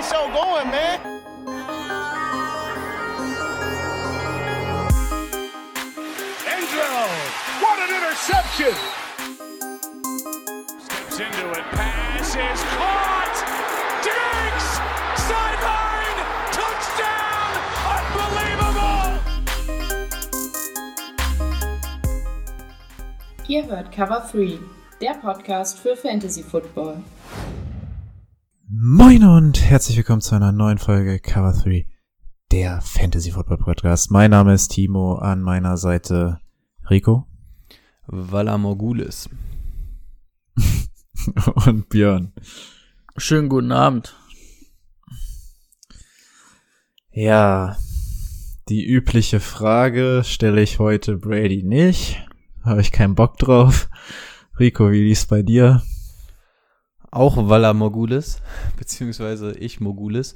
the show going, man. Angelo, what an interception! Steps into it, pass is caught! Diggs! Sideline! Touchdown! Unbelievable! Ihr hört Cover 3, der Podcast für Fantasy Football. Moin und herzlich willkommen zu einer neuen Folge Cover 3, der Fantasy Football Podcast. Mein Name ist Timo, an meiner Seite Rico Vala Morgulis. und Björn. Schönen guten Abend. Ja, die übliche Frage stelle ich heute Brady nicht. Habe ich keinen Bock drauf. Rico, wie lief's bei dir? Auch Vala Morgulis, beziehungsweise ich Morgulis.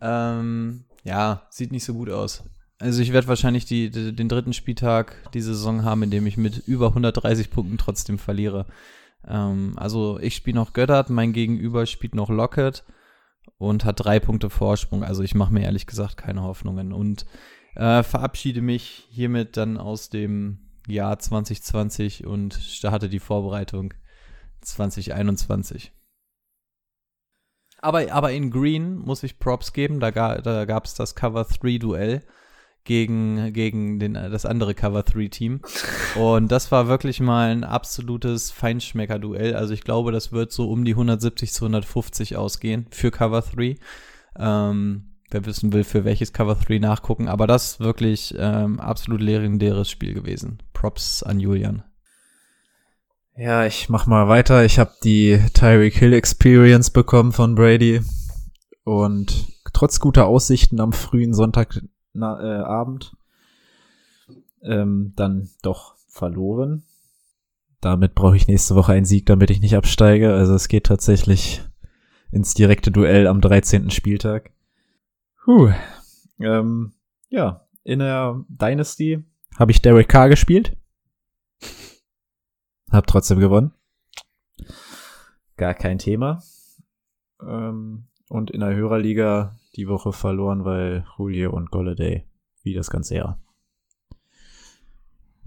Ähm, ja, sieht nicht so gut aus. Also ich werde wahrscheinlich die, die, den dritten Spieltag diese Saison haben, in dem ich mit über 130 Punkten trotzdem verliere. Ähm, also ich spiele noch Göttert, mein Gegenüber spielt noch Lockett und hat drei Punkte Vorsprung. Also ich mache mir ehrlich gesagt keine Hoffnungen und äh, verabschiede mich hiermit dann aus dem Jahr 2020 und starte die Vorbereitung 2021. Aber, aber in Green muss ich Props geben, da, ga, da gab es das Cover 3 Duell gegen, gegen den, das andere Cover 3 Team. Und das war wirklich mal ein absolutes Feinschmecker-Duell. Also ich glaube, das wird so um die 170 zu 150 ausgehen für Cover 3. Ähm, wer wissen will, für welches Cover 3 nachgucken. Aber das wirklich ähm, absolut legendäres Spiel gewesen. Props an Julian. Ja, ich mach mal weiter. Ich habe die Tyreek Hill Experience bekommen von Brady und trotz guter Aussichten am frühen Sonntagabend äh, ähm, dann doch verloren. Damit brauche ich nächste Woche einen Sieg, damit ich nicht absteige. Also es geht tatsächlich ins direkte Duell am 13. Spieltag. Puh. Ähm, ja, in der Dynasty habe ich Derek Carr gespielt. Hab trotzdem gewonnen. Gar kein Thema. Ähm, und in der Hörerliga die Woche verloren, weil Julio und Golladay, wie das ganze Jahr,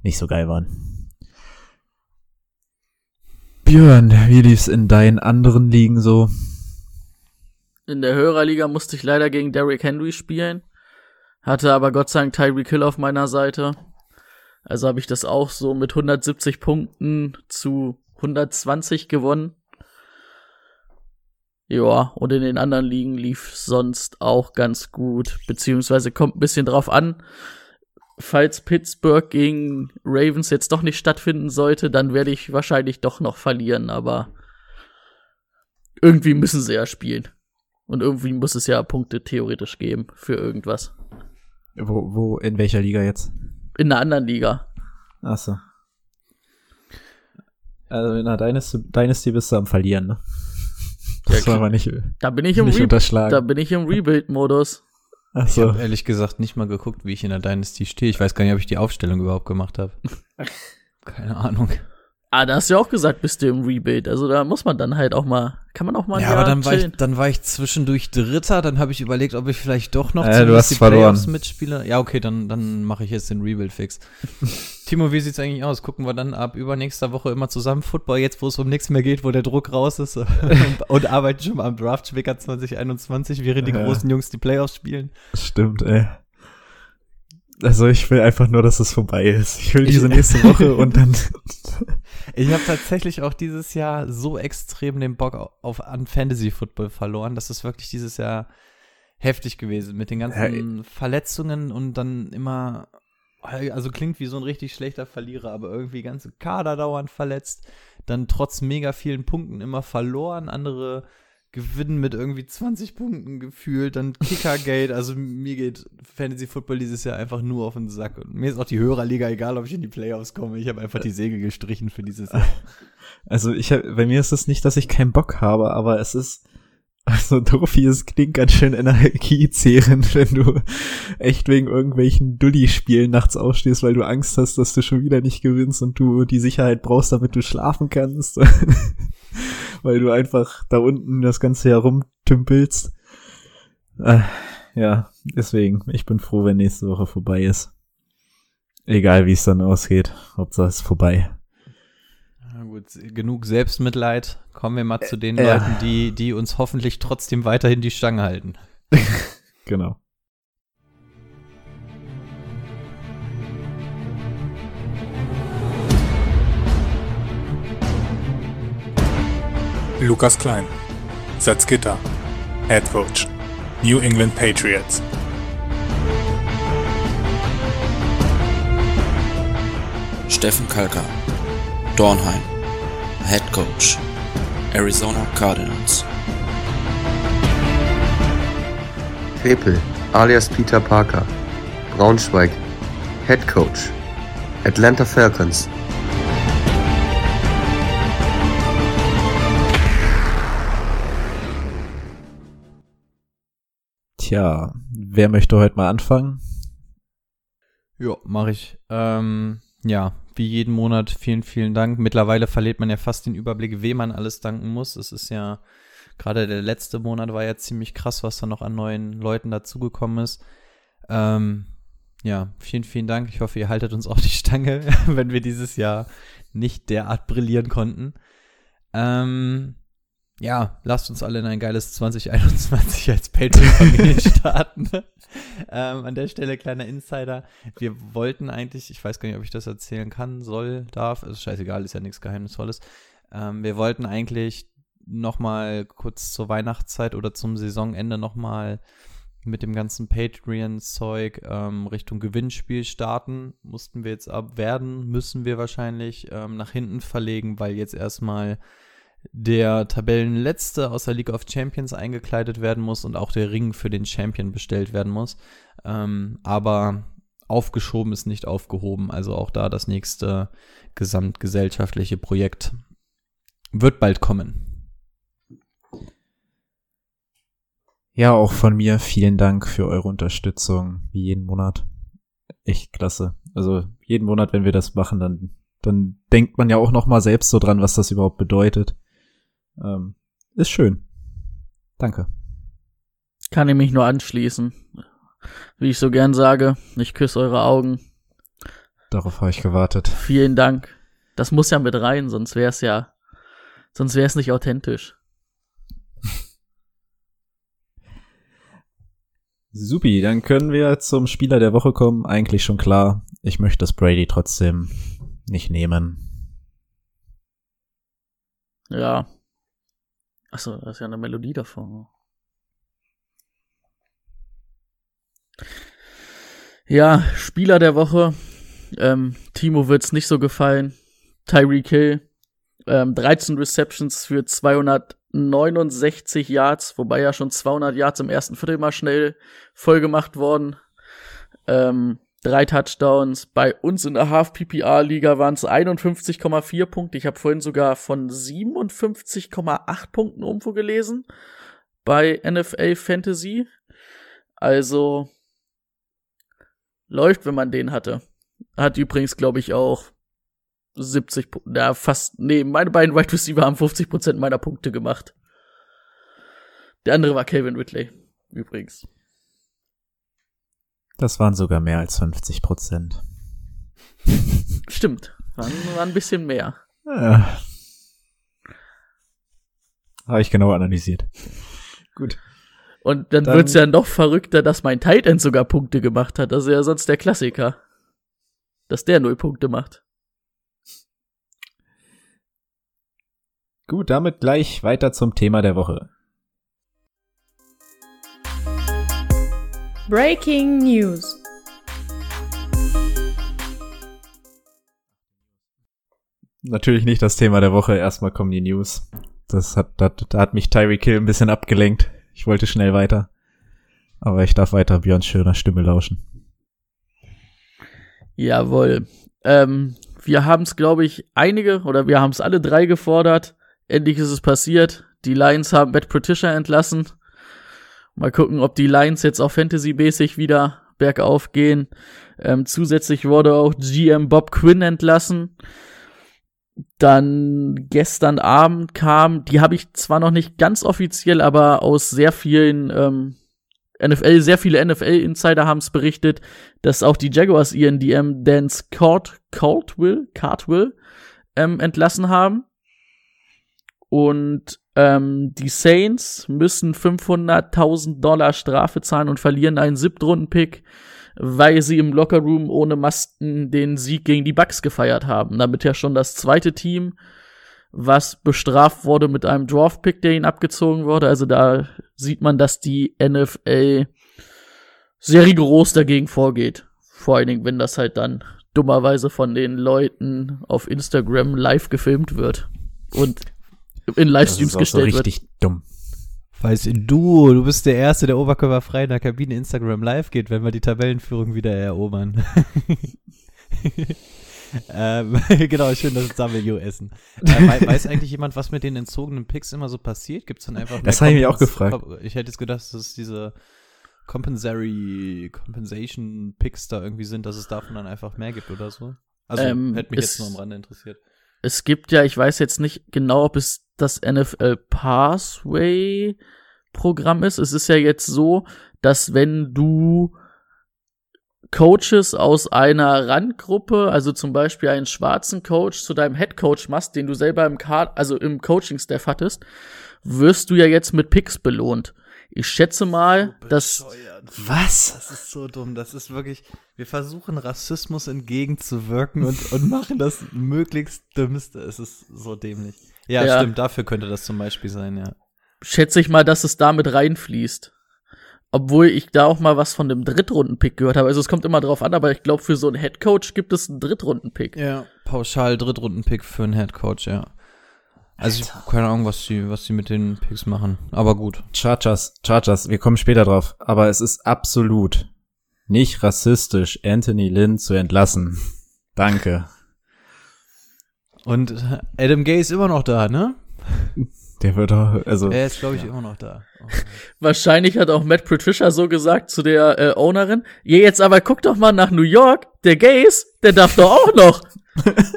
nicht so geil waren. Björn, wie lief's in deinen anderen Ligen so? In der Hörerliga musste ich leider gegen Derrick Henry spielen. Hatte aber Gott sei Dank Tyreek Hill auf meiner Seite. Also habe ich das auch so mit 170 Punkten zu 120 gewonnen. Ja, und in den anderen Ligen lief sonst auch ganz gut. Beziehungsweise kommt ein bisschen drauf an. Falls Pittsburgh gegen Ravens jetzt doch nicht stattfinden sollte, dann werde ich wahrscheinlich doch noch verlieren, aber irgendwie müssen sie ja spielen. Und irgendwie muss es ja Punkte theoretisch geben für irgendwas. Wo, wo, in welcher Liga jetzt? In einer anderen Liga. Ach so. Also in einer Dynasty, Dynasty bist du am Verlieren, ne? Das Ja, soll man nicht, Da bin ich im, nicht unterschlagen. da bin ich im Rebuild-Modus. Ach Ich habe ehrlich gesagt nicht mal geguckt, wie ich in der Dynasty stehe. Ich weiß gar nicht, ob ich die Aufstellung überhaupt gemacht habe. Keine Ahnung. Ah, da hast du ja auch gesagt, bist du im Rebuild. Also da muss man dann halt auch mal, kann man auch mal ein Ja, aber dann war, ich, dann war ich zwischendurch Dritter, dann habe ich überlegt, ob ich vielleicht doch noch Äh, zumindest du hast die verloren. Playoffs mitspiele. Ja, okay, dann, dann mache ich jetzt den Rebuild-Fix. Timo, wie sieht's eigentlich aus? Gucken wir dann ab übernächster Woche immer zusammen Football, jetzt wo es um nichts mehr geht, wo der Druck raus ist und, und arbeiten schon mal am Draft-Schwicker 2021, während die Ja. großen Jungs die Playoffs spielen. Stimmt, ey. Also ich will einfach nur, dass es vorbei ist. Ich will diese nächste Woche und dann. Ich habe tatsächlich auch dieses Jahr so extrem den Bock auf, an Fantasy Football verloren. Das ist wirklich dieses Jahr heftig gewesen mit den ganzen Verletzungen und dann immer, also klingt wie so ein richtig schlechter Verlierer, aber irgendwie ganze Kader dauernd verletzt, dann trotz mega vielen Punkten immer verloren, andere gewinnen mit irgendwie 20 Punkten gefühlt, dann Kickergate, also mir geht Fantasy Football dieses Jahr einfach nur auf den Sack und mir ist auch die Hörerliga egal, ob ich in die Playoffs komme, ich habe einfach die Segel gestrichen für dieses Jahr. Also ich hab, bei mir ist es nicht, dass ich keinen Bock habe, aber es ist also doof es klingt, ganz schön energiezehrend, wenn du echt wegen irgendwelchen Dulli-Spielen nachts aufstehst, weil du Angst hast, dass du schon wieder nicht gewinnst und du die Sicherheit brauchst, damit du schlafen kannst. weil du einfach da unten das ganze herumtümpelst. Äh, ja, deswegen, ich bin froh, wenn nächste Woche vorbei ist. Egal wie es dann ausgeht, Hauptsache es ist vorbei. Na gut, genug Selbstmitleid. Kommen wir mal zu den Äh. Leuten, die, die uns hoffentlich trotzdem weiterhin die Stange halten. Genau. Lukas Klein, Salzgitter, Head Coach, New England Patriots. Steffen Kalka, Dornheim, Head Coach, Arizona Cardinals. Krepel, alias Peter Parker, Braunschweig, Head Coach, Atlanta Falcons. Tja, wer möchte heute mal anfangen? Ja, mache ich. Ähm, ja, wie jeden Monat vielen, vielen Dank. Mittlerweile verliert man ja fast den Überblick, wem man alles danken muss. Es ist ja, gerade der letzte Monat war ja ziemlich krass, was da noch an neuen Leuten dazugekommen ist. Ähm, ja, vielen, vielen Dank. Ich hoffe, ihr haltet uns auch die Stange, wenn wir dieses Jahr nicht derart brillieren konnten. Ähm, ja, lasst uns alle in ein geiles 2021 als Patreon-Familie starten. ähm, an der Stelle kleiner Insider. Wir wollten eigentlich, ich weiß gar nicht, ob ich das erzählen kann, soll, darf, ist scheißegal, ist ja nichts Geheimnisvolles. Ähm, wir wollten eigentlich noch mal kurz zur Weihnachtszeit oder zum Saisonende noch mal mit dem ganzen Patreon-Zeug ähm, Richtung Gewinnspiel starten. Mussten wir jetzt ab werden, müssen wir wahrscheinlich ähm, nach hinten verlegen, weil jetzt erstmal der Tabellenletzte aus der League of Champions eingekleidet werden muss und auch der Ring für den Champion bestellt werden muss. Ähm, aber aufgeschoben ist nicht aufgehoben. Also auch da das nächste gesamtgesellschaftliche Projekt wird bald kommen. Ja, auch von mir vielen Dank für eure Unterstützung, wie jeden Monat. Echt klasse. Also jeden Monat, wenn wir das machen, dann, dann denkt man ja auch noch mal selbst so dran, was das überhaupt bedeutet. Ähm, ist schön. Danke. Kann ich mich nur anschließen. Wie ich so gern sage, ich küsse eure Augen. Darauf habe ich gewartet. Vielen Dank. Das muss ja mit rein, sonst wär's ja, sonst wär's nicht authentisch. Supi, dann können wir zum Spieler der Woche kommen. Eigentlich schon klar. Ich möchte das Brady trotzdem nicht nehmen. Ja. Achso, da ist ja eine Melodie davor. Ja, Spieler der Woche. Ähm, Timo wird's nicht so gefallen. Tyreek Hill. Ähm, 13 Receptions für 269 Yards, wobei ja schon 200 Yards im ersten Viertel mal schnell voll gemacht worden. Ähm, drei Touchdowns. Bei uns in der Half-PPR-Liga waren es 51,4 Punkte. Ich habe vorhin sogar von 57,8 Punkten irgendwo gelesen. Bei NFL Fantasy. Also läuft, wenn man den hatte. Hat übrigens, glaube ich, auch 70, Pu- ja, fast, nee, meine beiden Wide Receiver haben 50% meiner Punkte gemacht. Der andere war Calvin Ridley, übrigens. Das waren sogar mehr als 50 Prozent. Stimmt, waren, waren ein bisschen mehr. Ja. Habe ich genau analysiert. Gut. Und dann, Dann- wird's ja noch verrückter, dass mein Tight End sogar Punkte gemacht hat. Das ist ja sonst der Klassiker. Dass der null Punkte macht. Gut, damit gleich weiter zum Thema der Woche. Breaking News. Natürlich nicht das Thema der Woche. Erstmal kommen die News. Das hat, da, da hat mich Tyreek Hill ein bisschen abgelenkt. Ich wollte schnell weiter. Aber ich darf weiter Björns schöner Stimme lauschen. Jawohl. Ähm, wir haben's, glaube ich, einige oder wir haben's alle drei gefordert. Endlich ist es passiert. Die Lions haben Matt Patricia entlassen. Mal gucken, ob die Lions jetzt auch Fantasy-mäßig wieder bergauf gehen. Ähm, zusätzlich wurde auch GM Bob Quinn entlassen. Dann gestern Abend kam, die habe ich zwar noch nicht ganz offiziell, aber aus sehr vielen ähm, NFL, sehr viele NFL-Insider haben es berichtet, dass auch die Jaguars ihren DM Dance Cart, Cartwell, Cartwell ähm, entlassen haben. Und ähm, die Saints müssen 500.000 Dollar Strafe zahlen und verlieren einen Siebtrunden-Pick, weil sie im Lockerroom ohne Masten den Sieg gegen die Bucks gefeiert haben. Damit ja schon das zweite Team, was bestraft wurde mit einem Draft-Pick, der ihnen abgezogen wurde. Also da sieht man, dass die NFL sehr rigoros dagegen vorgeht. Vor allen Dingen, wenn das halt dann dummerweise von den Leuten auf Instagram live gefilmt wird und in Livestreams das ist auch gestellt so richtig wird. dumm. Weißt du, du bist der Erste, der oberkörperfrei in der Kabine Instagram live geht, wenn wir die Tabellenführung wieder erobern. ähm, genau, schön, dass es W essen. Äh, wei- weiß eigentlich jemand, was mit den entzogenen Picks immer so passiert? Gibt es dann einfach Das habe ich mich auch gefragt. Ich hätte jetzt gedacht, dass es diese Compensatory, Compensation Picks da irgendwie sind, dass es davon dann einfach mehr gibt oder so. Also Ähm, hätte mich jetzt nur am Rande interessiert. Es gibt ja, ich weiß jetzt nicht genau, ob es das NFL Pathway Programm ist. Es ist ja jetzt so, dass wenn du Coaches aus einer Randgruppe, also zum Beispiel einen schwarzen Coach zu deinem Head Coach machst, den du selber im Card, also im Coaching Staff hattest, wirst du ja jetzt mit Picks belohnt. Ich schätze mal, dass Was? Das ist so dumm. Das ist wirklich. Wir versuchen Rassismus entgegenzuwirken und, und machen das möglichst Dümmste. Es ist so dämlich. Ja, Ja. stimmt. Dafür könnte das zum Beispiel sein, ja. schätze ich mal, dass es damit reinfließt. Obwohl ich da auch mal was von dem Drittrunden-Pick gehört habe. Also es kommt immer drauf an, aber ich glaube, für so einen Headcoach gibt es einen Drittrunden-Pick. Ja. Pauschal Drittrunden-Pick für einen Headcoach, ja. Also ich hab keine Ahnung, was sie, was sie mit den Picks machen. Aber gut. Chargers, Chargers, wir kommen später drauf. Aber es ist absolut nicht rassistisch, Anthony Lynn zu entlassen. Danke. Und Adam Gay ist immer noch da, ne? Der wird doch, also, Er ist, glaube ich, immer noch da. Oh. Wahrscheinlich hat auch Matt Patricia so gesagt zu der äh, Ownerin, ja, jetzt aber guck doch mal nach New York, der Gays, der darf doch auch noch.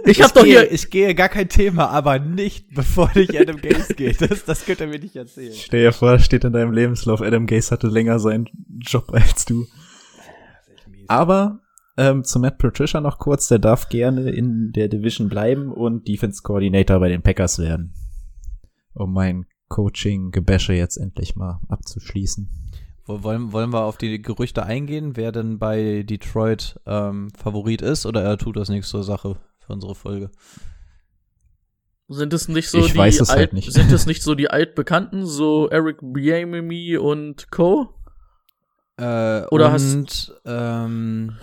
Ich hab doch gehe, hier, ich gehe gar kein Thema, aber nicht, bevor nicht Adam Gaze geht. Das, das könnt ihr mir nicht erzählen. stell dir vor, steht in deinem Lebenslauf, Adam Gase hatte länger seinen Job als du. Aber ähm, zu Matt Patricia noch kurz, der darf gerne in der Division bleiben und Defense Coordinator bei den Packers werden. Um mein Coaching-Gebäsche jetzt endlich mal abzuschließen. Wo- Wollen, wollen wir auf die Gerüchte eingehen, wer denn bei Detroit ähm, Favorit ist oder er tut das nichts zur Sache für unsere Folge? sind es nicht so Ich die weiß es alt, halt nicht. sind es nicht so die altbekannten, so Eric Bieniemy und Co. Äh, Oder und, ähm,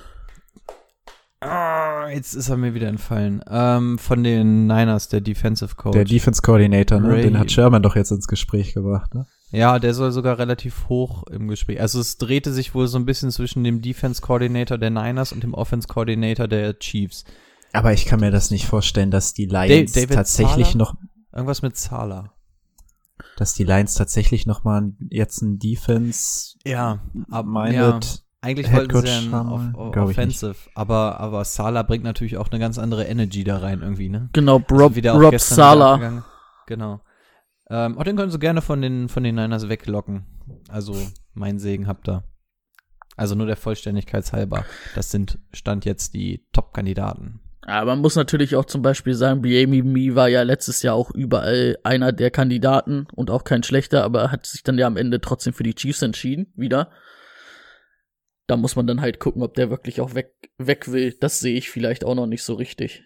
ah, jetzt ist er mir wieder entfallen. Ähm, von den Niners, der Defensive Coach. Der Defense Coordinator, ne? Ray- Den hat Sherman doch jetzt ins Gespräch gebracht, ne? Ja, der soll sogar relativ hoch im Gespräch. Also es drehte sich wohl so ein bisschen zwischen dem Defense Coordinator der Niners und dem Offense Coordinator der Chiefs. Aber ich kann mir das nicht vorstellen, dass die Lions David tatsächlich Zahler? noch, Irgendwas mit Zahler. dass die Lions tatsächlich noch mal jetzt ein Defense Ja, minded Eigentlich Head wollten sie ja ich Offensive, aber, aber Sala bringt natürlich auch eine ganz andere Energy da rein irgendwie, ne? Genau, Also Rob, auch Rob Sala. Genau. Ähm, auch den können sie gerne von den, von den Niners weglocken. Also, mein Segen habt ihr. Also nur der Vollständigkeit halber. Das sind Stand jetzt die Top-Kandidaten. Aber man muss natürlich auch zum Beispiel sagen, Biemi war ja letztes Jahr auch überall einer der Kandidaten und auch kein schlechter, aber hat sich dann ja am Ende trotzdem für die Chiefs entschieden, wieder. Da muss man dann halt gucken, ob der wirklich auch weg, weg will. Das sehe ich vielleicht auch noch nicht so richtig.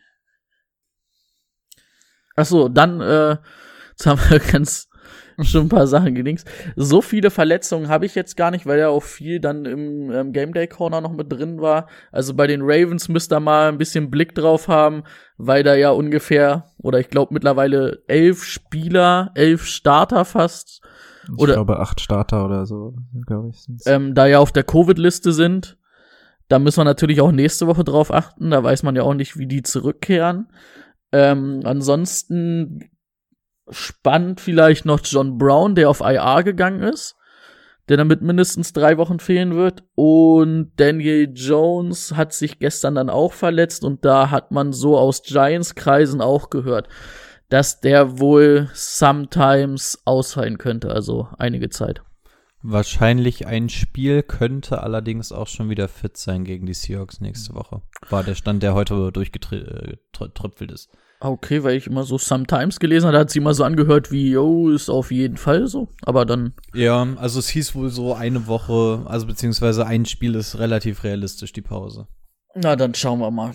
Ach so, dann, äh, jetzt haben wir ganz schon ein paar Sachen gedings. So viele Verletzungen habe ich jetzt gar nicht, weil ja auch viel dann im ähm, Game Day Corner noch mit drin war. Also bei den Ravens müsst ihr mal ein bisschen Blick drauf haben, weil da ja ungefähr, oder ich glaube mittlerweile elf Spieler, elf Starter fast, Ich Oder- glaube, acht Starter oder so, glaube ich. ähm, da ja auf der Covid-Liste sind. Da müssen wir natürlich auch nächste Woche drauf achten. Da weiß man ja auch nicht, wie die zurückkehren. Ähm, ansonsten spannend vielleicht noch John Brown, der auf IR gegangen ist, der damit mindestens drei Wochen fehlen wird. Und Daniel Jones hat sich gestern dann auch verletzt und da hat man so aus Giants-Kreisen auch gehört, dass der wohl sometimes ausfallen könnte, also einige Zeit. Wahrscheinlich ein Spiel, könnte allerdings auch schon wieder fit sein gegen die Seahawks nächste Woche. War der Stand, der heute durchgetröpfelt ist. Okay, weil ich immer so sometimes gelesen habe, hat sie immer so angehört wie, yo, ist auf jeden Fall so. Aber dann. Ja, also es hieß wohl so eine Woche, also beziehungsweise ein Spiel ist relativ realistisch, die Pause. Na, dann schauen wir mal.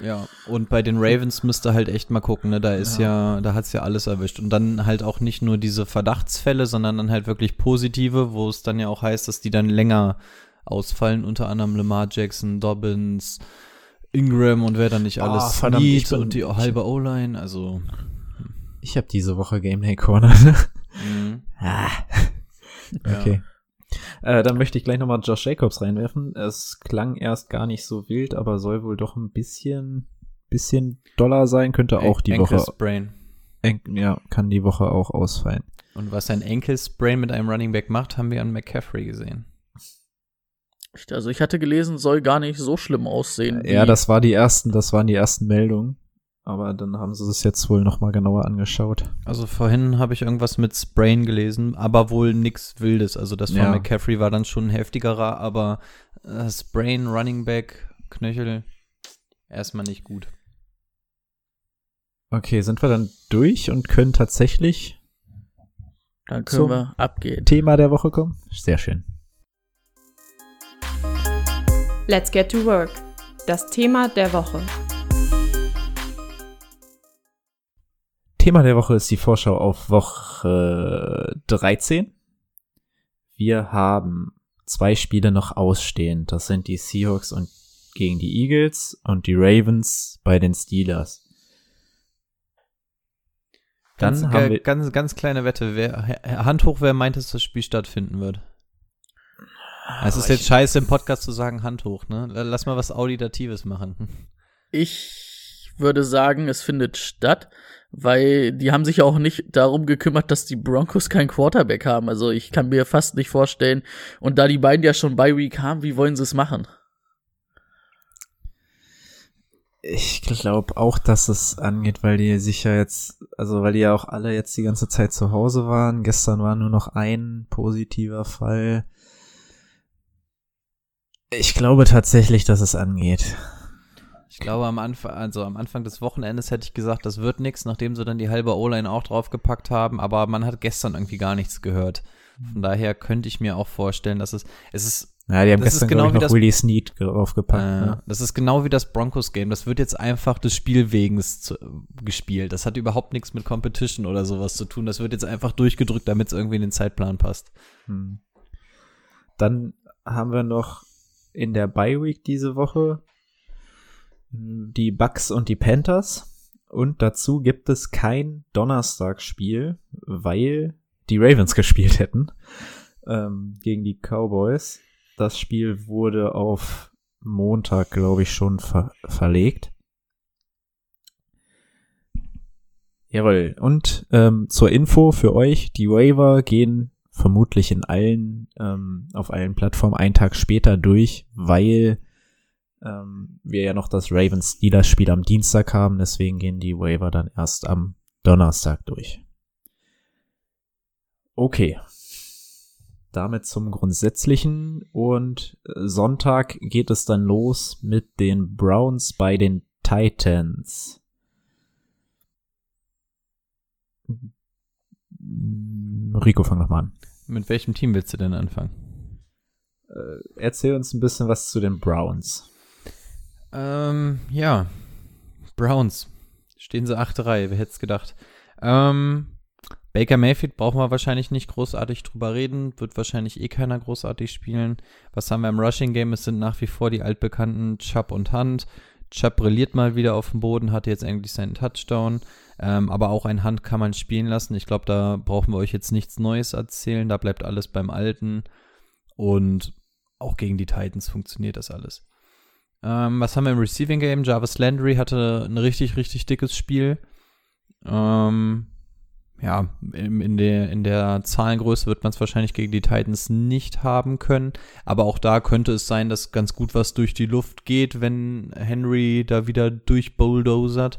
Ja, und bei den Ravens müsste halt echt mal gucken, ne? Da ist ja, ja da hat's ja alles erwischt. Und dann halt auch nicht nur diese Verdachtsfälle, sondern dann halt wirklich positive, wo es dann ja auch heißt, dass die dann länger ausfallen, unter anderem Lamar Jackson, Dobbins, Ingram und wer dann nicht alles, oh, verdammt, Need bin, und die halbe O-Line, also. Ich habe diese Woche Game Day Corner. mhm. ah. Okay. Ja. Äh, dann möchte ich gleich nochmal Josh Jacobs reinwerfen. Es klang erst gar nicht so wild, aber soll wohl doch ein bisschen, bisschen Dollar sein, könnte auch die Woche. Sprain. ja, kann die Woche auch ausfallen. Und was ein Sprain mit einem Running Back macht, haben wir an McCaffrey gesehen. Also ich hatte gelesen, soll gar nicht so schlimm aussehen. Ja, das war die ersten, das waren die ersten Meldungen. Aber dann haben sie es jetzt wohl noch mal genauer angeschaut. Also vorhin habe ich irgendwas mit Sprain gelesen, aber wohl nichts Wildes. Also das von ja. McCaffrey war dann schon heftigerer, aber äh, Sprain, Running Back, Knöchel, erstmal nicht gut. Okay, sind wir dann durch und können tatsächlich dann können wir abgehen. Thema der Woche kommen? Sehr schön. Let's get to work. Das Thema der Woche. Thema der Woche ist die Vorschau auf Woche 13. Wir haben zwei Spiele noch ausstehend. Das sind die Seahawks und gegen die Eagles und die Ravens bei den Steelers. Dann ganz, haben wir ganz, ganz kleine Wette. Wer, Hand hoch, wer meint, dass das Spiel stattfinden wird? Es ist jetzt scheiße im Podcast zu sagen Hand hoch, ne? Lass mal was Auditatives machen. Ich würde sagen, es findet statt, weil die haben sich auch nicht darum gekümmert, dass die Broncos keinen Quarterback haben. Also ich kann mir fast nicht vorstellen. Und da die beiden ja schon bei Week haben, wie wollen sie es machen? Ich glaube auch, dass es angeht, weil die sicher jetzt, also weil die ja auch alle jetzt die ganze Zeit zu Hause waren. Gestern war nur noch ein positiver Fall. Ich glaube tatsächlich, dass es angeht. Ich glaube am Anfang, also am Anfang des Wochenendes hätte ich gesagt, das wird nichts, nachdem sie dann die halbe O-Line auch draufgepackt haben, aber man hat gestern irgendwie gar nichts gehört. Von daher könnte ich mir auch vorstellen, dass es, es ist ja, die haben gestern genau ich, noch das, Willie Snead draufgepackt. Äh, ne? Das ist genau wie das Broncos-Game. Das wird jetzt einfach des Spielwegens zu, gespielt. Das hat überhaupt nichts mit Competition oder sowas zu tun. Das wird jetzt einfach durchgedrückt, damit es irgendwie in den Zeitplan passt. Hm. Dann haben wir noch in der Bye Week diese Woche die Bucks und die Panthers. Und dazu gibt es kein Donnerstagsspiel, weil die Ravens gespielt hätten ähm, gegen die Cowboys. Das Spiel wurde auf Montag, glaube ich, schon ver verlegt. Jawohl. Und ähm, zur Info für euch, die Waiver gehen vermutlich in allen, ähm, auf allen Plattformen einen Tag später durch, weil ähm, wir ja noch das Ravens Steelers Spiel am Dienstag haben, deswegen gehen die Waiver dann erst am Donnerstag durch. Okay. Damit zum Grundsätzlichen und äh, Sonntag geht es dann los mit den Browns bei den Titans. Rico, fang doch mal an. Mit welchem Team willst du denn anfangen? Äh, erzähl uns ein bisschen was zu den Browns. Ähm, ja. Browns. Stehen sie 8-3, wer hätte es gedacht. Ähm, Baker Mayfield brauchen wir wahrscheinlich nicht großartig drüber reden, wird wahrscheinlich eh keiner großartig spielen. Was haben wir im Rushing Game? Es sind nach wie vor die altbekannten Chubb und Hunt. Chubb brilliert mal wieder auf dem Boden, hatte jetzt eigentlich seinen Touchdown. Ähm, aber auch ein Hand kann man spielen lassen. Ich glaube, da brauchen wir euch jetzt nichts Neues erzählen. Da bleibt alles beim Alten. Und auch gegen die Titans funktioniert das alles. Ähm, was haben wir im Receiving Game? Jarvis Landry hatte ein richtig, richtig dickes Spiel. Ähm, ja, in, in, der, in der Zahlengröße wird man es wahrscheinlich gegen die Titans nicht haben können. Aber auch da könnte es sein, dass ganz gut was durch die Luft geht, wenn Henry da wieder durchbulldozert.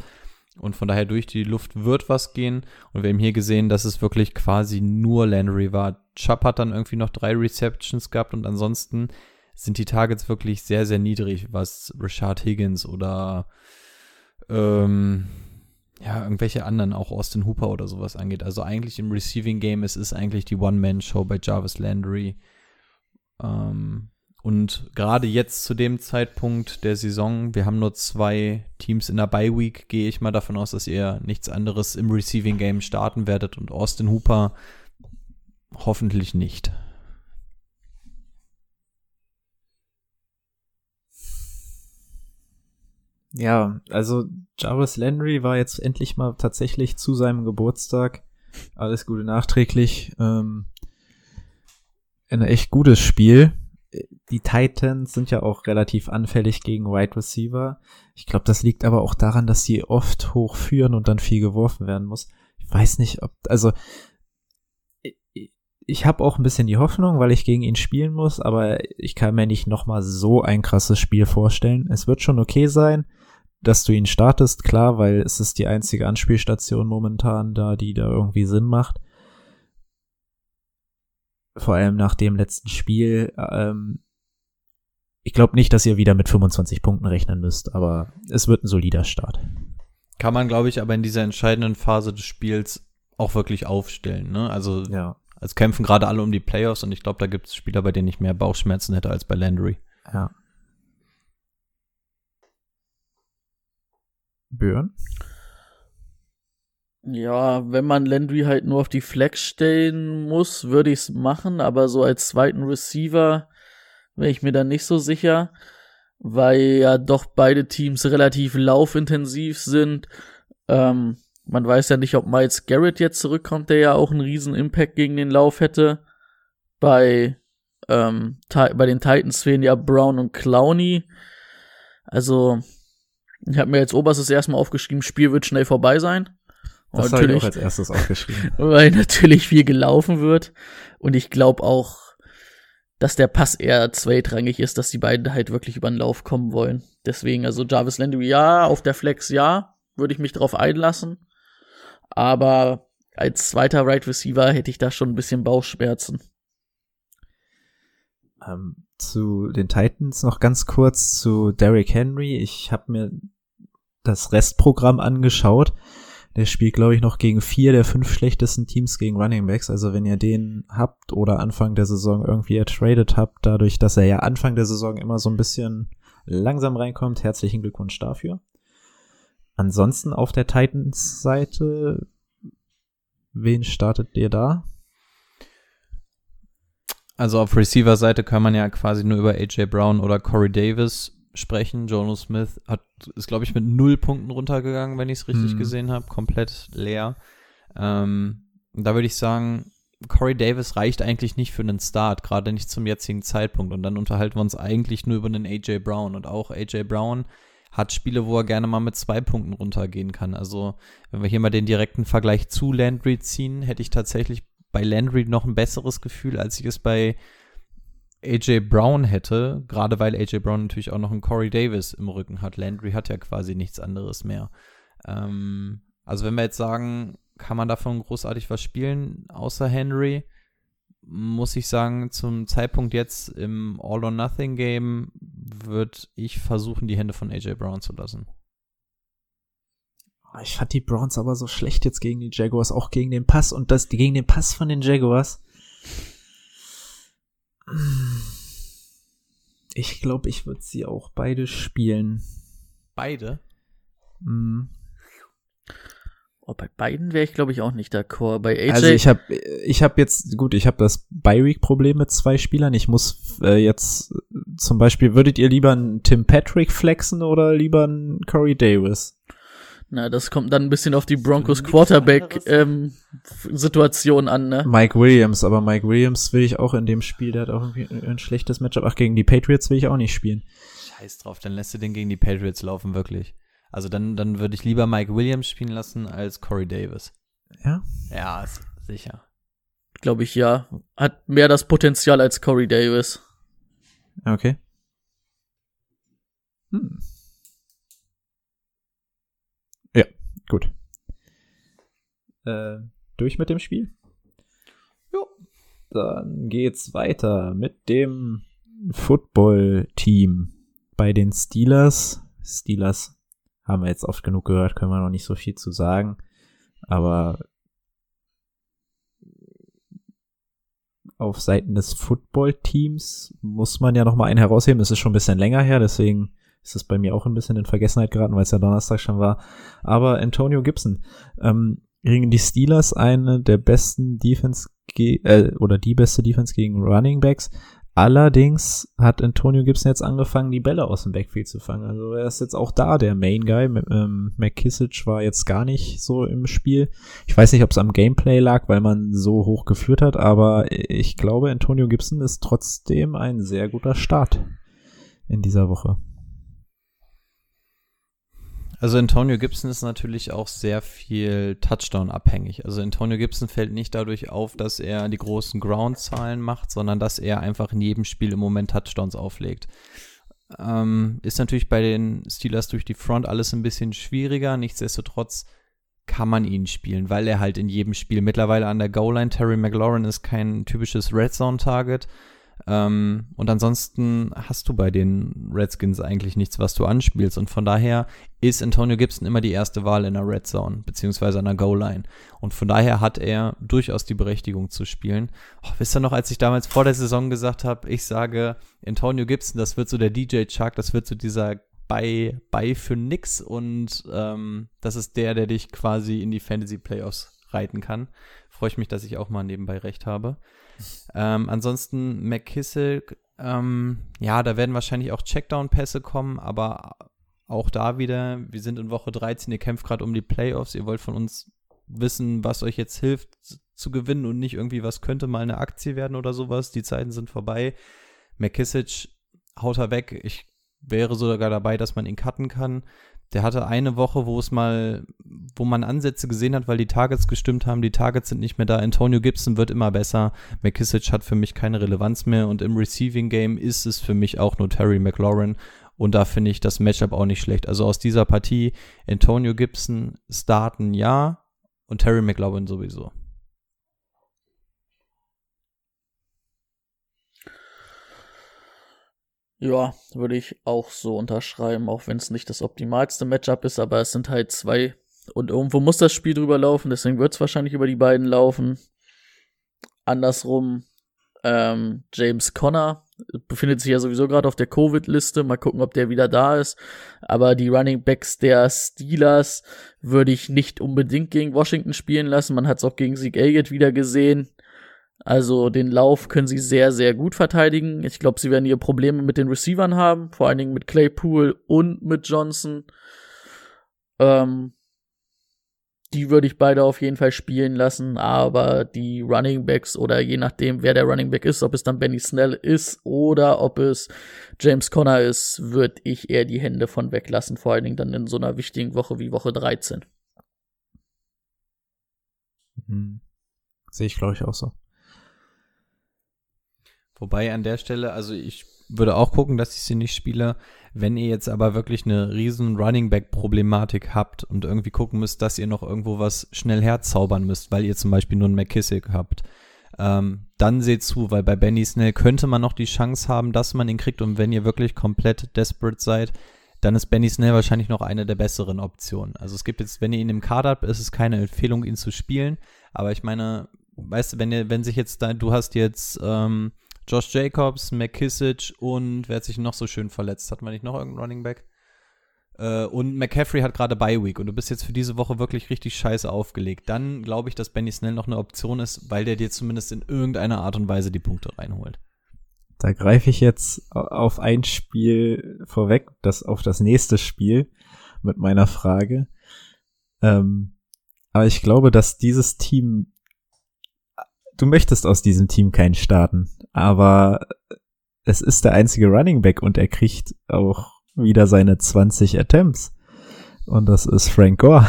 Und von daher durch die Luft wird was gehen. Und wir haben hier gesehen, dass es wirklich quasi nur Landry war, Chubb hat dann irgendwie noch drei Receptions gehabt und ansonsten sind die Targets wirklich sehr, sehr niedrig, was Rashad Higgins oder ähm, ja, irgendwelche anderen, auch Austin Hooper oder sowas angeht. Also eigentlich im Receiving Game, es ist eigentlich die One-Man-Show bei Jarvis Landry. Ähm, und gerade jetzt zu dem Zeitpunkt der Saison, wir haben nur zwei Teams in der Bye Week, gehe ich mal davon aus, dass ihr nichts anderes im Receiving Game starten werdet und Austin Hooper hoffentlich nicht. Ja, also Jarvis Landry war jetzt endlich mal tatsächlich zu seinem Geburtstag. Alles Gute nachträglich. Ähm, ein echt gutes Spiel die Titans sind ja auch relativ anfällig gegen Wide Receiver. Ich glaube, das liegt aber auch daran, dass sie oft hochführen und dann viel geworfen werden muss. Ich weiß nicht, ob, also ich habe auch ein bisschen die Hoffnung, weil ich gegen ihn spielen muss, aber ich kann mir nicht nochmal so ein krasses Spiel vorstellen. Es wird schon okay sein, dass du ihn startest, klar, weil es ist die einzige Anspielstation momentan da, die da irgendwie Sinn macht vor allem nach dem letzten Spiel. Ähm, ich glaube nicht, dass ihr wieder mit 25 Punkten rechnen müsst, aber es wird ein solider Start. Kann man, glaube ich, aber in dieser entscheidenden Phase des Spiels auch wirklich aufstellen. Ne? Also ja. es kämpfen gerade alle um die Playoffs und ich glaube, da gibt es Spieler, bei denen ich mehr Bauchschmerzen hätte als bei Landry. Ja. Björn? Ja, wenn man Landry halt nur auf die Flex stellen muss, würde ich es machen, aber so als zweiten Receiver wäre ich mir dann nicht so sicher, weil ja doch beide Teams relativ laufintensiv sind. Ähm, man weiß ja nicht, ob Miles Garrett jetzt zurückkommt, der ja auch einen riesen Impact gegen den Lauf hätte. Bei, ähm, bei den Titans fehlen ja Brown und Clowney. Also, ich habe mir jetzt oberstes erstmal aufgeschrieben, Spiel wird schnell vorbei sein. Das habe ich auch als erstes aufgeschrieben. Weil natürlich viel gelaufen wird. Und ich glaube auch, dass der Pass eher zweitrangig ist, dass die beiden halt wirklich über den Lauf kommen wollen. Deswegen, also Jarvis Landry, ja, auf der Flex, ja, würde ich mich drauf einlassen. Aber als zweiter Right Receiver hätte ich da schon ein bisschen Bauchschmerzen. Ähm, zu den Titans noch ganz kurz zu Derrick Henry. Ich habe mir das Restprogramm angeschaut. Der spielt, glaube ich, noch gegen vier der fünf schlechtesten Teams gegen Running Backs. Also wenn ihr den habt oder Anfang der Saison irgendwie ertradet habt, dadurch, dass er ja Anfang der Saison immer so ein bisschen langsam reinkommt, herzlichen Glückwunsch dafür. Ansonsten auf der Titans-Seite, wen startet ihr da? Also auf Receiver-Seite kann man ja quasi nur über AJ Brown oder Corey Davis sprechen. Jono Smith hat, ist, glaube ich, mit null Punkten runtergegangen, wenn ich es richtig mhm. gesehen habe. Komplett leer. Ähm, da würde ich sagen, Corey Davis reicht eigentlich nicht für einen Start, gerade nicht zum jetzigen Zeitpunkt. Und dann unterhalten wir uns eigentlich nur über einen AJ Brown. Und auch AJ Brown hat Spiele, wo er gerne mal mit zwei Punkten runtergehen kann. Also, wenn wir hier mal den direkten Vergleich zu Landry ziehen, hätte ich tatsächlich bei Landry noch ein besseres Gefühl, als ich es bei AJ Brown hätte, gerade weil AJ Brown natürlich auch noch einen Corey Davis im Rücken hat. Landry hat ja quasi nichts anderes mehr. Ähm, also wenn wir jetzt sagen, kann man davon großartig was spielen, außer Henry, muss ich sagen, zum Zeitpunkt jetzt im All-or-Nothing-Game würde ich versuchen, die Hände von AJ Brown zu lassen. Ich fand die Browns aber so schlecht jetzt gegen die Jaguars, auch gegen den Pass und das gegen den Pass von den Jaguars. Ich glaube, ich würde sie auch beide spielen. Beide? Mhm. Oh, bei beiden wäre ich, glaube ich, auch nicht d'accord. Bei AJ. Also ich habe ich hab jetzt, gut, ich habe das Bi-Week-Problem mit zwei Spielern. Ich muss äh, jetzt zum Beispiel, würdet ihr lieber einen Tim Patrick flexen oder lieber einen Corey Davis? Na, das kommt dann ein bisschen auf die Broncos Quarterback-Situation ähm, an, ne? Mike Williams, aber Mike Williams will ich auch in dem Spiel, der hat auch irgendwie ein schlechtes Matchup. Ach, gegen die Patriots will ich auch nicht spielen. Scheiß drauf, dann lässt du den gegen die Patriots laufen, wirklich. Also dann, dann würde ich lieber Mike Williams spielen lassen als Corey Davis. Ja? Ja, sicher. Glaube ich, ja. Hat mehr das Potenzial als Corey Davis. Okay. Hm. Gut. Äh, durch mit dem Spiel? Jo. Dann geht's weiter mit dem Football-Team bei den Steelers. Steelers haben wir jetzt oft genug gehört, können wir noch nicht so viel zu sagen. Aber auf Seiten des Football-Teams muss man ja noch mal einen herausheben. Es ist schon ein bisschen länger her, deswegen ist es bei mir auch ein bisschen in Vergessenheit geraten, weil es ja Donnerstag schon war. Aber Antonio Gibson ähm, gegen die Steelers eine der besten Defense äh, oder die beste Defense gegen Running Backs. Allerdings hat Antonio Gibson jetzt angefangen, die Bälle aus dem Backfield zu fangen. Also er ist jetzt auch da der Main Guy. Ähm, McKissick war jetzt gar nicht so im Spiel. Ich weiß nicht, ob es am Gameplay lag, weil man so hoch geführt hat, aber ich glaube, Antonio Gibson ist trotzdem ein sehr guter Start in dieser Woche. Also Antonio Gibson ist natürlich auch sehr viel Touchdown abhängig. Also Antonio Gibson fällt nicht dadurch auf, dass er die großen Ground-Zahlen macht, sondern dass er einfach in jedem Spiel im Moment Touchdowns auflegt. Ähm, ist natürlich bei den Steelers durch die Front alles ein bisschen schwieriger. Nichtsdestotrotz kann man ihn spielen, weil er halt in jedem Spiel mittlerweile an der Goal-Line, Terry McLaurin ist kein typisches Red Zone-Target. Ähm, und ansonsten hast du bei den Redskins eigentlich nichts, was du anspielst. Und von daher ist Antonio Gibson immer die erste Wahl in der Red Zone, beziehungsweise an der Goal-Line. Und von daher hat er durchaus die Berechtigung zu spielen. Oh, wisst ihr noch, als ich damals vor der Saison gesagt habe, ich sage, Antonio Gibson, das wird so der DJ Chuck, das wird so dieser bei, bei für nix und ähm, das ist der, der dich quasi in die Fantasy Playoffs reiten kann. Freue ich mich, dass ich auch mal nebenbei recht habe. Ähm, ansonsten McKissick, ähm, ja, da werden wahrscheinlich auch Checkdown-Pässe kommen, aber auch da wieder, wir sind in Woche 13, ihr kämpft gerade um die Playoffs, ihr wollt von uns wissen, was euch jetzt hilft zu gewinnen und nicht irgendwie, was könnte mal eine Aktie werden oder sowas. Die Zeiten sind vorbei. McKissick haut er weg. Ich wäre sogar dabei, dass man ihn cutten kann. Der hatte eine Woche, wo es mal, wo man Ansätze gesehen hat, weil die Targets gestimmt haben. Die Targets sind nicht mehr da. Antonio Gibson wird immer besser. McKissick hat für mich keine Relevanz mehr. Und im Receiving Game ist es für mich auch nur Terry McLaurin. Und da finde ich das Matchup auch nicht schlecht. Also aus dieser Partie Antonio Gibson starten ja und Terry McLaurin sowieso. Ja, würde ich auch so unterschreiben, auch wenn es nicht das optimalste Matchup ist, aber es sind halt zwei. Und irgendwo muss das Spiel drüber laufen, deswegen wird es wahrscheinlich über die beiden laufen. Andersrum, ähm, James Conner befindet sich ja sowieso gerade auf der Covid-Liste. Mal gucken, ob der wieder da ist. Aber die Running Backs der Steelers würde ich nicht unbedingt gegen Washington spielen lassen. Man hat es auch gegen Zeke Elliott wieder gesehen. Also den Lauf können sie sehr, sehr gut verteidigen. Ich glaube, sie werden hier Probleme mit den Receivern haben, vor allen Dingen mit Claypool und mit Johnson. Ähm, die würde ich beide auf jeden Fall spielen lassen, aber die Running Backs oder je nachdem, wer der Running Back ist, ob es dann Benny Snell ist oder ob es James Conner ist, würde ich eher die Hände von weglassen, vor allen Dingen dann in so einer wichtigen Woche wie Woche 13. Mhm. Sehe ich, glaube ich, auch so. Wobei an der Stelle, also ich würde auch gucken, dass ich sie nicht spiele. Wenn ihr jetzt aber wirklich eine riesen Running Back Problematik habt und irgendwie gucken müsst, dass ihr noch irgendwo was schnell herzaubern müsst, weil ihr zum Beispiel nur einen McKissick habt, ähm, dann seht zu, weil bei Benny Snell könnte man noch die Chance haben, dass man ihn kriegt und wenn ihr wirklich komplett desperate seid, dann ist Benny Snell wahrscheinlich noch eine der besseren Optionen. Also es gibt jetzt, wenn ihr ihn im Kader habt, ist es keine Empfehlung, ihn zu spielen, aber ich meine, weißt du, wenn ihr, wenn sich jetzt da, du hast jetzt ähm, Josh Jacobs, McKissick und wer hat sich noch so schön verletzt? Hat man nicht noch irgendeinen Running Back? Äh, und McCaffrey hat gerade Bye Week und du bist jetzt für diese Woche wirklich richtig scheiße aufgelegt. Dann glaube ich, dass Benny Snell noch eine Option ist, weil der dir zumindest in irgendeiner Art und Weise die Punkte reinholt. Da greife ich jetzt auf ein Spiel vorweg, das auf das nächste Spiel mit meiner Frage. Ähm, aber ich glaube, dass dieses Team du möchtest aus diesem Team keinen starten, aber es ist der einzige Running Back und er kriegt auch wieder seine 20 Attempts. Und das ist Frank Gore.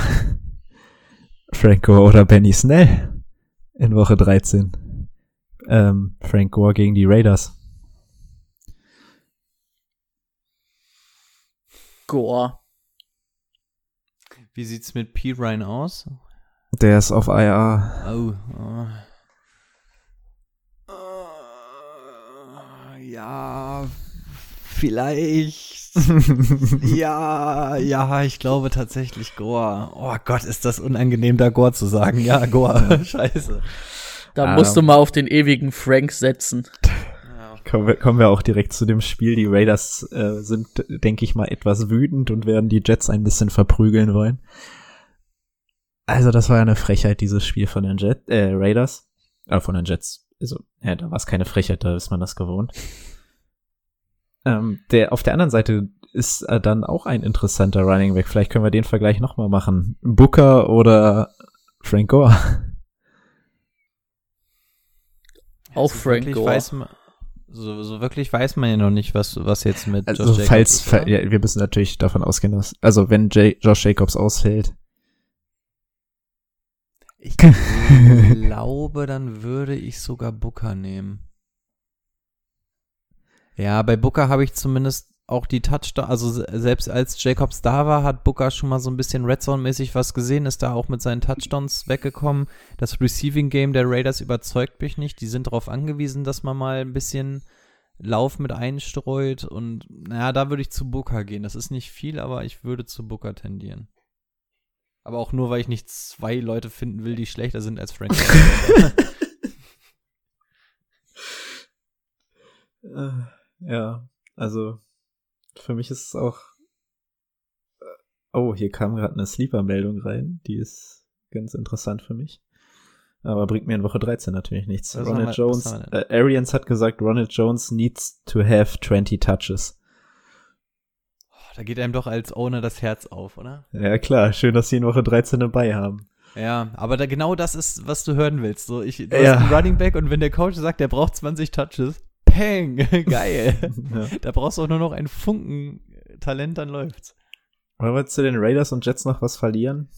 Frank Gore oder Benny Snell in Woche 13. Ähm, Frank Gore gegen die Raiders. Gore. Wie sieht's mit P. Ryan aus? Der ist auf IR. Oh, oh. Ja, vielleicht. ja, ja, ich glaube tatsächlich Goa. Oh Gott, ist das unangenehm, da Goa zu sagen. Ja, Goa. Scheiße. Da musst du mal auf den ewigen Frank setzen. Kommen wir, kommen wir auch direkt zu dem Spiel. Die Raiders äh, sind, denke ich mal, etwas wütend und werden die Jets ein bisschen verprügeln wollen. Also, das war ja eine Frechheit, dieses Spiel von den Jet, äh, Raiders. Äh, von den Jets. Also, ja, da war es keine Frechheit, da ist man das gewohnt. Ähm, der, auf der anderen Seite ist äh, dann auch ein interessanter Running Back. Vielleicht können wir den Vergleich nochmal machen. Booker oder Frank Gore. Auch Frank wirklich Gore. Weiß man, so, so wirklich weiß man ja noch nicht, was, was jetzt mit Also, Josh Jacobs falls, ist, ja, wir müssen natürlich davon ausgehen, dass, also, wenn J Josh Jacobs ausfällt, Ich glaube, dann würde ich sogar Booker nehmen. Ja, bei Booker habe ich zumindest auch die Touchdown, also se- selbst als Jacobs da war, hat Booker schon mal so ein bisschen Red Zone-mäßig was gesehen, ist da auch mit seinen Touchdowns weggekommen. Das Receiving Game der Raiders überzeugt mich nicht. Die sind darauf angewiesen, dass man mal ein bisschen Lauf mit einstreut und naja, da würde ich zu Booker gehen. Das ist nicht viel, aber ich würde zu Booker tendieren. Aber auch nur, weil ich nicht zwei Leute finden will, die schlechter sind als Frank. Äh, ja, also für mich ist es auch. äh, Oh, hier kam gerade eine Sleeper-Meldung rein, die ist ganz interessant für mich. Aber bringt mir in Woche 13 natürlich nichts. Was Ronald wir- Jones, äh, Arians hat gesagt, Ronald Jones needs to have 20 touches. Da geht einem doch als Owner das Herz auf, oder? Ja klar, schön, dass sie in Woche 13 dabei haben. Ja, aber da genau das ist, was du hören willst. So, ich, du Ja. hast einen Running Back und wenn der Coach sagt, der braucht 20 Touches, peng, geil. Ja. Da brauchst du auch nur noch einen Funken Talent, dann läuft's. Wollen wir zu den Raiders und Jets noch was verlieren?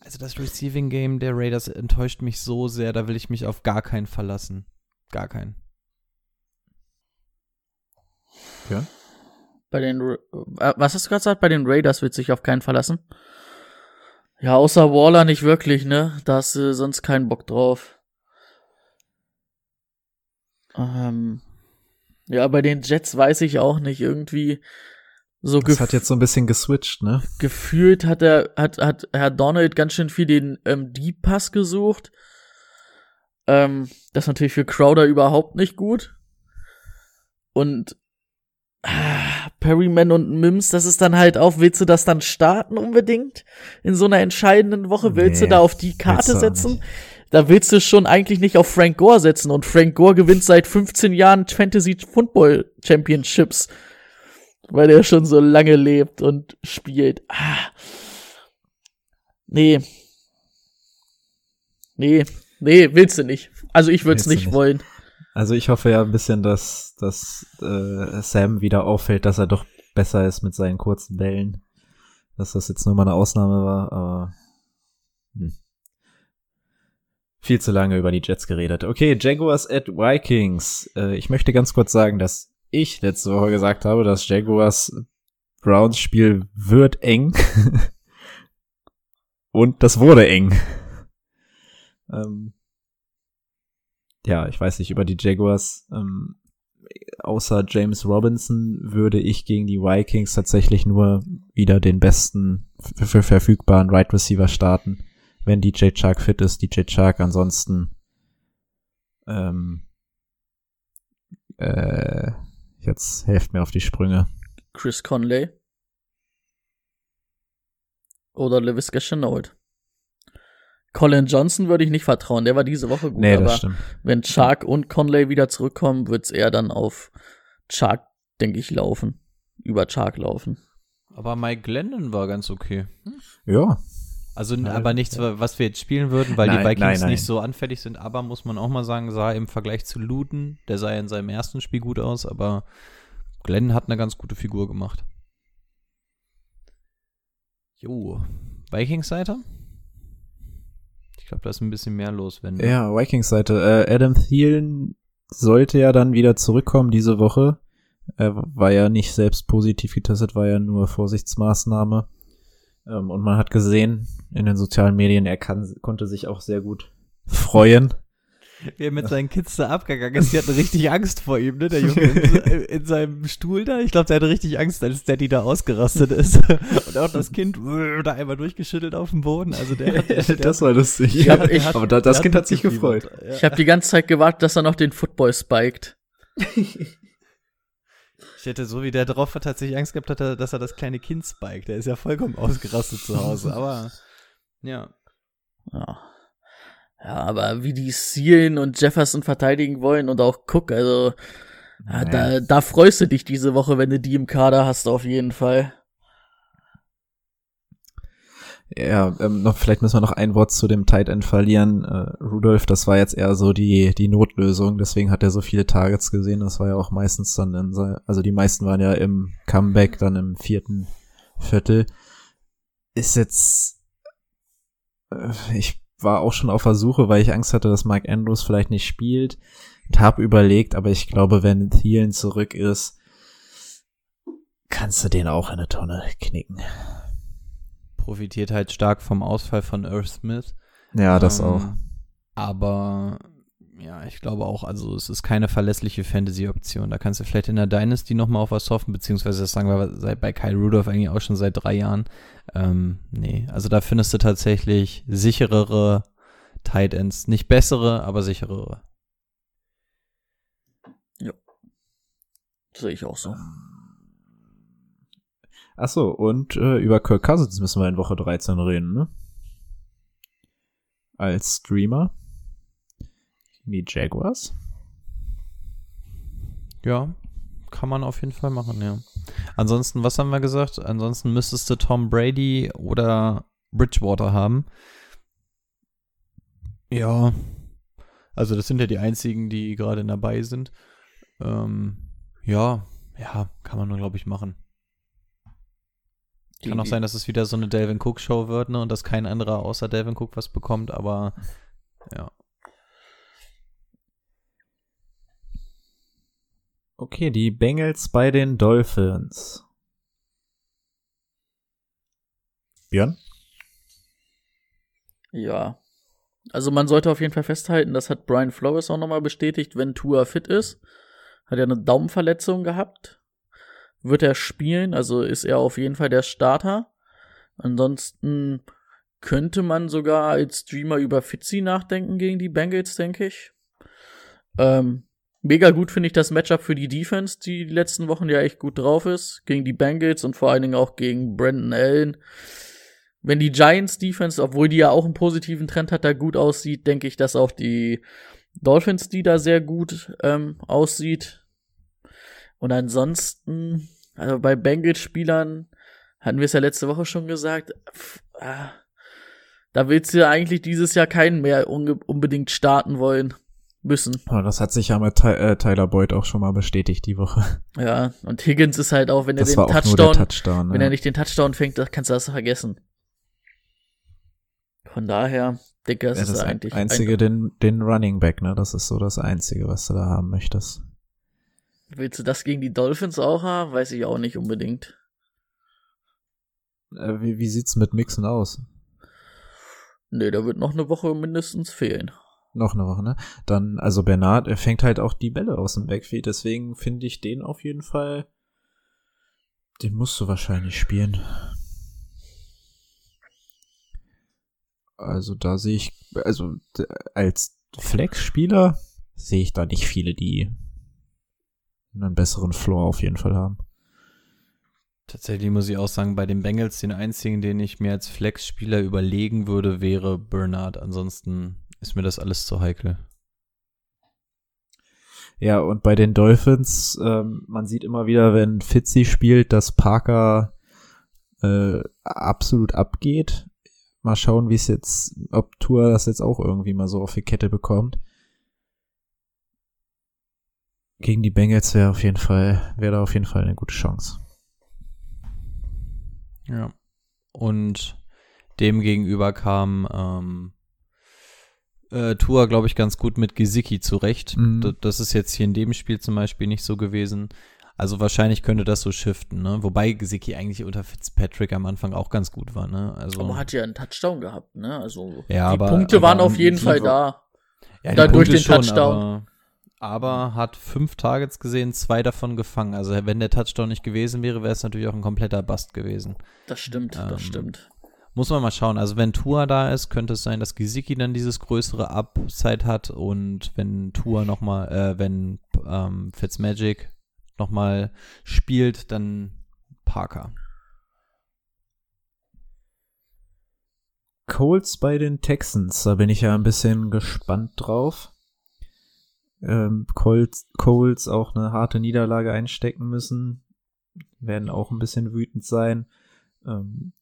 Also das Receiving Game der Raiders enttäuscht mich so sehr, da will ich mich auf gar keinen verlassen. Gar keinen. Ja. Bei den, äh, was hast du gerade gesagt? Bei den Raiders wird sich auf keinen verlassen. Ja, außer Waller nicht wirklich, ne? Da hast du sonst keinen Bock drauf. Ähm, ja, bei den Jets weiß ich auch nicht. Irgendwie so Das hat jetzt so ein bisschen geswitcht, ne? gefühlt hat er, hat, hat Herr Donald ganz schön viel den ähm, Deep Pass gesucht. Ähm, das ist natürlich für Crowder überhaupt nicht gut. Und Perryman und Mims, das ist dann halt auch, willst du das dann starten unbedingt? In so einer entscheidenden Woche? Willst Nee, du da auf die Karte setzen? Da willst du schon eigentlich nicht auf Frank Gore setzen. Und Frank Gore gewinnt seit 15 Jahren Fantasy Football Championships. Weil er schon so lange lebt und spielt. Ah. Nee. Nee. Nee, willst du nicht. Also ich würde es nicht, nicht. wollen. Also ich hoffe ja ein bisschen, dass, dass äh, Sam wieder auffällt, dass er doch besser ist mit seinen kurzen Bällen. Dass das jetzt nur mal eine Ausnahme war, aber hm. viel zu lange über die Jets geredet. Okay, Jaguars at Vikings. Äh, ich möchte ganz kurz sagen, dass ich letzte Woche gesagt habe, dass Jaguars Browns Spiel wird eng. Und das wurde eng. ähm, ja, ich weiß nicht, über die Jaguars, ähm, außer James Robinson würde ich gegen die Vikings tatsächlich nur wieder den besten für verfügbaren Right Receiver starten. Wenn DJ Chark fit ist, DJ Chark, ansonsten ähm, äh, jetzt helft mir auf die Sprünge. Chris Conley. Oder LaVisca Chenault. Colin Johnson würde ich nicht vertrauen. Der war diese Woche gut, Nee, aber das stimmt. wenn Chark und Conley wieder zurückkommen, wird's eher dann auf Chark, denke ich, laufen. Über Chark laufen. Aber Mike Glennon war ganz okay. Ja, Also, Ja, aber nichts, was wir jetzt spielen würden, weil Nein, die Vikings nein, nein. nicht so anfällig sind. Aber muss man auch mal sagen, sah im Vergleich zu Luton, der sah ja in seinem ersten Spiel gut aus, aber Glenn hat eine ganz gute Figur gemacht. Jo, Vikings-Seite? Ich glaube, da ist ein bisschen mehr los, wenn. Ja, Vikings-Seite. Äh, Adam Thielen sollte ja dann wieder zurückkommen diese Woche. Er war ja nicht selbst positiv getestet, war ja nur Vorsichtsmaßnahme. Ähm, und man hat gesehen in den sozialen Medien, er kann, konnte sich auch sehr gut freuen. Wie er mit seinen Kids da abgegangen ist. Die hatten richtig Angst vor ihm, ne? Der Junge in, in seinem Stuhl da. Ich glaube, der hatte richtig Angst, als Daddy da ausgerastet ist. Und auch das Kind da einmal durchgeschüttelt auf dem Boden. Also der, der, der das war lustig. Ich hab- ich- aber da, das der Kind hat sich gefreut. Ja. Ich habe die ganze Zeit gewartet, dass er noch den Football spiked. Ich hätte so wie der drauf hat, tatsächlich Angst gehabt, dass er, dass er das kleine Kind spiked. Der ist ja vollkommen ausgerastet zu Hause. Aber ja. Ja. Ja, aber wie die Sealen und Jefferson verteidigen wollen und auch Cook, also ja, da, da freust du dich diese Woche, wenn du die im Kader hast, auf jeden Fall. Ja, ähm, noch, vielleicht müssen wir noch ein Wort zu dem Tight End verlieren. Äh, Rudolph, das war jetzt eher so die, die Notlösung, deswegen hat er so viele Targets gesehen. Das war ja auch meistens dann in also die meisten waren ja im Comeback, dann im vierten Viertel. Ist jetzt, äh, ich war auch schon auf der Suche, weil ich Angst hatte, dass Mike Andrews vielleicht nicht spielt. Und hab überlegt, aber ich glaube, wenn Thielen zurück ist, kannst du den auch in eine Tonne knicken. Profitiert halt stark vom Ausfall von Earth Smith. Ja, das Ähm, auch. Aber ja, ich glaube auch, also es ist keine verlässliche Fantasy-Option. Da kannst du vielleicht in der Dynasty nochmal auf was hoffen, beziehungsweise das sagen wir seit, bei Kyle Rudolph eigentlich auch schon seit drei Jahren. Ähm, nee, also da findest du tatsächlich sicherere Tight Ends. Nicht bessere, aber sicherere. Sehe ich auch so. Ach so, und äh, über Kirk Cousins müssen wir in Woche 13 reden, ne? Als Streamer. Die Jaguars. Ja, kann man auf jeden Fall machen, ja. Ansonsten, was haben wir gesagt? Ansonsten müsstest du Tom Brady oder Bridgewater haben. Ja, also das sind ja die einzigen, die gerade dabei sind. Ähm, ja, ja, kann man nur, glaube ich, machen. Kann auch sein, dass es wieder so eine Delvin Cook Show wird, ne, und dass kein anderer außer Delvin Cook was bekommt, aber ja. Okay, die Bengals bei den Dolphins. Björn? Ja. Also man sollte auf jeden Fall festhalten, das hat Brian Flores auch nochmal bestätigt, wenn Tua fit ist. Hat er eine Daumenverletzung gehabt. Wird er spielen, also ist er auf jeden Fall der Starter. Ansonsten könnte man sogar als Streamer über Fitzy nachdenken gegen die Bengals, denke ich. Ähm, mega gut finde ich das Matchup für die Defense, die die letzten Wochen ja echt gut drauf ist. Gegen die Bengals und vor allen Dingen auch gegen Brandon Allen. Wenn die Giants Defense, obwohl die ja auch einen positiven Trend hat, da gut aussieht, denke ich, dass auch die Dolphins, die da sehr gut ähm, aussieht. Und ansonsten, also bei Bengals-Spielern hatten wir es ja letzte Woche schon gesagt, pff, ah, da willst du ja eigentlich dieses Jahr keinen mehr unbedingt starten wollen müssen. Oh, das hat sich ja mit Ty äh, Tyler Boyd auch schon mal bestätigt die Woche. Ja, und Higgins ist halt auch, wenn er den Touchdown, Touchdown. wenn ja. er nicht den Touchdown fängt, dann kannst du das vergessen. Von daher, denke das ja, ist das eigentlich einzige, den, den Running Back, ne? Das ist so das Einzige, was du da haben möchtest. Willst du das gegen die Dolphins auch haben? Weiß ich auch nicht unbedingt. Äh, wie, wie sieht's mit Mixen aus? Nee, da wird noch eine Woche mindestens fehlen. Noch eine Woche, ne? Dann, also Bernard, er fängt halt auch die Bälle aus dem Backfield, deswegen finde ich den auf jeden Fall, den musst du wahrscheinlich spielen. Also da sehe ich, also als Flex-Spieler sehe ich da nicht viele, die einen besseren Floor auf jeden Fall haben. Tatsächlich muss ich auch sagen, bei den Bengals den einzigen, den ich mir als Flex-Spieler überlegen würde, wäre Bernard. Ansonsten ist mir das alles zu heikel. Ja, und bei den Dolphins, ähm, man sieht immer wieder, wenn Fitzy spielt, dass Parker äh, absolut abgeht. Mal schauen, wie es jetzt, ob Tour das jetzt auch irgendwie mal so auf die Kette bekommt. Gegen die Bengals wäre auf jeden Fall, wäre da auf jeden Fall eine gute Chance. Ja. Und dem gegenüber kam ähm, äh, Tua, glaube ich, ganz gut mit Gesicki zurecht. Mhm. D- Das ist jetzt hier in dem Spiel zum Beispiel nicht so gewesen. Also wahrscheinlich könnte das so shiften, ne? Wobei Gesicki eigentlich unter Fitzpatrick am Anfang auch ganz gut war, ne? Also Aber hat ja einen Touchdown gehabt, ne? Also Ja, die aber- Punkte aber waren auf jeden Fall da. Ja, Dann durch den schon, Touchdown. Aber, aber hat fünf Targets gesehen, zwei davon gefangen. Also wenn der Touchdown nicht gewesen wäre, wäre es natürlich auch ein kompletter Bust gewesen. Das stimmt, Ähm, das stimmt. Muss man mal schauen. Also wenn Tua da ist, könnte es sein, dass Gesicki dann dieses größere Upside hat und wenn Tua noch mal, äh, wenn ähm, Fitzmagic noch mal spielt, dann Parker. Colts bei den Texans, da bin ich ja ein bisschen gespannt drauf. Ähm, Colts, Colts auch eine harte Niederlage einstecken müssen, werden auch ein bisschen wütend sein. Ähm,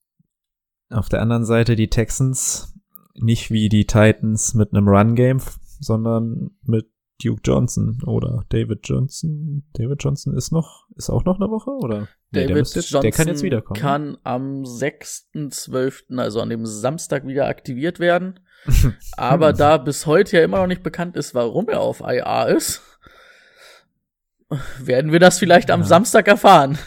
auf der anderen Seite die Texans, nicht wie die Titans mit einem Run-Game, sondern mit Duke Johnson oder David Johnson. David Johnson ist noch, ist auch noch eine Woche oder? Nee, der, David müsste jetzt, Johnson der kann jetzt wiederkommen. kann am 6.12., also an dem Samstag, wieder aktiviert werden. Aber da bis heute ja immer noch nicht bekannt ist, warum er auf IA ist, werden wir das vielleicht am Ja. Samstag erfahren.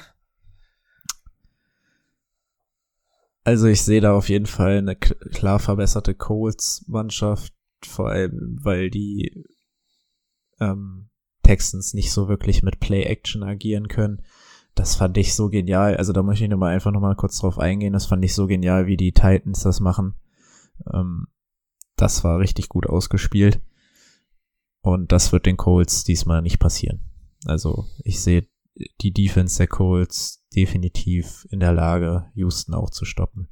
Also ich sehe da auf jeden Fall eine klar verbesserte Colts-Mannschaft, vor allem weil die ähm, Texans nicht so wirklich mit Play-Action agieren können. Das fand ich so genial. Also da möchte ich nochmal einfach nochmal kurz drauf eingehen. Das fand ich so genial, wie die Titans das machen. Ähm, das war richtig gut ausgespielt. Und das wird den Colts diesmal nicht passieren. Also ich sehe die Defense der Colts definitiv in der Lage, Houston auch zu stoppen.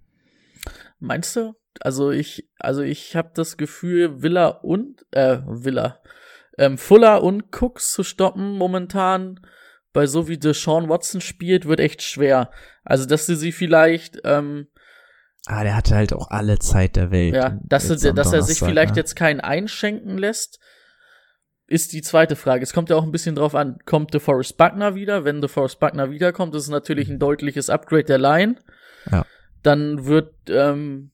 Meinst du? Also ich, also ich habe das Gefühl, Villa und äh, Villa, ähm, Fuller und Cooks zu stoppen momentan bei so wie Deshaun Watson spielt, wird echt schwer. Also dass sie sie vielleicht ähm, Ah, der hatte halt auch alle Zeit der Welt. Ja, dass, er, dass er sich vielleicht ne? jetzt keinen einschenken lässt, ist die zweite Frage. Es kommt ja auch ein bisschen drauf an, kommt DeForest Buckner wieder? Wenn DeForest Buckner wiederkommt, ist es natürlich ein deutliches Upgrade der Line. Ja. Dann wird ähm,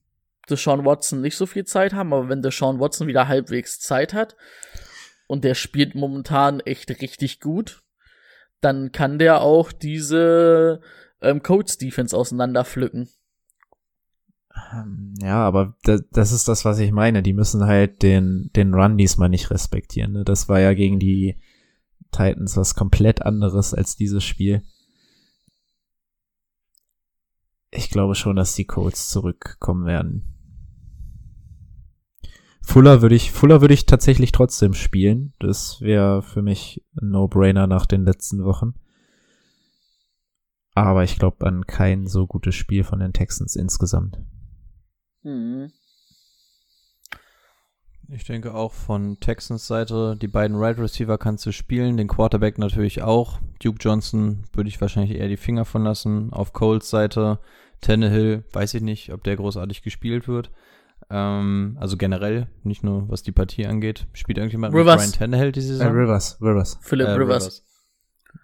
Deshaun Watson nicht so viel Zeit haben, aber wenn Deshaun Watson wieder halbwegs Zeit hat und der spielt momentan echt richtig gut, dann kann der auch diese ähm, Colts Defense auseinanderpflücken. Ähm, Ja, aber da, das ist das, was ich meine. Die müssen halt den, den Run diesmal nicht respektieren. Ne? Das war ja gegen die Titans was komplett anderes als dieses Spiel. Ich glaube schon, dass die Colts zurückkommen werden. Fuller würde ich, Fuller würde ich tatsächlich trotzdem spielen. Das wäre für mich ein No-Brainer nach den letzten Wochen. Aber ich glaube an kein so gutes Spiel von den Texans insgesamt. Mhm. Ich denke auch von Texans Seite, die beiden Right Receiver kannst du spielen, den Quarterback natürlich auch. Duke Johnson würde ich wahrscheinlich eher die Finger von lassen. Auf Coles Seite, Tannehill, weiß ich nicht, ob der großartig gespielt wird. Ähm, also generell, nicht nur was die Partie angeht. Spielt irgendjemand Rivers. mit Brian Tannehill diese Äh, Saison? Rivers, Rivers. Philip Äh, Rivers.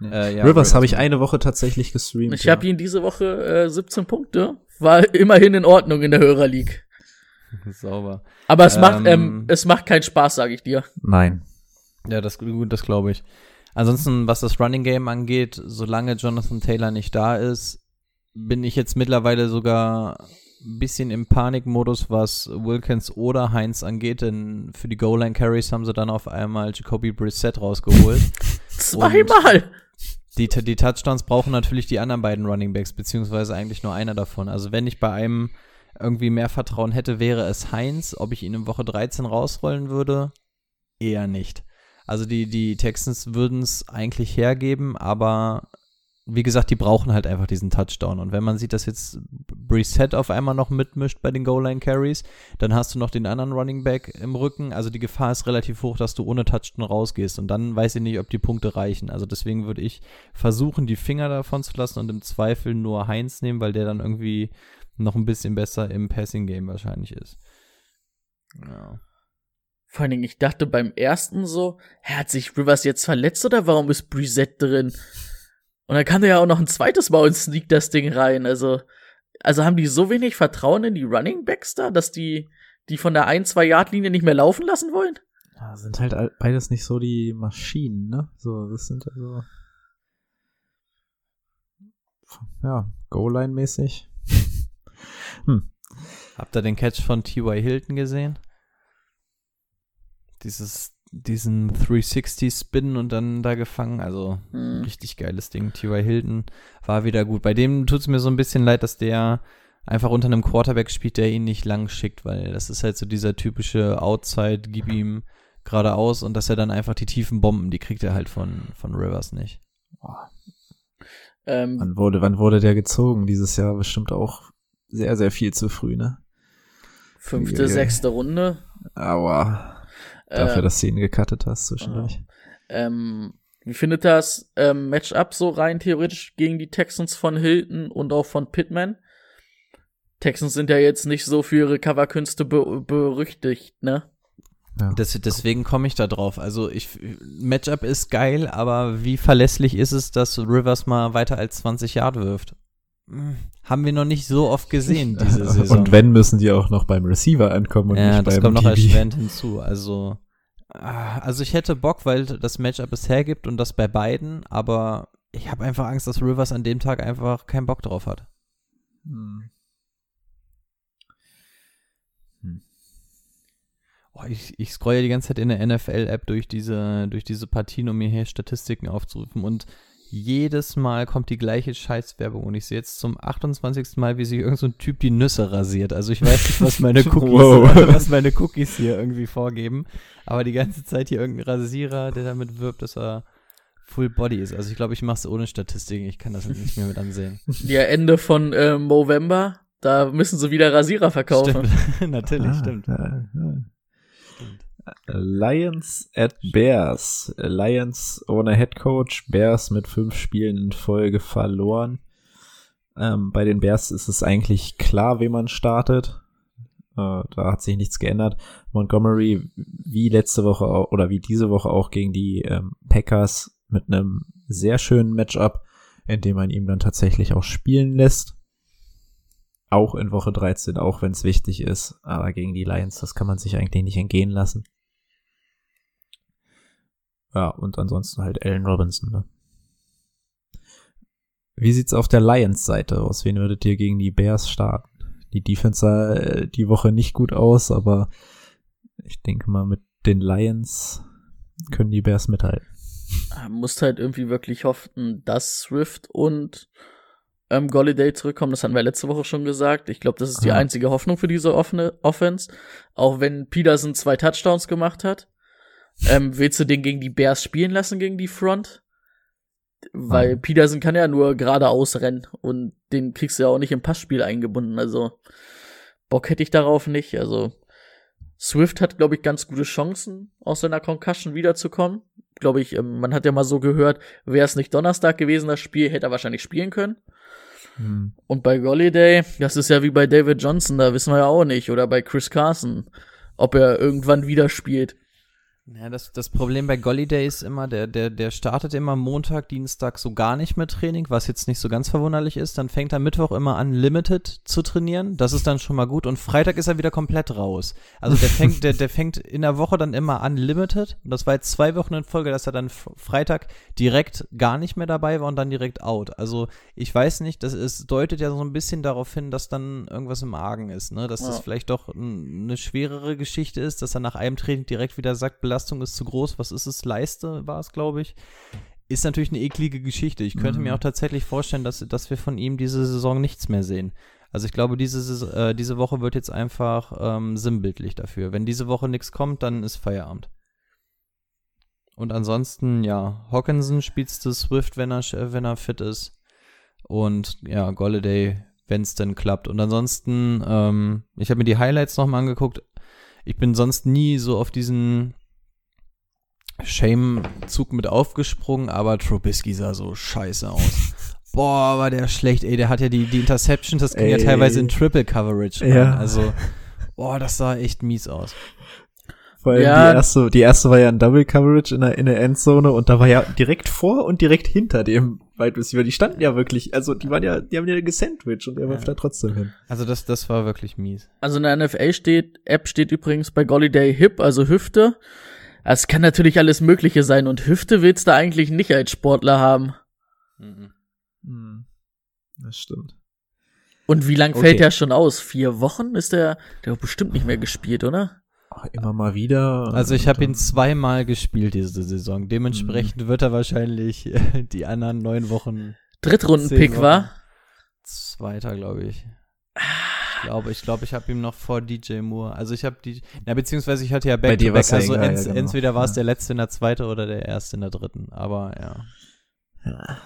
Äh, ja, Rivers habe ich ne? eine Woche tatsächlich gestreamt. Ich ja. habe ihn diese Woche äh, 17 Punkte. War immerhin in Ordnung in der Hörer League. Sauber. Aber es Ähm, macht ähm, es macht keinen Spaß, sage ich dir. Nein. Ja, das, gut, das glaube ich. Ansonsten, was das Running Game angeht, solange Jonathan Taylor nicht da ist, bin ich jetzt mittlerweile sogar ein bisschen im Panikmodus, was Wilkins oder Heinz angeht, denn für die Goal-Line Carries haben sie dann auf einmal Jacoby Brissett rausgeholt. Zweimal. Die, die Touchdowns brauchen natürlich die anderen beiden Running Backs, beziehungsweise eigentlich nur einer davon. Also wenn ich bei einem irgendwie mehr Vertrauen hätte, wäre es Heinz. Ob ich ihn in Woche 13 rausrollen würde, eher nicht. Also die, die Texans würden es eigentlich hergeben, aber wie gesagt, die brauchen halt einfach diesen Touchdown. Und wenn man sieht, dass jetzt Brissett auf einmal noch mitmischt bei den Goal-Line-Carries, dann hast du noch den anderen Running Back im Rücken. Also die Gefahr ist relativ hoch, dass du ohne Touchdown rausgehst. Und dann weiß ich nicht, ob die Punkte reichen. Also deswegen würde ich versuchen, die Finger davon zu lassen und im Zweifel nur Heinz nehmen, weil der dann irgendwie noch ein bisschen besser im Passing-Game wahrscheinlich ist. Ja. Vor allen Dingen, ich dachte beim ersten so, hat sich Rivers jetzt verletzt oder warum ist Brissett drin? Und dann kam da ja auch noch ein zweites Mal und sneakt das Ding rein. Also, also haben die so wenig Vertrauen in die Running Backs da, dass die die von der 1-2-Yard-Linie nicht mehr laufen lassen wollen? Ja, sind halt beides nicht so die Maschinen, ne? So, das sind also. Ja, Goal-Line-mäßig. hm. Habt ihr den Catch von T.Y. Hilton gesehen? dieses, diesen 360-Spin und dann da gefangen. Also Mhm. richtig geiles Ding. T.Y. Hilton war wieder gut. Bei dem tut es mir so ein bisschen leid, dass der einfach unter einem Quarterback spielt, der ihn nicht lang schickt, weil das ist halt so dieser typische Outside, gib ihm geradeaus und dass er dann einfach die tiefen Bomben, die kriegt er halt von, von Rivers nicht. Ähm, Wann wurde, wann wurde der gezogen? Dieses Jahr bestimmt auch sehr, sehr viel zu früh, ne? fünfte, Uiuiui. sechste Runde. Aber dafür, Äh, dass du ihn gecuttet hast zwischendurch. Ähm, wie findet das ähm, Matchup so rein theoretisch gegen die Texans von Hilton und auch von Pittman? Texans sind ja jetzt nicht so für ihre Coverkünste be berüchtigt, ne? Ja. Das, deswegen komme ich da drauf. Also ich Matchup ist geil, aber wie verlässlich ist es, dass Rivers mal weiter als 20 Yard wirft? Hm, Haben wir noch nicht so oft gesehen diese Saison. Und wenn, müssen die auch noch beim Receiver ankommen und ja, nicht das beim kommt noch erschwerend hinzu. Also, ah, also ich hätte Bock, weil das Matchup es hergibt und das bei beiden, aber ich habe einfach Angst, dass Rivers an dem Tag einfach keinen Bock drauf hat. Hm. Oh, ich, ich scroll ja die ganze Zeit in der NFL-App durch diese, durch diese Partien, um mir hier Statistiken aufzurufen und jedes Mal kommt die gleiche Scheißwerbung und ich sehe jetzt zum 28. Mal, wie sich irgendein so Typ die Nüsse rasiert. Also ich weiß nicht, was meine Cookies, Wow. was meine Cookies hier irgendwie vorgeben, aber die ganze Zeit hier irgendein Rasierer, der damit wirbt, dass er Full Body ist. Also ich glaube, ich mache es ohne Statistiken. Ich kann das nicht mehr mit ansehen. Ja, Ende von äh, November, da müssen sie wieder Rasierer verkaufen. Stimmt. Natürlich, Ah, stimmt. ja, ja. Lions at Bears. Lions ohne Head Coach, Bears mit fünf Spielen in Folge verloren. Ähm, bei den Bears ist es eigentlich klar, wie man startet. Äh, da hat sich nichts geändert. Montgomery wie letzte Woche oder wie diese Woche auch gegen die ähm, Packers mit einem sehr schönen Matchup, in dem man ihm dann tatsächlich auch spielen lässt. Auch in Woche 13, auch wenn es wichtig ist. Aber gegen die Lions, das kann man sich eigentlich nicht entgehen lassen. Ja, und ansonsten halt Allen Robinson, ne? Wie sieht's auf der Lions-Seite aus? Wen würdet ihr gegen die Bears starten? Die Defense sah äh, die Woche nicht gut aus, aber ich denke mal, mit den Lions können die Bears mithalten. Ah, Musst halt irgendwie wirklich hoffen, dass Swift und ähm, Golliday zurückkommen. Das hatten wir letzte Woche schon gesagt. Ich glaube, das ist die Ja. einzige Hoffnung für diese offene Offense. Auch wenn Peterson zwei Touchdowns gemacht hat. Ähm, willst du den gegen die Bears spielen lassen, gegen die Front? Weil Nein. Peterson kann ja nur geradeaus rennen und den kriegst du ja auch nicht im Passspiel eingebunden. Also Bock hätte ich darauf nicht. Also Swift hat, glaube ich, ganz gute Chancen, aus seiner Concussion wiederzukommen. Glaube ich, ähm, man hat ja mal so gehört, wäre es nicht Donnerstag gewesen, das Spiel, hätte er wahrscheinlich spielen können. Hm. Und bei Golliday, das ist ja wie bei David Johnson, da wissen wir ja auch nicht. Oder bei Chris Carson, ob er irgendwann wieder spielt. Ja, das, das Problem bei Golliday ist immer, der, der, der startet immer Montag, Dienstag so gar nicht mit Training, was jetzt nicht so ganz verwunderlich ist. Dann fängt er Mittwoch immer an, Limited zu trainieren. Das ist dann schon mal gut. Und Freitag ist er wieder komplett raus. Also der fängt, der, der fängt in der Woche dann immer an, Limited. Und das war jetzt zwei Wochen in Folge, dass er dann Freitag direkt gar nicht mehr dabei war und dann direkt out. Also ich weiß nicht, das ist, deutet ja so ein bisschen darauf hin, dass dann irgendwas im Argen ist, ne? Dass das Ja. vielleicht doch eine schwerere Geschichte ist, dass er nach einem Training direkt wieder sagt, Belastung ist zu groß, was ist es, Leiste war es, glaube ich. Ist natürlich eine eklige Geschichte. Ich könnte mir auch tatsächlich vorstellen, dass, dass wir von ihm diese Saison nichts mehr sehen. Also ich glaube, diese, äh, diese Woche wird jetzt einfach ähm, sinnbildlich dafür. Wenn diese Woche nichts kommt, dann ist Feierabend. Und ansonsten, ja, Hawkinson spielst du Swift, wenn er, wenn er fit ist. Und ja, Golladay, wenn es denn klappt. Und ansonsten, ähm, ich habe mir die Highlights nochmal angeguckt. Ich bin sonst nie so auf diesen Shame-Zug mit aufgesprungen, aber Trubisky sah so scheiße aus. Boah, war der schlecht, ey. Der hat ja die, die Interceptions, das ging ja Ey. teilweise in Triple Coverage. rein. Ja. Also, boah, das sah echt mies aus. Vor allem Ja. die erste, die erste war ja ein Double Coverage in der, in der Endzone und da war ja direkt vor und direkt hinter dem Wide Receiver. Die standen ja wirklich, also die waren ja, die haben ja gesandwiched und er wirft da trotzdem hin. Also, das, das war wirklich mies. Also in der NFL steht, App steht übrigens bei Golliday Hip, also Hüfte. Es kann natürlich alles Mögliche sein und Hüfte willst du eigentlich nicht als Sportler haben. Hm. Das stimmt. Und wie lang Okay. fällt der schon aus? Vier Wochen ist der, der hat bestimmt nicht mehr gespielt, oder? immer mal wieder. Also ich habe ihn zweimal gespielt diese Saison. Dementsprechend wird er wahrscheinlich die anderen neun Wochen. Drittrunden-Pick war? Zweiter, glaube ich. Ich glaube, ich glaube, ich habe ihm noch vor DJ Moore. Also ich habe die, na beziehungsweise ich hatte ja Back Bei dir to Back. Also ents, ja, genau. entweder war es der letzte in der zweiten oder der erste in der dritten. Aber ja. Ja.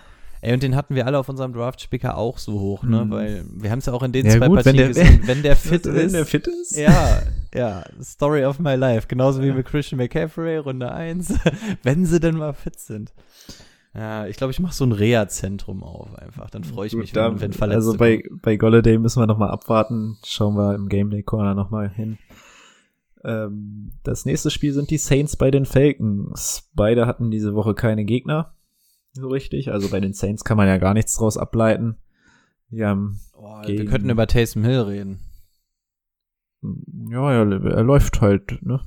Ey, und den hatten wir alle auf unserem Draft-Spicker auch so hoch, ne? Mhm. Weil wir haben es ja auch in den Ja, zwei gut, wenn Partien der- gesehen, wenn der fit Wenn ist. der fit ist? Ja, ja, Story of my life. Genauso wie mit Christian McCaffrey, Runde 1. wenn sie denn mal fit sind. Ja, ich glaube, ich mache so ein Reha-Zentrum auf einfach. Dann freue ich Gut, mich, wenn, wenn Verletzte Also bei, bei Golladay müssen wir nochmal abwarten. Schauen wir im Game Day Corner nochmal hin. Ähm, das nächste Spiel sind die Saints bei den Falcons. Beide hatten diese Woche keine Gegner. So richtig. Also bei den Saints kann man ja gar nichts draus ableiten. Die haben, Oh, wir könnten über Taysom Hill reden. ja, er, er läuft halt, ne?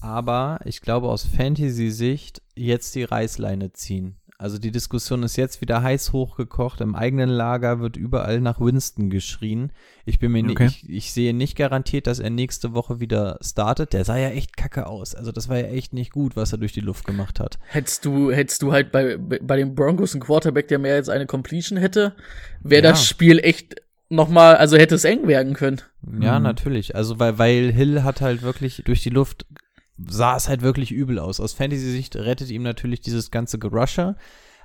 Aber ich glaube aus Fantasy-Sicht jetzt die Reißleine ziehen. Also die Diskussion ist jetzt wieder heiß hochgekocht. Im eigenen Lager wird überall nach Winston geschrien. Ich bin mir Okay. nicht, ich, ich sehe nicht garantiert, dass er nächste Woche wieder startet. Der sah ja echt kacke aus. Also das war ja echt nicht gut, was er durch die Luft gemacht hat. Hättest du, hättest du halt bei, bei den Broncos einen Quarterback, der mehr als eine Completion hätte, wäre Ja. das Spiel echt noch mal, also hätte es eng werden können. Ja, Mhm. natürlich. Also weil, weil Hill hat halt wirklich durch die Luft sah es halt wirklich übel aus. Aus Fantasy-Sicht rettet ihm natürlich dieses ganze Gerusher.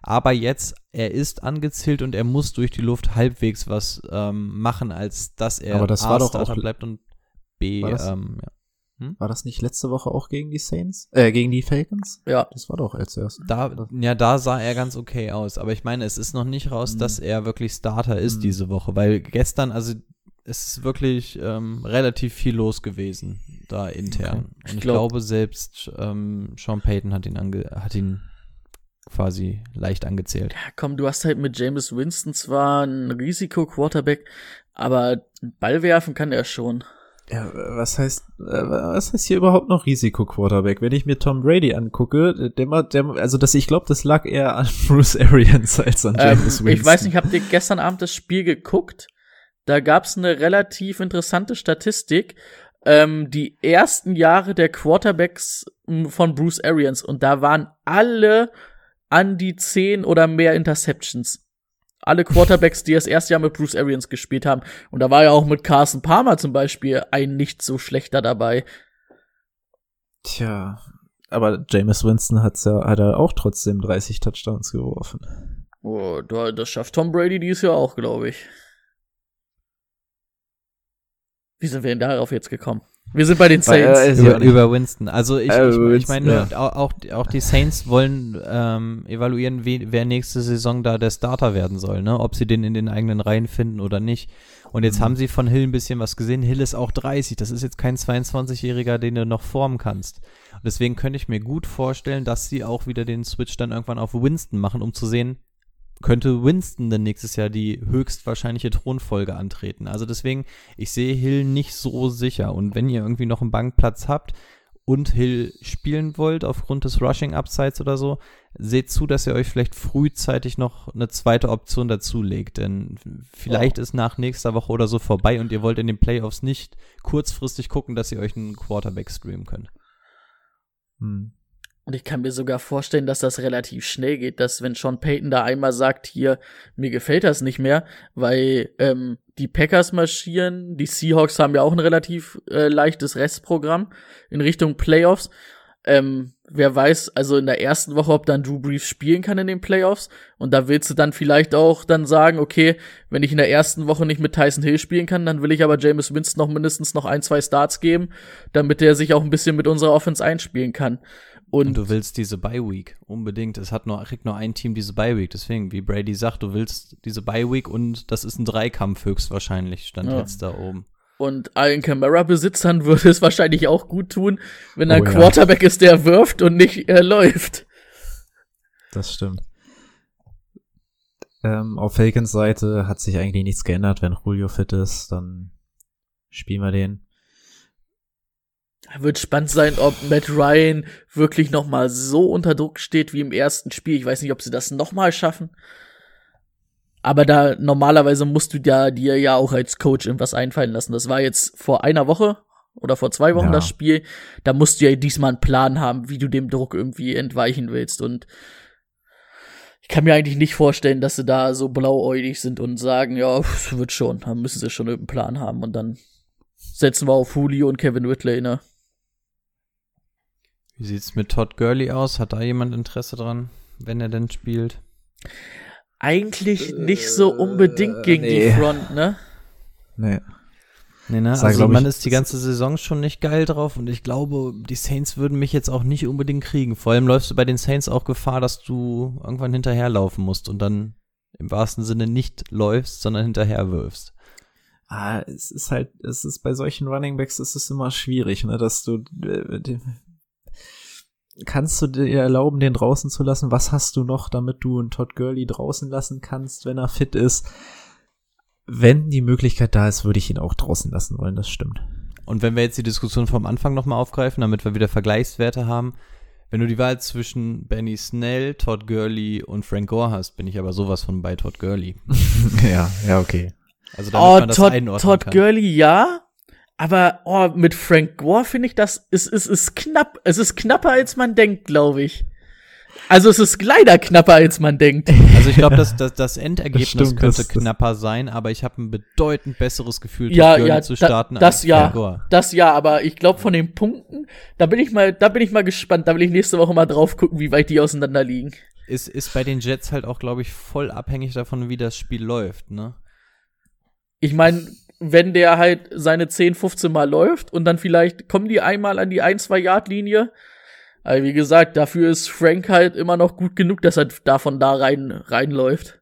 Aber jetzt, er ist angezählt und er muss durch die Luft halbwegs was ähm, machen, als dass er Aber das war doch Starter auch- bleibt und B, War das- ähm, ja. War das nicht letzte Woche auch gegen die Saints? Äh, gegen die Falcons? Ja. Das war doch als erstes. Da, ja, da sah er ganz okay aus. Aber ich meine, es ist noch nicht raus, Mhm. dass er wirklich Starter ist Mhm. diese Woche, weil gestern, also es ist wirklich ähm, relativ viel los gewesen da intern. Okay. Und ich, glaub- glaube, selbst ähm, Sean Payton hat ihn, ange hat ihn quasi leicht angezählt. Ja, komm, du hast halt mit James Winston zwar einen Risiko-Quarterback, aber Ball werfen kann er schon. Ja, was heißt, äh, was heißt hier überhaupt noch Risiko-Quarterback? Wenn ich mir Tom Brady angucke, der, der also das, ich glaube, das lag eher an Bruce Arians als an Ähm, James Winston. ich weiß nicht, habt ihr gestern Abend das Spiel geguckt? Da gab's eine relativ interessante Statistik. Ähm, die ersten Jahre der Quarterbacks von Bruce Arians und da waren alle an die 10 oder mehr Interceptions. Alle Quarterbacks, die das erste Jahr mit Bruce Arians gespielt haben. Und da war ja auch mit Carson Palmer zum Beispiel ein nicht so schlechter dabei. Tja, aber James Winston hat's ja, hat er auch trotzdem 30 Touchdowns geworfen. Oh, da- das schafft Tom Brady dies Jahr auch, glaube ich. Wie sind wir denn darauf jetzt gekommen? Wir sind bei den Bei, Saints. äh, Über, über Winston. Also ich, Äh, ich, ich meine, ja. auch, auch, auch die Saints wollen ähm, evaluieren, we, wer nächste Saison da der Starter werden soll, ne? Ob sie den in den eigenen Reihen finden oder nicht. Und jetzt Mhm. haben sie von Hill ein bisschen was gesehen. Hill ist auch 30. Das ist jetzt kein 22-Jähriger, den du noch formen kannst. Und deswegen könnte ich mir gut vorstellen, dass sie auch wieder den Switch dann irgendwann auf Winston machen, um zu sehen, könnte Winston denn nächstes Jahr die höchstwahrscheinliche Thronfolge antreten. Also deswegen, ich sehe Hill nicht so sicher. Und wenn ihr irgendwie noch einen Bankplatz habt und Hill spielen wollt aufgrund des Rushing Upsides oder so, seht zu, dass ihr euch vielleicht frühzeitig noch eine zweite Option dazulegt. Denn vielleicht ist nach nächster Woche oder so vorbei und ihr wollt in den Playoffs nicht kurzfristig gucken, dass ihr euch einen Quarterback streamen könnt. Hm. Und ich kann mir sogar vorstellen, dass das relativ schnell geht, dass wenn Sean Payton da einmal sagt, hier, mir gefällt das nicht mehr, weil ähm, die Packers marschieren, die Seahawks haben ja auch ein relativ äh, leichtes Restprogramm in Richtung Playoffs. Ähm, wer weiß, also in der ersten Woche, ob dann Drew Brees spielen kann in den Playoffs. Und da willst du dann vielleicht auch dann sagen, okay, wenn ich in der ersten Woche nicht mit Tyson Hill spielen kann, dann will ich aber James Winston noch mindestens noch ein, zwei Starts geben, damit er sich auch ein bisschen mit unserer Offense einspielen kann. Und Und du willst diese Bye Week unbedingt. Es hat nur kriegt nur ein Team diese Bye Week. Deswegen, wie Brady sagt, du willst diese Bye Week und das ist ein Dreikampf höchstwahrscheinlich stand Ja. jetzt da oben. Und allen Camera-Besitzern würde es wahrscheinlich auch gut tun, wenn ein Oh ja. Quarterback ist, der wirft und nicht äh, läuft. Das stimmt. Ähm, auf Falcons Seite hat sich eigentlich nichts geändert. Wenn Julio fit ist, dann spielen wir den. Wird spannend sein, ob Matt Ryan wirklich noch mal so unter Druck steht wie im ersten Spiel. Ich weiß nicht, ob sie das noch mal schaffen. Aber da normalerweise musst du ja dir ja auch als Coach irgendwas einfallen lassen. Das war jetzt vor einer Woche, oder vor zwei Wochen Ja. das Spiel, da musst du ja diesmal einen Plan haben, wie du dem Druck irgendwie entweichen willst. Und ich kann mir eigentlich nicht vorstellen, dass sie da so blauäugig sind und sagen, ja, pf, wird schon, dann müssen sie schon irgendeinen Plan haben und dann setzen wir auf Julio und Kevin Whitley, ne? Wie sieht's mit Todd Gurley aus? Hat da jemand Interesse dran, wenn er denn spielt? Eigentlich nicht so unbedingt gegen die nee. Front, ne? Nee. Nee, ne? Also man ist die ganze Saison schon nicht geil drauf und ich glaube, die Saints würden mich jetzt auch nicht unbedingt kriegen. Vor allem läufst du bei den Saints auch Gefahr, dass du irgendwann hinterherlaufen musst und dann im wahrsten Sinne nicht läufst, sondern hinterher wirfst. Ah, es ist halt, es ist bei solchen Running Backs ist es immer schwierig, ne, dass du äh, die- kannst du dir erlauben, den draußen zu lassen? Was hast du noch, damit du einen Todd Gurley draußen lassen kannst, wenn er fit ist? Wenn die Möglichkeit da ist, würde ich ihn auch draußen lassen wollen, das stimmt. Und wenn wir jetzt die Diskussion vom Anfang nochmal aufgreifen, damit wir wieder Vergleichswerte haben, wenn du die Wahl zwischen Benny Snell, Todd Gurley und Frank Gore hast, bin ich aber sowas von bei Todd Gurley. ja, ja, okay. Also damit Oh, man das Todd, einordnen Todd kann. Gurley, ja. Aber oh, mit Frank Gore finde ich, das ist, ist, ist knapp. Es ist knapper, als man denkt, glaube ich. Also es ist leider knapper, als man denkt. Also ich glaube, das, das, das Endergebnis stimmt, könnte das- das- knapper sein, aber ich habe ein bedeutend besseres Gefühl, Ja, ja, zu da- starten das als ja. Frank Gore. Das ja, aber ich glaube von den Punkten, da bin ich mal, da bin ich mal gespannt. Da will ich nächste Woche mal drauf gucken, wie weit die auseinander liegen. Ist, ist bei den Jets halt auch, glaube ich, voll abhängig davon, wie das Spiel läuft, ne? Ich meine, wenn der halt seine 10, 15 Mal läuft und dann vielleicht kommen die einmal an die 1, 2 Yard Linie. Aber wie gesagt, dafür ist Frank halt immer noch gut genug, dass er davon da rein reinläuft.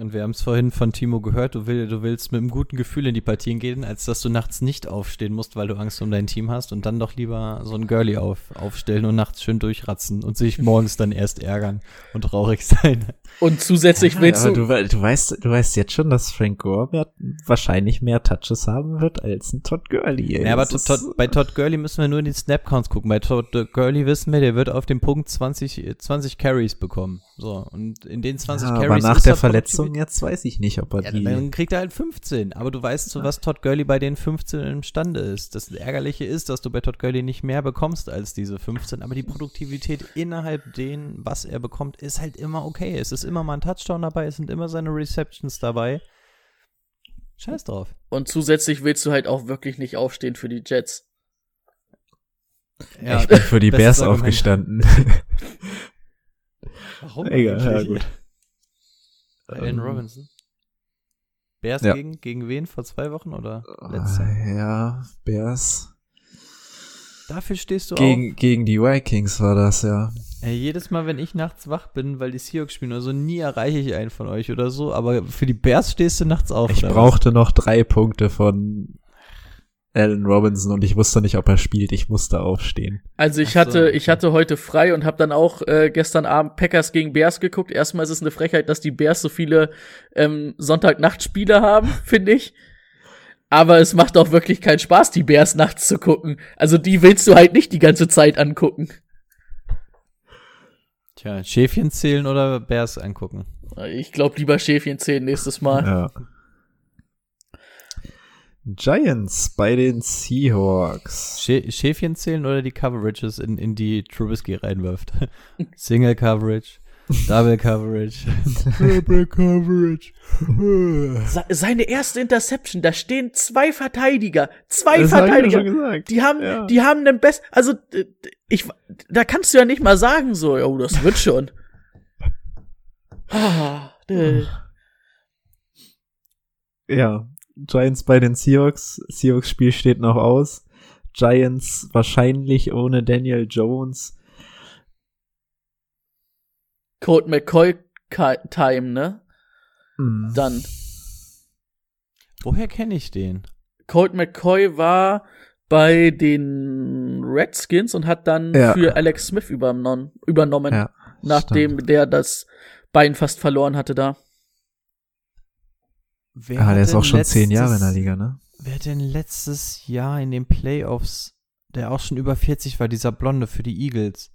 Und wir haben es vorhin von Timo gehört, du, will, du willst mit einem guten Gefühl in die Partien gehen, als dass du nachts nicht aufstehen musst, weil du Angst um dein Team hast und dann doch lieber so ein Girlie auf, aufstellen und nachts schön durchratzen und sich morgens dann erst ärgern und traurig sein. Und zusätzlich willst aber du, du, du weißt, du weißt jetzt schon, dass Frank Gore mehr, wahrscheinlich mehr Touches haben wird als ein Todd Gurley. ey. Ja, aber Todd, ist- bei Todd Gurley müssen wir nur in die Snap-Counts gucken. Bei Todd Gurley wissen wir, der wird auf dem Punkt 20, 20 Carries bekommen. So, und in den 20 ja, Carries aber nach ist der er Verletzung Produktivität- jetzt weiß ich nicht, ob er Ja, die. dann kriegt er halt 15. Aber du weißt, zu was Todd Gurley bei den 15 imstande ist. Das Ärgerliche ist, dass du bei Todd Gurley nicht mehr bekommst als diese 15. Aber die Produktivität innerhalb den, was er bekommt, ist halt immer okay. Es ist immer mal ein Touchdown dabei, es sind immer seine Receptions dabei. Scheiß drauf. und zusätzlich willst du halt auch wirklich nicht aufstehen für die Jets. Ja, ich bin für die Bears Argument. aufgestanden. Warum? Egal, ja eigentlich? Gut. Allen Ähm, Robinson. Bears ja. gegen, gegen wen? Vor zwei Wochen oder letzte? Ah, Ja, Bears. Dafür stehst du Gegen, gegen die Vikings war das, ja. auf. Ey, jedes Mal, wenn ich nachts wach bin, weil die Seahawks spielen oder so, nie erreiche ich einen von euch oder so, aber für die Bears stehst du nachts auf. Ich oder was? brauchte noch drei Punkte von Allen Robinson und ich wusste nicht, ob er spielt. Ich musste aufstehen. Also ich so, hatte, okay. ich hatte heute frei und habe dann auch äh, gestern Abend Packers gegen Bears geguckt. Erstmal ist es eine Frechheit, dass die Bears so viele ähm, Sonntagnachtspiele haben, finde ich. Aber es macht auch wirklich keinen Spaß, die Bears nachts zu gucken. Also die willst du halt nicht die ganze Zeit angucken. Tja, Schäfchen zählen oder Bears angucken? Ich glaube lieber Schäfchen zählen nächstes Mal. Ja. Giants bei den Seahawks. Schä Schäfchen zählen oder die Coverages, in, in die Trubisky reinwirft? Single Coverage, Double Coverage. Triple Coverage. Se- Seine erste Interception, da stehen zwei Verteidiger, zwei Das hab Verteidiger. schon gesagt. Die haben, Ja. die haben den Best, also ich, da kannst du ja nicht mal sagen so, oh, das wird schon. ah, Ja, Giants bei den Seahawks. Seahawks Spiel steht noch aus. Giants wahrscheinlich ohne Daniel Jones. Colt McCoy Time, ne? Hm. Dann Woher kenne ich den? Colt McCoy war bei den Redskins und hat dann Ja. für Alex Smith übernommen, übernommen Ja, nachdem der das Bein fast verloren hatte da. Wer Ah, hat der ist denn auch schon zehn Jahre in der letztes- Liga, ne? Wer denn letztes Jahr in den Playoffs, der auch schon über 40 war, dieser Blonde für die Eagles?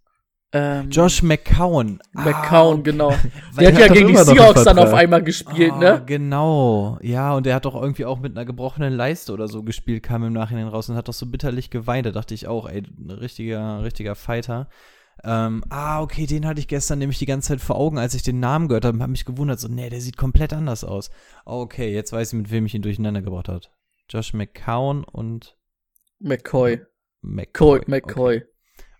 Ähm, Josh McCown. McCown, Ah, genau. Der hat ja gegen die Seahawks dann auf einmal gespielt, Ah, ne? Genau. Ja, und er hat doch irgendwie auch mit einer gebrochenen Leiste oder so gespielt, kam im Nachhinein raus und hat doch so bitterlich geweint. Da dachte ich auch, ey, ein richtiger, richtiger Fighter. Ähm, ah, okay, den hatte ich gestern nämlich die ganze Zeit vor Augen, als ich den Namen gehört habe, habe mich gewundert, so, nee, der sieht komplett anders aus. Ah, Okay, jetzt weiß ich, mit wem ich ihn durcheinander gebracht hat. Josh McCown und McCoy. McCoy. Colt McCoy.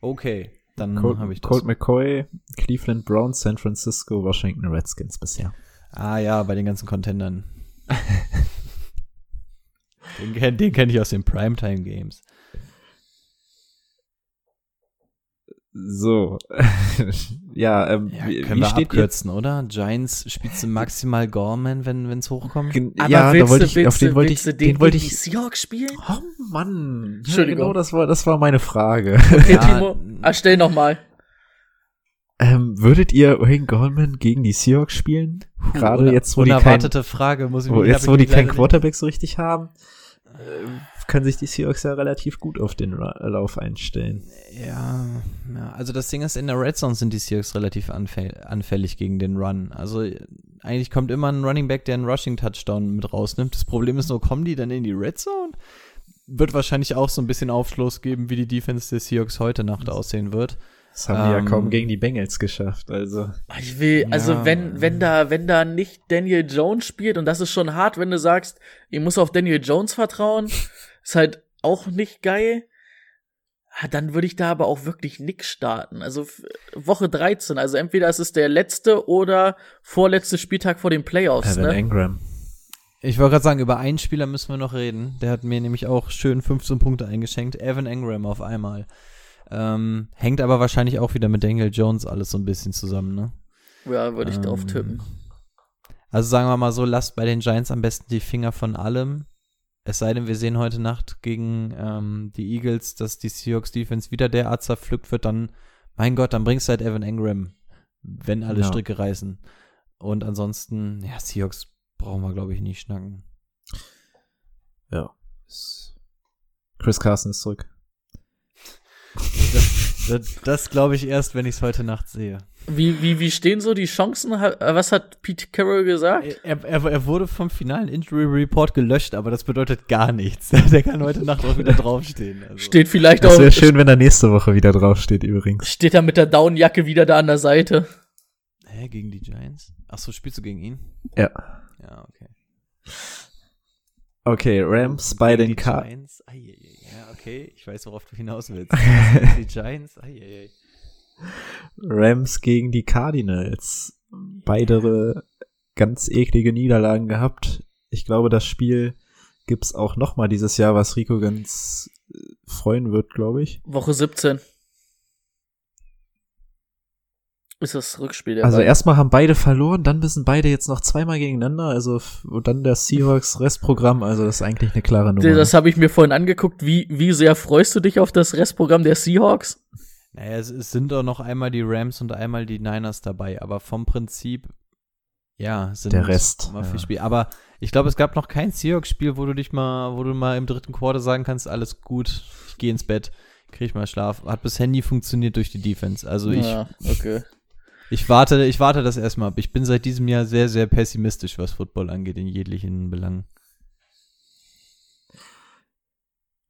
Okay, okay dann habe ich das. Colt McCoy, Cleveland Browns, San Francisco, Washington Redskins bisher. Ah ja, bei den ganzen Contendern. den den kenne ich aus den Primetime Games. So. ja, ähm, Ja, wie, können wie wir steht ihr? abkürzen, oder? Giants spielst du maximal Gorman, wenn es hochkommt? Gen- Aber ja, willst da wollte du, ich, willst auf den wollte ich, den, den wollte ich. Seahawks spielen? Oh Mann. Entschuldigung. Genau, das war, das war meine Frage. Okay, Ja. Timo, erstell noch mal. Ähm, würdet ihr Wayne Goldman gegen die Seahawks spielen? Gerade Uner- jetzt, wo die kein, unerwartete Frage, muss ich wo, jetzt, wo die keinen Quarterback so richtig haben, äh, können sich die Seahawks ja relativ gut auf den Lauf einstellen. Ja, ja, also das Ding ist, in der Red Zone sind die Seahawks relativ anfäll anfällig gegen den Run. Also eigentlich kommt immer ein Running Back, der einen Rushing-Touchdown mit rausnimmt. Das Problem ist nur, kommen die dann in die Red Zone? Wird wahrscheinlich auch so ein bisschen Aufschluss geben, wie die Defense der Seahawks heute Nacht aussehen wird. Das haben die ja Ähm, kaum gegen die Bengals geschafft, also. Ich will, also Ja. wenn, wenn da, wenn da nicht Daniel Jones spielt, und das ist schon hart, wenn du sagst, ich muss auf Daniel Jones vertrauen, ist halt auch nicht geil. Ah, Dann würde ich da aber auch wirklich nix starten. Also Woche 13, also entweder ist es der letzte oder vorletzte Spieltag vor den Playoffs, Evan ne? Engram. Ich wollte gerade sagen, über einen Spieler müssen wir noch reden. Der hat mir nämlich auch schön 15 Punkte eingeschenkt. Evan Engram auf einmal. Ähm, hängt aber wahrscheinlich auch wieder mit Daniel Jones alles so ein bisschen zusammen, ne? Ja, würde ich drauf Ähm, tippen. Also sagen wir mal so, lasst bei den Giants am besten die Finger von allem. Es sei denn, wir sehen heute Nacht gegen ähm, die Eagles, dass die Seahawks Defense wieder derart zerpflückt wird, dann, mein Gott, dann bringst du halt Evan Engram, wenn alle Ja. Stricke reißen. Und ansonsten, ja, Seahawks brauchen wir, glaube ich, nicht schnacken. Ja. Chris Carson ist zurück. Das, das glaube ich erst, wenn ich es heute Nacht sehe. Wie, wie, wie stehen so die Chancen? Ha- Was hat Pete Carroll gesagt? Er, er, er wurde vom finalen Injury Report gelöscht, aber das bedeutet gar nichts. Der kann heute Nacht auch wieder draufstehen. Also. Steht vielleicht Das auch, wäre schön, wenn er nächste Woche wieder draufsteht, übrigens. steht er mit der Downjacke wieder da an der Seite. Hä, gegen die Giants? Ach so, spielst du gegen ihn? Ja. Ja, okay. Okay, Rams bei Gegen den die okay, ich weiß, worauf du hinaus willst. die Giants? Eieiei. Rams gegen die Cardinals. Beide ganz eklige Niederlagen gehabt. Ich glaube, das Spiel gibt's auch noch mal dieses Jahr, was Rico ganz äh, freuen wird, glaube ich. Woche 17. Ist das Rückspiel der Also beiden. erstmal haben beide verloren, dann müssen beide jetzt noch zweimal gegeneinander, also und dann das Seahawks Restprogramm, also das ist eigentlich eine klare Nummer. Das habe ich mir vorhin angeguckt. Wie, wie sehr freust du dich auf das Restprogramm der Seahawks? Naja, es, es sind doch noch einmal die Rams und einmal die Niners dabei, aber vom Prinzip, ja, sind Der Rest, immer ja. viel Spiel. Aber ich glaube, es gab noch kein Seahawks-Spiel, wo du dich mal, wo du mal im dritten Quarter sagen kannst, alles gut, ich gehe ins Bett, krieg ich mal Schlaf. Hat bisher nie funktioniert durch die Defense. Also ich, ja, okay. Ich warte, ich warte das erstmal ab. Ich bin seit diesem Jahr sehr, sehr pessimistisch, was Football angeht, in jeglichen Belangen.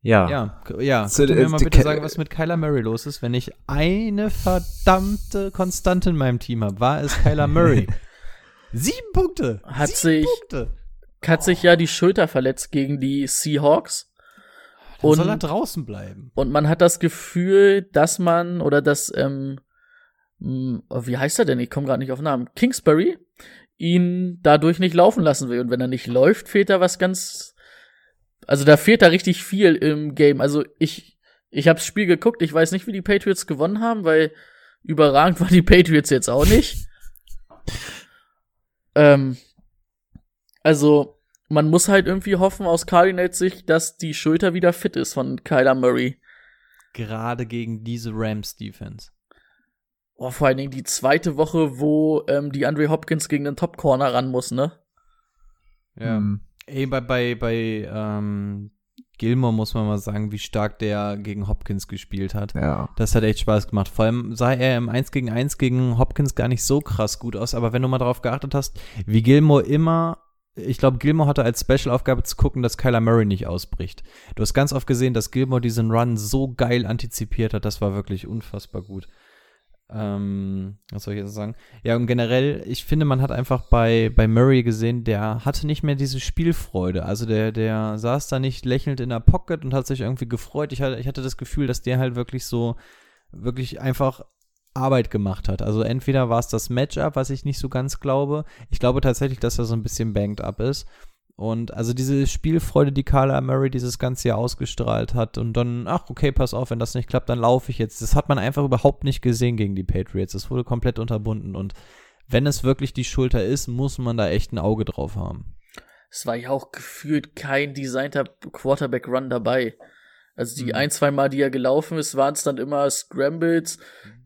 ja. Ja, ja. Zu- Könnt ihr mir mal bitte Ke- sagen, was mit Kyler Murray los ist, wenn ich eine verdammte Konstante in meinem Team habe? War es Kyler Murray? Sieben Punkte! Hat Sieben sich- Punkte! Hat sich ja die Schulter verletzt gegen die Seahawks. Dann Und, soll er draußen bleiben. und man hat das Gefühl, dass man, oder dass, ähm, wie heißt er denn? Ich komme gerade nicht auf den Namen. Kingsbury ihn dadurch nicht laufen lassen will. Und wenn er nicht läuft, fehlt da was ganz. Also da fehlt da richtig viel im Game. Also ich, ich habe das Spiel geguckt, ich weiß nicht, wie die Patriots gewonnen haben, weil überragend waren die Patriots jetzt auch nicht. ähm, also, man muss halt irgendwie hoffen aus Cardinals Sicht, dass die Schulter wieder fit ist von Kyler Murray. Gerade gegen diese Rams-Defense. Oh, vor allen Dingen die zweite Woche, wo ähm, die Andre Hopkins gegen den Top Corner ran muss, ne? Ja. Mhm. Ey, bei, bei, bei ähm, Gilmore muss man mal sagen, wie stark der gegen Hopkins gespielt hat. Ja. Das hat echt Spaß gemacht. Vor allem sah er im 1 gegen 1 gegen Hopkins gar nicht so krass gut aus, aber wenn du mal darauf geachtet hast, wie Gilmore immer ich glaube, Gilmore hatte als Special-Aufgabe zu gucken, dass Kyler Murray nicht ausbricht. Du hast ganz oft gesehen, dass Gilmore diesen Run so geil antizipiert hat. Das war wirklich unfassbar gut. Ähm, was soll ich jetzt sagen? Ja, und generell, ich finde, man hat einfach bei, bei Murray gesehen, der hatte nicht mehr diese Spielfreude. Also der, der saß da nicht lächelnd in der Pocket und hat sich irgendwie gefreut. Ich hatte, ich hatte das Gefühl, dass der halt wirklich so, wirklich einfach Arbeit gemacht hat. Also entweder war es das Matchup, was ich nicht so ganz glaube. Ich glaube tatsächlich, dass er so ein bisschen banked up ist. Und also diese Spielfreude, die Carla Murray dieses ganze Jahr ausgestrahlt hat und dann, ach, okay, pass auf, wenn das nicht klappt, dann laufe ich jetzt. Das hat man einfach überhaupt nicht gesehen gegen die Patriots. Das wurde komplett unterbunden und wenn es wirklich die Schulter ist, muss man da echt ein Auge drauf haben. Es war ja auch gefühlt kein designter Quarterback-Run dabei. Also die mhm. ein, zwei Mal, die er gelaufen ist, waren es dann immer Scrambles,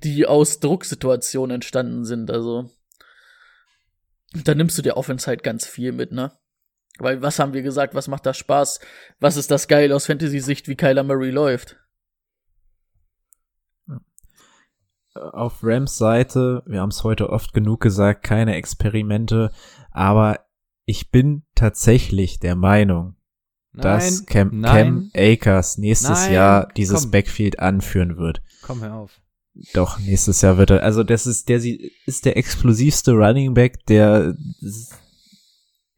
die aus Drucksituationen entstanden sind. Also da nimmst du dir Offense halt ganz viel mit, ne? Weil was haben wir gesagt, was macht da Spaß? Was ist das geil aus Fantasy-Sicht, wie Kyler Murray läuft? Auf Rams Seite, wir haben es heute oft genug gesagt, keine Experimente, aber ich bin tatsächlich der Meinung, nein, dass Cam, Cam Akers nächstes nein, Jahr dieses komm. Backfield anführen wird. Komm hör auf. Doch, nächstes Jahr wird er, also das ist der, ist der explosivste Running Back, der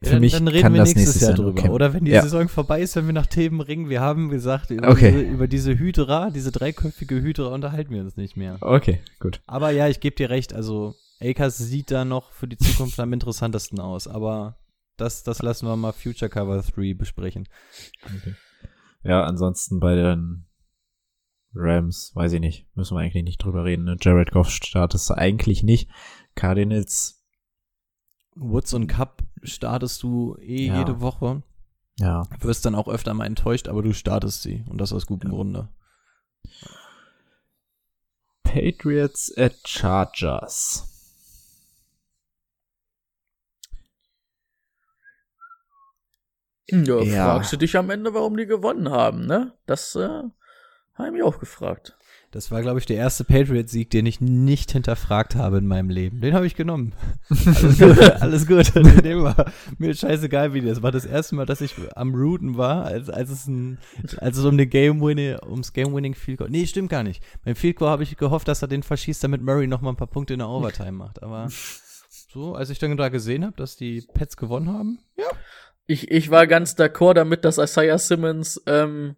für dann, mich dann reden kann wir das nächstes Jahr, drüber. Oder wenn die ja. Saison vorbei ist, wenn wir nach Themen ringen, wir haben gesagt, über, okay. diese, über diese Hydra, diese dreiköpfige Hydra unterhalten wir uns nicht mehr. Okay, gut. Aber ja, ich gebe dir recht, also Akers sieht da noch für die Zukunft am interessantesten aus, aber das, das lassen wir mal Future Cover 3 besprechen. Okay. Ja, ansonsten bei den Rams, weiß ich nicht, müssen wir eigentlich nicht drüber reden. Ne? Jared Goff startest du eigentlich nicht. Cardinals Woods und Cup startest du eh ja. jede Woche. Ja. Wirst dann auch öfter mal enttäuscht, aber du startest sie und das aus gutem ja. Grunde. Patriots at Chargers. Ja, ja, fragst du dich am Ende, warum die gewonnen haben, ne? Das äh, habe ich auch gefragt. Das war, glaube ich, der erste Patriots-Sieg, den ich nicht hinterfragt habe in meinem Leben. Den habe ich genommen. Alles gut. alles gut. Den war mir scheißegal, wie das war. Das erste Mal, dass ich am Rooten war, als, als, es, ein, als es um den Game Winning, ums Game Winning Field Goal. Nee, stimmt gar nicht. Beim Field Goal habe ich gehofft, dass er den verschießt, damit Murray noch mal ein paar Punkte in der Overtime macht. Aber so, als ich dann da gesehen habe, dass die Pets gewonnen haben, ja. Ich, ich war ganz d'accord damit, dass Isaiah Simmons ähm,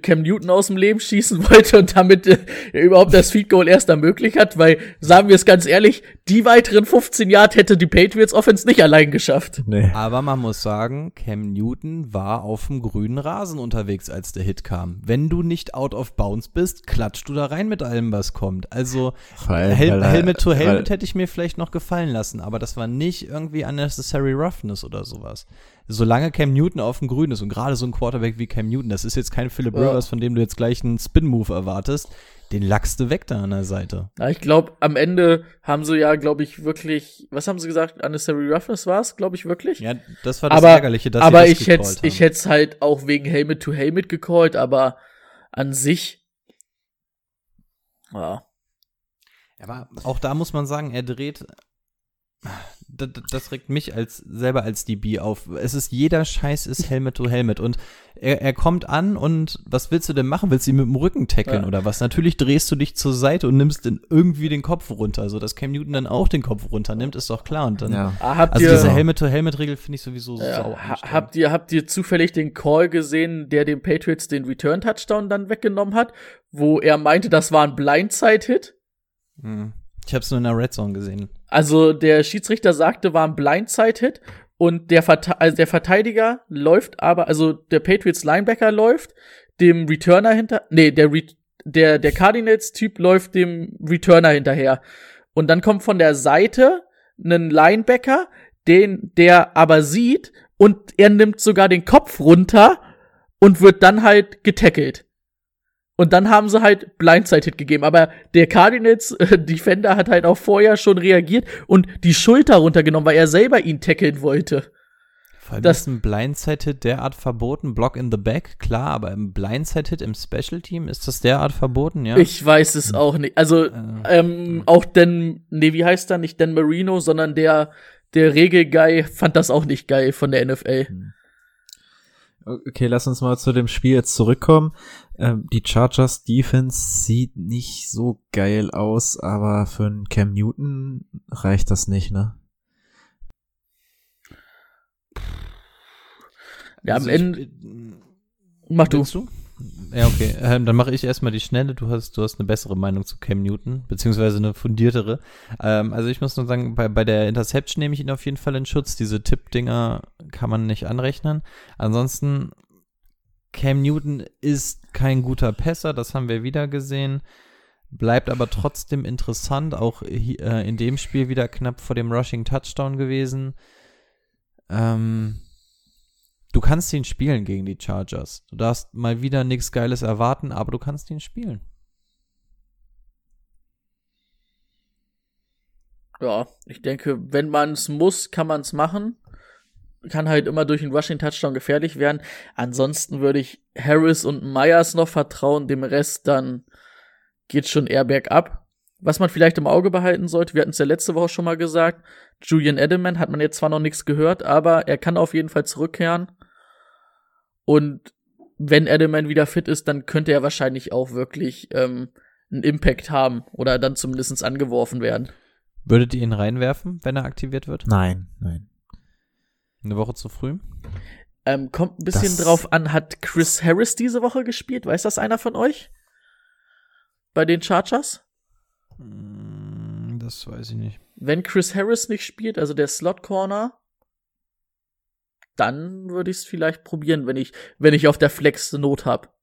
Cam Newton aus dem Leben schießen wollte und damit äh, überhaupt das Feed Goal erst ermöglicht hat, weil, sagen wir es ganz ehrlich, die weiteren 15 Yard hätte die Patriots Offense nicht allein geschafft. Nee. Aber man muss sagen, Cam Newton war auf dem grünen Rasen unterwegs, als der Hit kam. Wenn du nicht out of bounds bist, klatschst du da rein mit allem, was kommt. Also, Fall, Hel Helmet to Helmet hätte ich mir vielleicht noch gefallen lassen, aber das war nicht irgendwie unnecessary roughness oder sowas solange Cam Newton auf dem Grün ist und gerade so ein Quarterback wie Cam Newton, das ist jetzt kein Philip ja. Rivers, von dem du jetzt gleich einen Spin-Move erwartest, den lackst du weg da an der Seite. Ja, ich glaube, am Ende haben sie ja, glaube ich, wirklich, was haben sie gesagt? Unnecessary Roughness war es, glaube ich, wirklich? Ja, das war das aber, Ärgerliche, dass aber sie das ich hätte ich hätte es halt auch wegen Helmet to Helmet gecallt, aber an sich, ja. Aber auch da muss man sagen, er dreht das, das regt mich als selber als DB auf. Es ist jeder Scheiß ist Helmet to Helmet und er, er kommt an und was willst du denn machen? Willst du ihn mit dem Rücken tackeln ja. oder was? Natürlich drehst du dich zur Seite und nimmst dann irgendwie den Kopf runter, so dass Cam Newton dann auch den Kopf runter nimmt, ist doch klar und dann ja. ah, also diese Helmet to Helmet Regel finde ich sowieso ja, sau Habt ihr habt ihr zufällig den Call gesehen, der den Patriots den Return Touchdown dann weggenommen hat, wo er meinte, das war ein Blindside Hit? Hm. Ich habe es nur in der Red Zone gesehen. Also der Schiedsrichter sagte, war ein Blindside-Hit und der, Verte also der Verteidiger läuft aber, also der Patriots Linebacker läuft dem Returner hinter, nee, der, Re der, der Cardinals-Typ läuft dem Returner hinterher. Und dann kommt von der Seite ein Linebacker, den der aber sieht und er nimmt sogar den Kopf runter und wird dann halt getackelt. Und dann haben sie halt Blindside-Hit gegeben. Aber der Cardinals äh, hat halt auch vorher schon reagiert und die Schulter runtergenommen, weil er selber ihn tackeln wollte. Vor allem Das- ist ein Blindside-Hit derart verboten. Block in the back, klar, aber im Blindside-Hit im Special-Team ist das derart verboten, ja? Ich weiß es auch nicht. Also, ähm, auch Dan, nee, wie heißt er? Nicht Dan Marino, sondern der, der Regelguy fand das auch nicht geil von der NFL. Okay, lass uns mal zu dem Spiel jetzt zurückkommen. Ähm, die Chargers Defense sieht nicht so geil aus, aber für einen Cam Newton reicht das nicht, ne? Ja, am Also Ende, mach du. Willst du? Ja, okay. Ähm, dann mache ich erstmal die schnelle. Du hast, du hast eine bessere Meinung zu Cam Newton, beziehungsweise eine fundiertere. Ähm, also ich muss nur sagen, bei, bei der Interception nehme ich ihn auf jeden Fall in Schutz. Diese Tipp-Dinger kann man nicht anrechnen. Ansonsten, Cam Newton ist kein guter Pässer, das haben wir wieder gesehen. Bleibt aber trotzdem interessant, auch äh, in dem Spiel wieder knapp vor dem Rushing Touchdown gewesen. Ähm, du kannst ihn spielen gegen die Chargers. Du darfst mal wieder nichts Geiles erwarten, aber du kannst ihn spielen. Ja, ich denke, wenn man es muss, kann man es machen. Kann halt immer durch einen Rushing Touchdown gefährlich werden. Ansonsten würde ich Harris und Myers noch vertrauen, dem Rest dann geht schon eher bergab. Was man vielleicht im Auge behalten sollte, wir hatten es ja letzte Woche schon mal gesagt, Julian Edelman hat man jetzt zwar noch nichts gehört, aber er kann auf jeden Fall zurückkehren. Und wenn Edelman wieder fit ist, dann könnte er wahrscheinlich auch wirklich ähm, einen Impact haben oder dann zumindest angeworfen werden. Würdet ihr ihn reinwerfen, wenn er aktiviert wird? Nein, nein. Eine Woche zu früh? Ähm, kommt ein bisschen Das- drauf an, hat Chris Harris diese Woche gespielt? Weiß das einer von euch? Bei den Chargers? Mm, Das weiß ich nicht. Wenn Chris Harris nicht spielt, also der Slot Corner, dann würde ich es vielleicht probieren, wenn ich, wenn ich auf der Flex Not hab.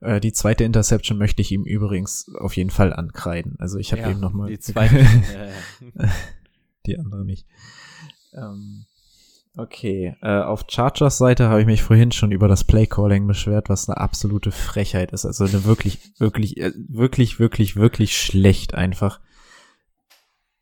Äh, die zweite Interception möchte ich ihm übrigens auf jeden Fall ankreiden. Also ich habe Ja, ihm noch mal die zweite. ja, ja. die andere nicht. Ähm, okay, äh, auf Chargers Seite habe ich mich vorhin schon über das Playcalling beschwert, was eine absolute Frechheit ist. Also eine wirklich, wirklich, äh, wirklich, wirklich, wirklich schlecht einfach.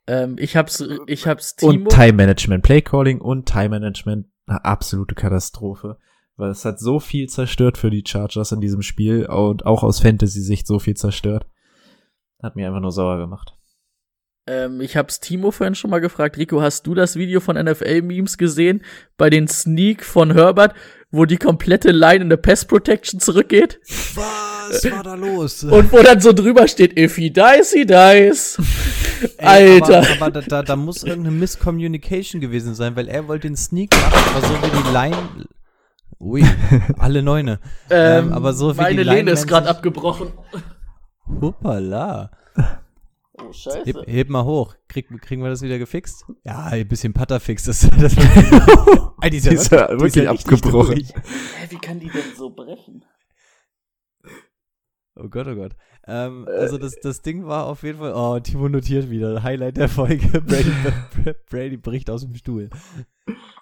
Ähm, ich hab's, ich hab's Und Timo. Time Management, Playcalling und Time Management, eine absolute Katastrophe. Weil es hat so viel zerstört für die Chargers in diesem Spiel und auch aus Fantasy-Sicht so viel zerstört. Hat mir einfach nur sauer gemacht. Ähm, ich hab's Timo vorhin schon mal gefragt. Rico, hast du das Video von NFL-Memes gesehen? Bei den Sneak von Herbert, wo die komplette Line in der Pass Protection zurückgeht? Was war da los? Und wo dann so drüber steht, if he dies, he dies. Ey, Alter. Aber, aber da, da, da muss irgendeine Miscommunication gewesen sein, weil er wollte den Sneak machen, aber so wie die Line. Ui, alle Neune. Ähm, aber so wie meine die Lehne ist gerade abgebrochen. Hoppala. Oh, scheiße. Heb, heb mal hoch. Krieg, kriegen wir das wieder gefixt? Ja, ein bisschen Putterfix. Das, das Ey, die ist ja Die ist ja die ist wirklich richtig abgebrochen. Hä, wie kann die denn so brechen? Oh Gott, oh Gott. Ähm, also das, das Ding war auf jeden Fall, oh, Timo notiert wieder, Highlight der Folge, Brady, Brady bricht aus dem Stuhl.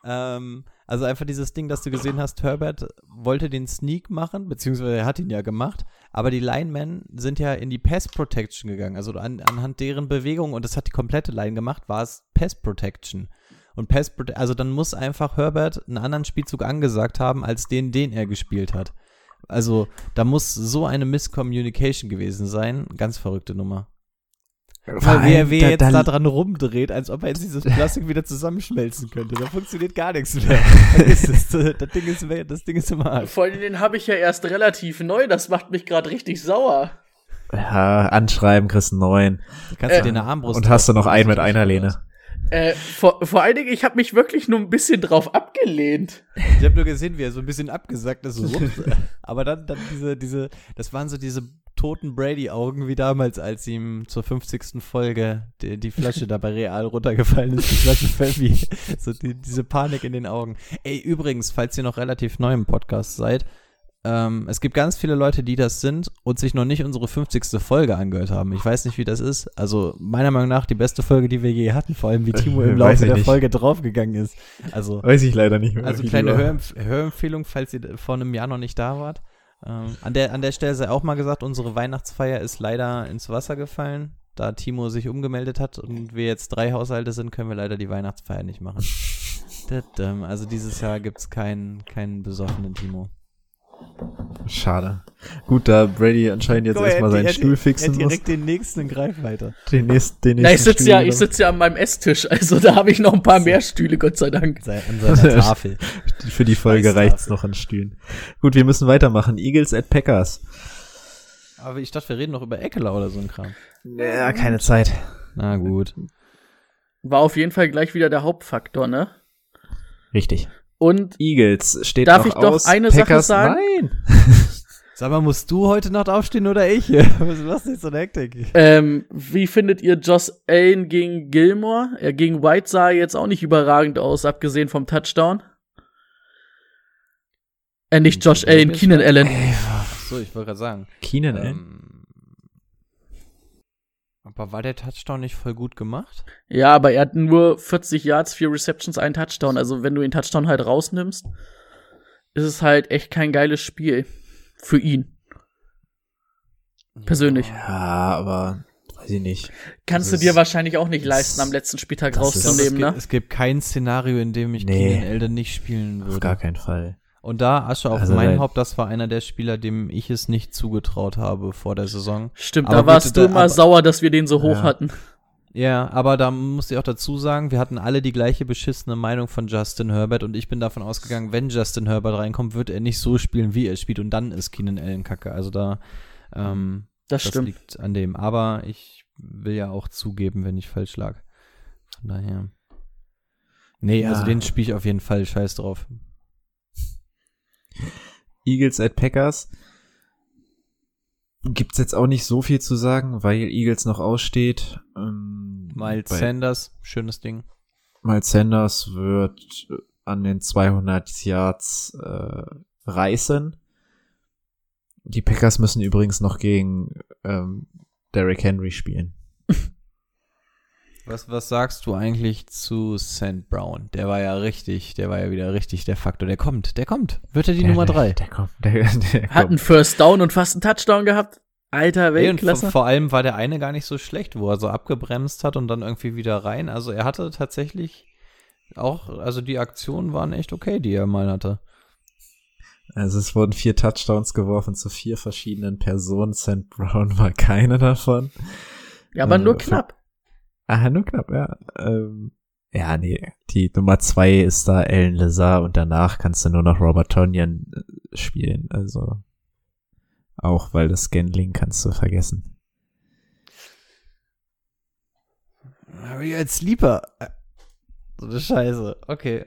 Ähm, also einfach dieses Ding, das du gesehen hast, Herbert wollte den Sneak machen, beziehungsweise er hat ihn ja gemacht, aber die Linemen sind ja in die Pass Protection gegangen, also an, anhand deren Bewegung, und das hat die komplette Line gemacht, war es Pass Protection. Und Pass also dann muss einfach Herbert einen anderen Spielzug angesagt haben, als den, den er gespielt hat. Also, da muss so eine Miscommunication gewesen sein. Ganz verrückte Nummer. Weil wer, wer da- jetzt da- da dran rumdreht, als ob er jetzt dieses Plastik wieder zusammenschmelzen könnte. Da funktioniert gar nichts mehr. Das Ding ist, weg, das Ding ist im Arsch. Vor allem den habe ich ja erst relativ neu. Das macht mich gerade richtig sauer. Ja, anschreiben, kriegst einen neuen. Kannst du Äh, dir eine Armbrust Und hast du noch einen mit einer Lehne. Äh, vor, vor allen Dingen, ich habe mich wirklich nur ein bisschen drauf abgelehnt. Ich habe nur gesehen, wie er so ein bisschen abgesackt ist. So. Aber dann, dann diese, diese, das waren so diese toten Brady-Augen wie damals, als ihm zur 50. Folge die, die Flasche da bei Real runtergefallen ist, die Flasche Family. So die, diese Panik in den Augen. Ey, übrigens, falls ihr noch relativ neu im Podcast seid, ähm, es gibt ganz viele Leute, die das sind und sich noch nicht unsere 50. Folge angehört haben. Ich weiß nicht, wie das ist. Also meiner Meinung nach die beste Folge, die wir je hatten, vor allem wie Timo im Laufe der nicht. Folge draufgegangen ist. Also Weiß ich leider nicht mehr. also kleine. Hörempf Hörempfehlung, falls ihr vor einem Jahr noch nicht da wart. Ähm, an, der, an der Stelle sei auch mal gesagt, unsere Weihnachtsfeier ist leider ins Wasser gefallen. da Timo sich umgemeldet hat und wir jetzt drei Haushalte sind, können wir leider die Weihnachtsfeier nicht machen. Also dieses Jahr gibt's keinen, keinen besoffenen Timo. Schade. Gut, da Brady anscheinend jetzt erstmal seinen Stuhl fixen muss. direkt den nächsten in Greifweite. Den nächsten, den nächsten Na, ich sitze ja, ich sitze ja an meinem Esstisch, also da habe ich noch ein paar mehr Stühle, Gott sei Dank. An seiner Tafel. Für die Folge reicht's noch an Stühlen. Gut, wir müssen weitermachen. Eagles at Packers. Aber ich dachte, wir reden noch über Eckler oder so ein Kram. Ja, keine Zeit. Na gut. War auf jeden Fall gleich wieder der Hauptfaktor, ne? Richtig. Und Eagles steht Darf noch ich doch aus. eine Sache Packers, sagen? Nein. Sag mal, musst du heute Nacht aufstehen oder ich? Was ist nicht so eine Hektik? ähm, wie findet ihr Joss Allen gegen Gilmore? Er gegen White sah jetzt auch nicht überragend aus, abgesehen vom Touchdown. Äh, nicht Josh Allen, Keenan Allen. So, ich wollte gerade sagen. Keenan Allen. Ähm, aber war der Touchdown nicht voll gut gemacht? Ja, aber er hat nur 40 Yards, 4 Receptions, einen Touchdown. Also wenn du den Touchdown halt rausnimmst, ist es halt echt kein geiles Spiel. Für ihn. Persönlich. Ja, aber weiß ich nicht. Kannst Das du dir wahrscheinlich auch nicht leisten, am letzten Spieltag rauszunehmen, gibt, ne? es gibt kein Szenario, in dem ich Nee. Keenan Elden nicht spielen Auf würde. gar keinen Fall. Und da, Asche auf Also mein Haupt, das war einer der Spieler, dem ich es nicht zugetraut habe vor der Saison. Stimmt, Aber da warst bitte, du immer aber- sauer, dass wir den so hoch Ja. hatten. Ja, aber da muss ich auch dazu sagen, wir hatten alle die gleiche beschissene Meinung von Justin Herbert und ich bin davon ausgegangen, wenn Justin Herbert reinkommt, wird er nicht so spielen, wie er spielt und dann ist Keenan Allen kacke. Also da, ähm, Das, das stimmt. liegt an dem. Aber ich will ja auch zugeben, wenn ich falsch lag. Von daher. Nee, Ja. also den spiele ich auf jeden Fall scheiß drauf. Eagles at Packers. Gibt's jetzt auch nicht so viel zu sagen, weil Eagles noch aussteht. Ähm, Miles Sanders, schönes Ding. Miles Sanders wird äh, an den 200 Yards äh, reißen. Die Packers müssen übrigens noch gegen ähm, Derrick Henry spielen. Was, was sagst du eigentlich zu St. Brown? Der war ja richtig, der war ja wieder richtig der Faktor. Der kommt, der kommt. Wird er die Der- Nummer drei? Der, der kommt. Der, der Hat einen kommt. First Down und fast einen Touchdown gehabt. Alter, Ey, und vor, Weltklasse. vor allem war der eine gar nicht so schlecht, wo er so abgebremst hat und dann irgendwie wieder rein. Also er hatte tatsächlich auch, also die Aktionen waren echt okay, die er mal hatte. Also es wurden vier Touchdowns geworfen zu vier verschiedenen Personen. St. Brown war keine davon. ja, aber äh, nur knapp. Ah, nur knapp, ja. Ähm, ja, nee. Die Nummer zwei ist da Alan Lazar und danach kannst du nur noch Robert Tonyan äh, spielen. Also auch weil das Scanling kannst du vergessen. Harry als Sleeper. Äh, So eine Scheiße. Okay.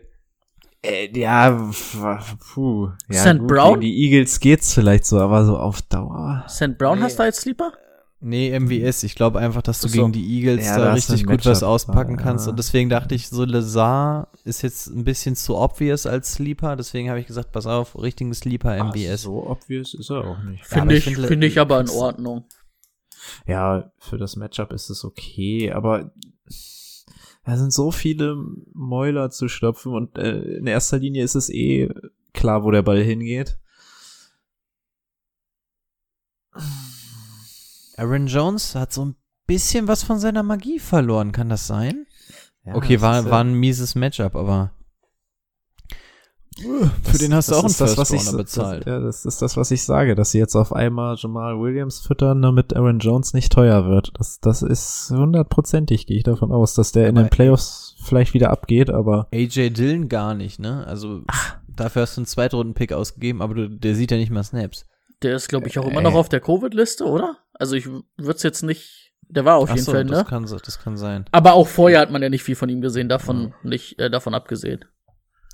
Äh, ja, puh. Ja, St. gut, Brown? gegen Die Eagles geht's vielleicht so, aber so auf Dauer. St. Brown Nee. hast du als Sleeper? Nee, MWS. Ich glaube einfach, dass du Ach so. gegen die Eagles Ja, da richtig gut was auspacken Ja. kannst. Und deswegen dachte ich, so Lazar ist jetzt ein bisschen zu obvious als Sleeper. Deswegen habe ich gesagt, pass auf, richtigen Sleeper MWS. so obvious ist er auch nicht. Ja, Finde ich ich, finde, finde ich aber in Ordnung. Ja, für das Matchup ist es okay, aber da sind so viele Mäuler zu stopfen und äh, in erster Linie ist es eh klar, wo der Ball hingeht. Aaron Jones hat so ein bisschen was von seiner Magie verloren, kann das sein? Ja, okay, das war, ist, war ein mieses Matchup, aber für den hast du auch einen ist das, was ich, bezahlt. Das, ja, das ist das, was ich sage, dass sie jetzt auf einmal Jamal Williams füttern, damit Aaron Jones nicht teuer wird. Das, das ist hundertprozentig, gehe ich davon aus, dass der in Aber- den Playoffs vielleicht wieder abgeht, aber AJ Dillon gar nicht, ne? Also dafür hast du einen Zweitrunden-Pick ausgegeben, aber du, der sieht ja nicht mal Snaps. Der ist, glaube ich, auch immer Äh. noch auf der Covid-Liste, oder? Also ich würde es jetzt nicht. Der war auf Ach jeden so, Fall, das ne? kann, so- das kann sein. Aber auch vorher hat man ja nicht viel von ihm gesehen, davon nicht, äh, davon abgesehen.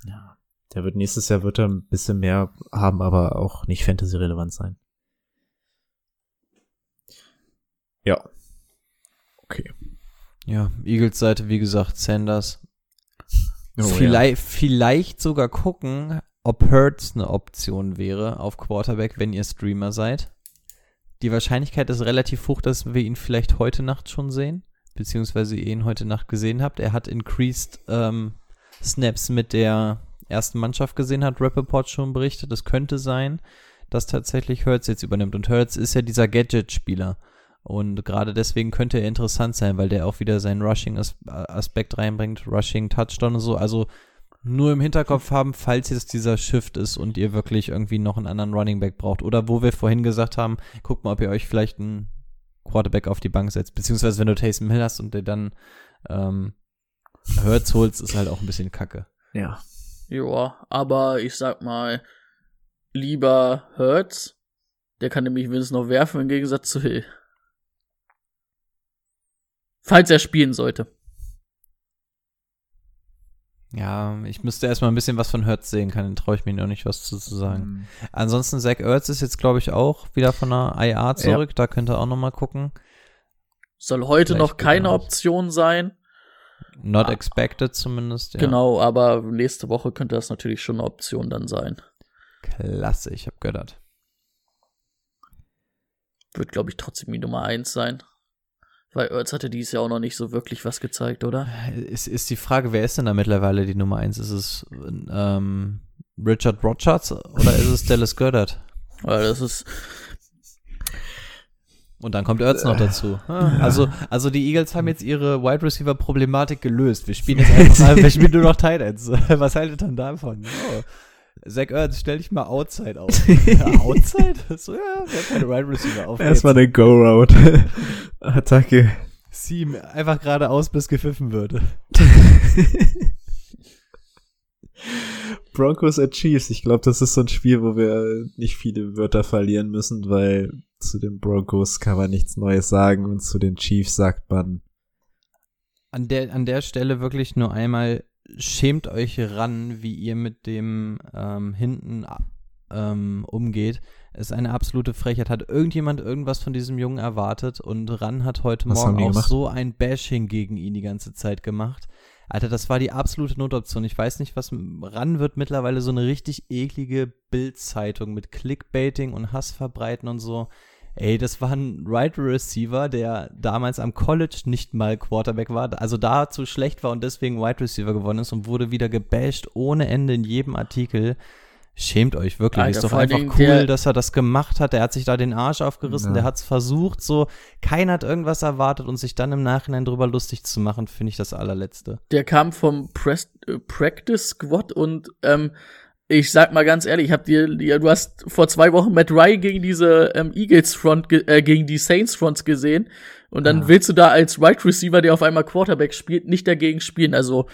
ja, der wird nächstes Jahr wird er ein bisschen mehr haben, aber auch nicht Fantasy-relevant sein. Ja. Okay. Ja, Eagles Seite, wie gesagt, Sanders. Oh, vielleicht, vielleicht sogar gucken, ob Hurts eine Option wäre auf Quarterback, wenn ihr Streamer seid. Die Wahrscheinlichkeit ist relativ hoch, dass wir ihn vielleicht heute Nacht schon sehen, beziehungsweise ihr ihn heute Nacht gesehen habt. Er hat increased ähm, Snaps mit der ersten Mannschaft gesehen, hat Rappaport schon berichtet. Es könnte sein, dass tatsächlich Hurts jetzt übernimmt. Und Hurts ist ja dieser Gadget-Spieler. Und gerade deswegen könnte er interessant sein, weil der auch wieder seinen Rushing-Aspekt reinbringt, Rushing, Touchdown und so. Also nur im Hinterkopf haben, falls jetzt dieser Shift ist und ihr wirklich irgendwie noch einen anderen Running Back braucht. Oder wo wir vorhin gesagt haben, guckt mal, ob ihr euch vielleicht einen Quarterback auf die Bank setzt. Beziehungsweise wenn du Taysom Hill hast und der dann ähm, Hurts holst, ist halt auch ein bisschen kacke. Ja. Ja, aber ich sag mal, lieber Hurts. Der kann nämlich wenigstens noch werfen im Gegensatz zu Hill. Falls er spielen sollte. Ja, ich müsste erstmal ein bisschen was von Hurts sehen, kann, traue ich mir noch nicht was zu, zu sagen. Mhm. Ansonsten, Zach Ertz ist jetzt, glaube ich, auch wieder von der IA zurück, ja. da könnt ihr auch noch mal gucken. Soll heute Vielleicht noch keine Option sein. Not ah. expected zumindest, ja. Genau, aber nächste Woche könnte das natürlich schon eine Option dann sein. Klasse, ich habe gehört. Wird, glaube ich, trotzdem die Nummer 1 sein. Weil Ertz hatte dies ja auch noch nicht so wirklich was gezeigt, oder? Ist, ist die Frage, wer ist denn da mittlerweile die Nummer 1? Ist es ähm, Richard Rogers oder ist es Dallas Goddard? Weil das ist. Und dann kommt Ertz noch dazu. Also, also die Eagles haben jetzt ihre Wide Receiver Problematik gelöst. Wir spielen jetzt einfach, wir spielen nur noch Tight Ends. Was haltet ihr dann davon? Oh. Zach Ertz, stell dich mal Outside auf. outside? So, ja, wir haben keine Wide Receiver auf. Erstmal eine Go-Route. Attacke. Sieh einfach geradeaus, bis gepfiffen würde. Broncos at Chiefs. Ich glaube, das ist so ein Spiel, wo wir nicht viele Wörter verlieren müssen, weil zu den Broncos kann man nichts Neues sagen und zu den Chiefs sagt man. An der, an der Stelle wirklich nur einmal schämt euch ran, wie ihr mit dem ähm, hinten ähm, umgeht. Ist eine absolute Frechheit. Hat irgendjemand irgendwas von diesem Jungen erwartet und Ran hat heute Was Morgen auch gemacht? so ein Bashing gegen ihn die ganze Zeit gemacht. Alter, das war die absolute Notoption. Ich weiß nicht, was Ran wird mittlerweile so eine richtig eklige Bildzeitung mit Clickbaiting und Hass verbreiten und so. Ey, das war ein Right Receiver, der damals am College nicht mal Quarterback war, also da zu schlecht war und deswegen Wide Receiver geworden ist und wurde wieder gebasht ohne Ende in jedem Artikel. Schämt euch wirklich. Alter, ist doch einfach cool, dass er das gemacht hat. Der hat sich da den Arsch aufgerissen, ja. der hat es versucht, so. Keiner hat irgendwas erwartet und sich dann im Nachhinein drüber lustig zu machen, finde ich das allerletzte. Der kam vom Press äh, Practice Squad und ähm, ich sag mal ganz ehrlich, ich hab dir, du hast vor zwei Wochen Matt Ryan gegen diese ähm, Eagles Front, äh, gegen die Saints Fronts gesehen und dann ja. willst du da als Right Receiver, der auf einmal Quarterback spielt, nicht dagegen spielen. Also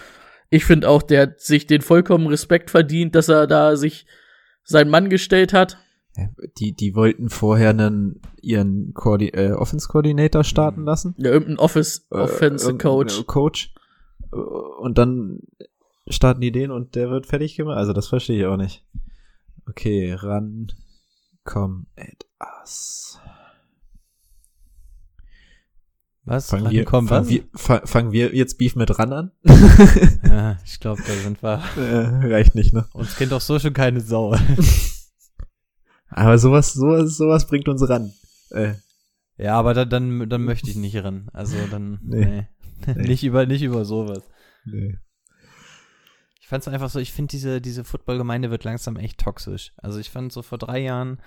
ich finde auch, der hat sich den vollkommen Respekt verdient, dass er da sich seinen Mann gestellt hat. Die, die wollten vorher einen, ihren Koordi äh, Offense Coordinator starten lassen. Ja, irgendein Office, äh. Coach. Und dann starten die den und der wird fertig gemacht. Also das verstehe ich auch nicht. Okay, ran, come at us. Was? Fangen wir, kommen, fangen, wir, fangen wir jetzt Beef mit ran an? ja, ich glaube, da sind wir. Äh, reicht nicht, ne? Uns kennt doch so schon keine Sau. aber sowas, sowas, sowas bringt uns ran. Äh. Ja, aber dann, dann, dann möchte ich nicht ran. Also dann, nee. nee. nee. nicht über, nicht über sowas. Nee. Ich fand es einfach so, ich finde diese, diese Football-Gemeinde wird langsam echt toxisch. Also ich fand so vor drei Jahren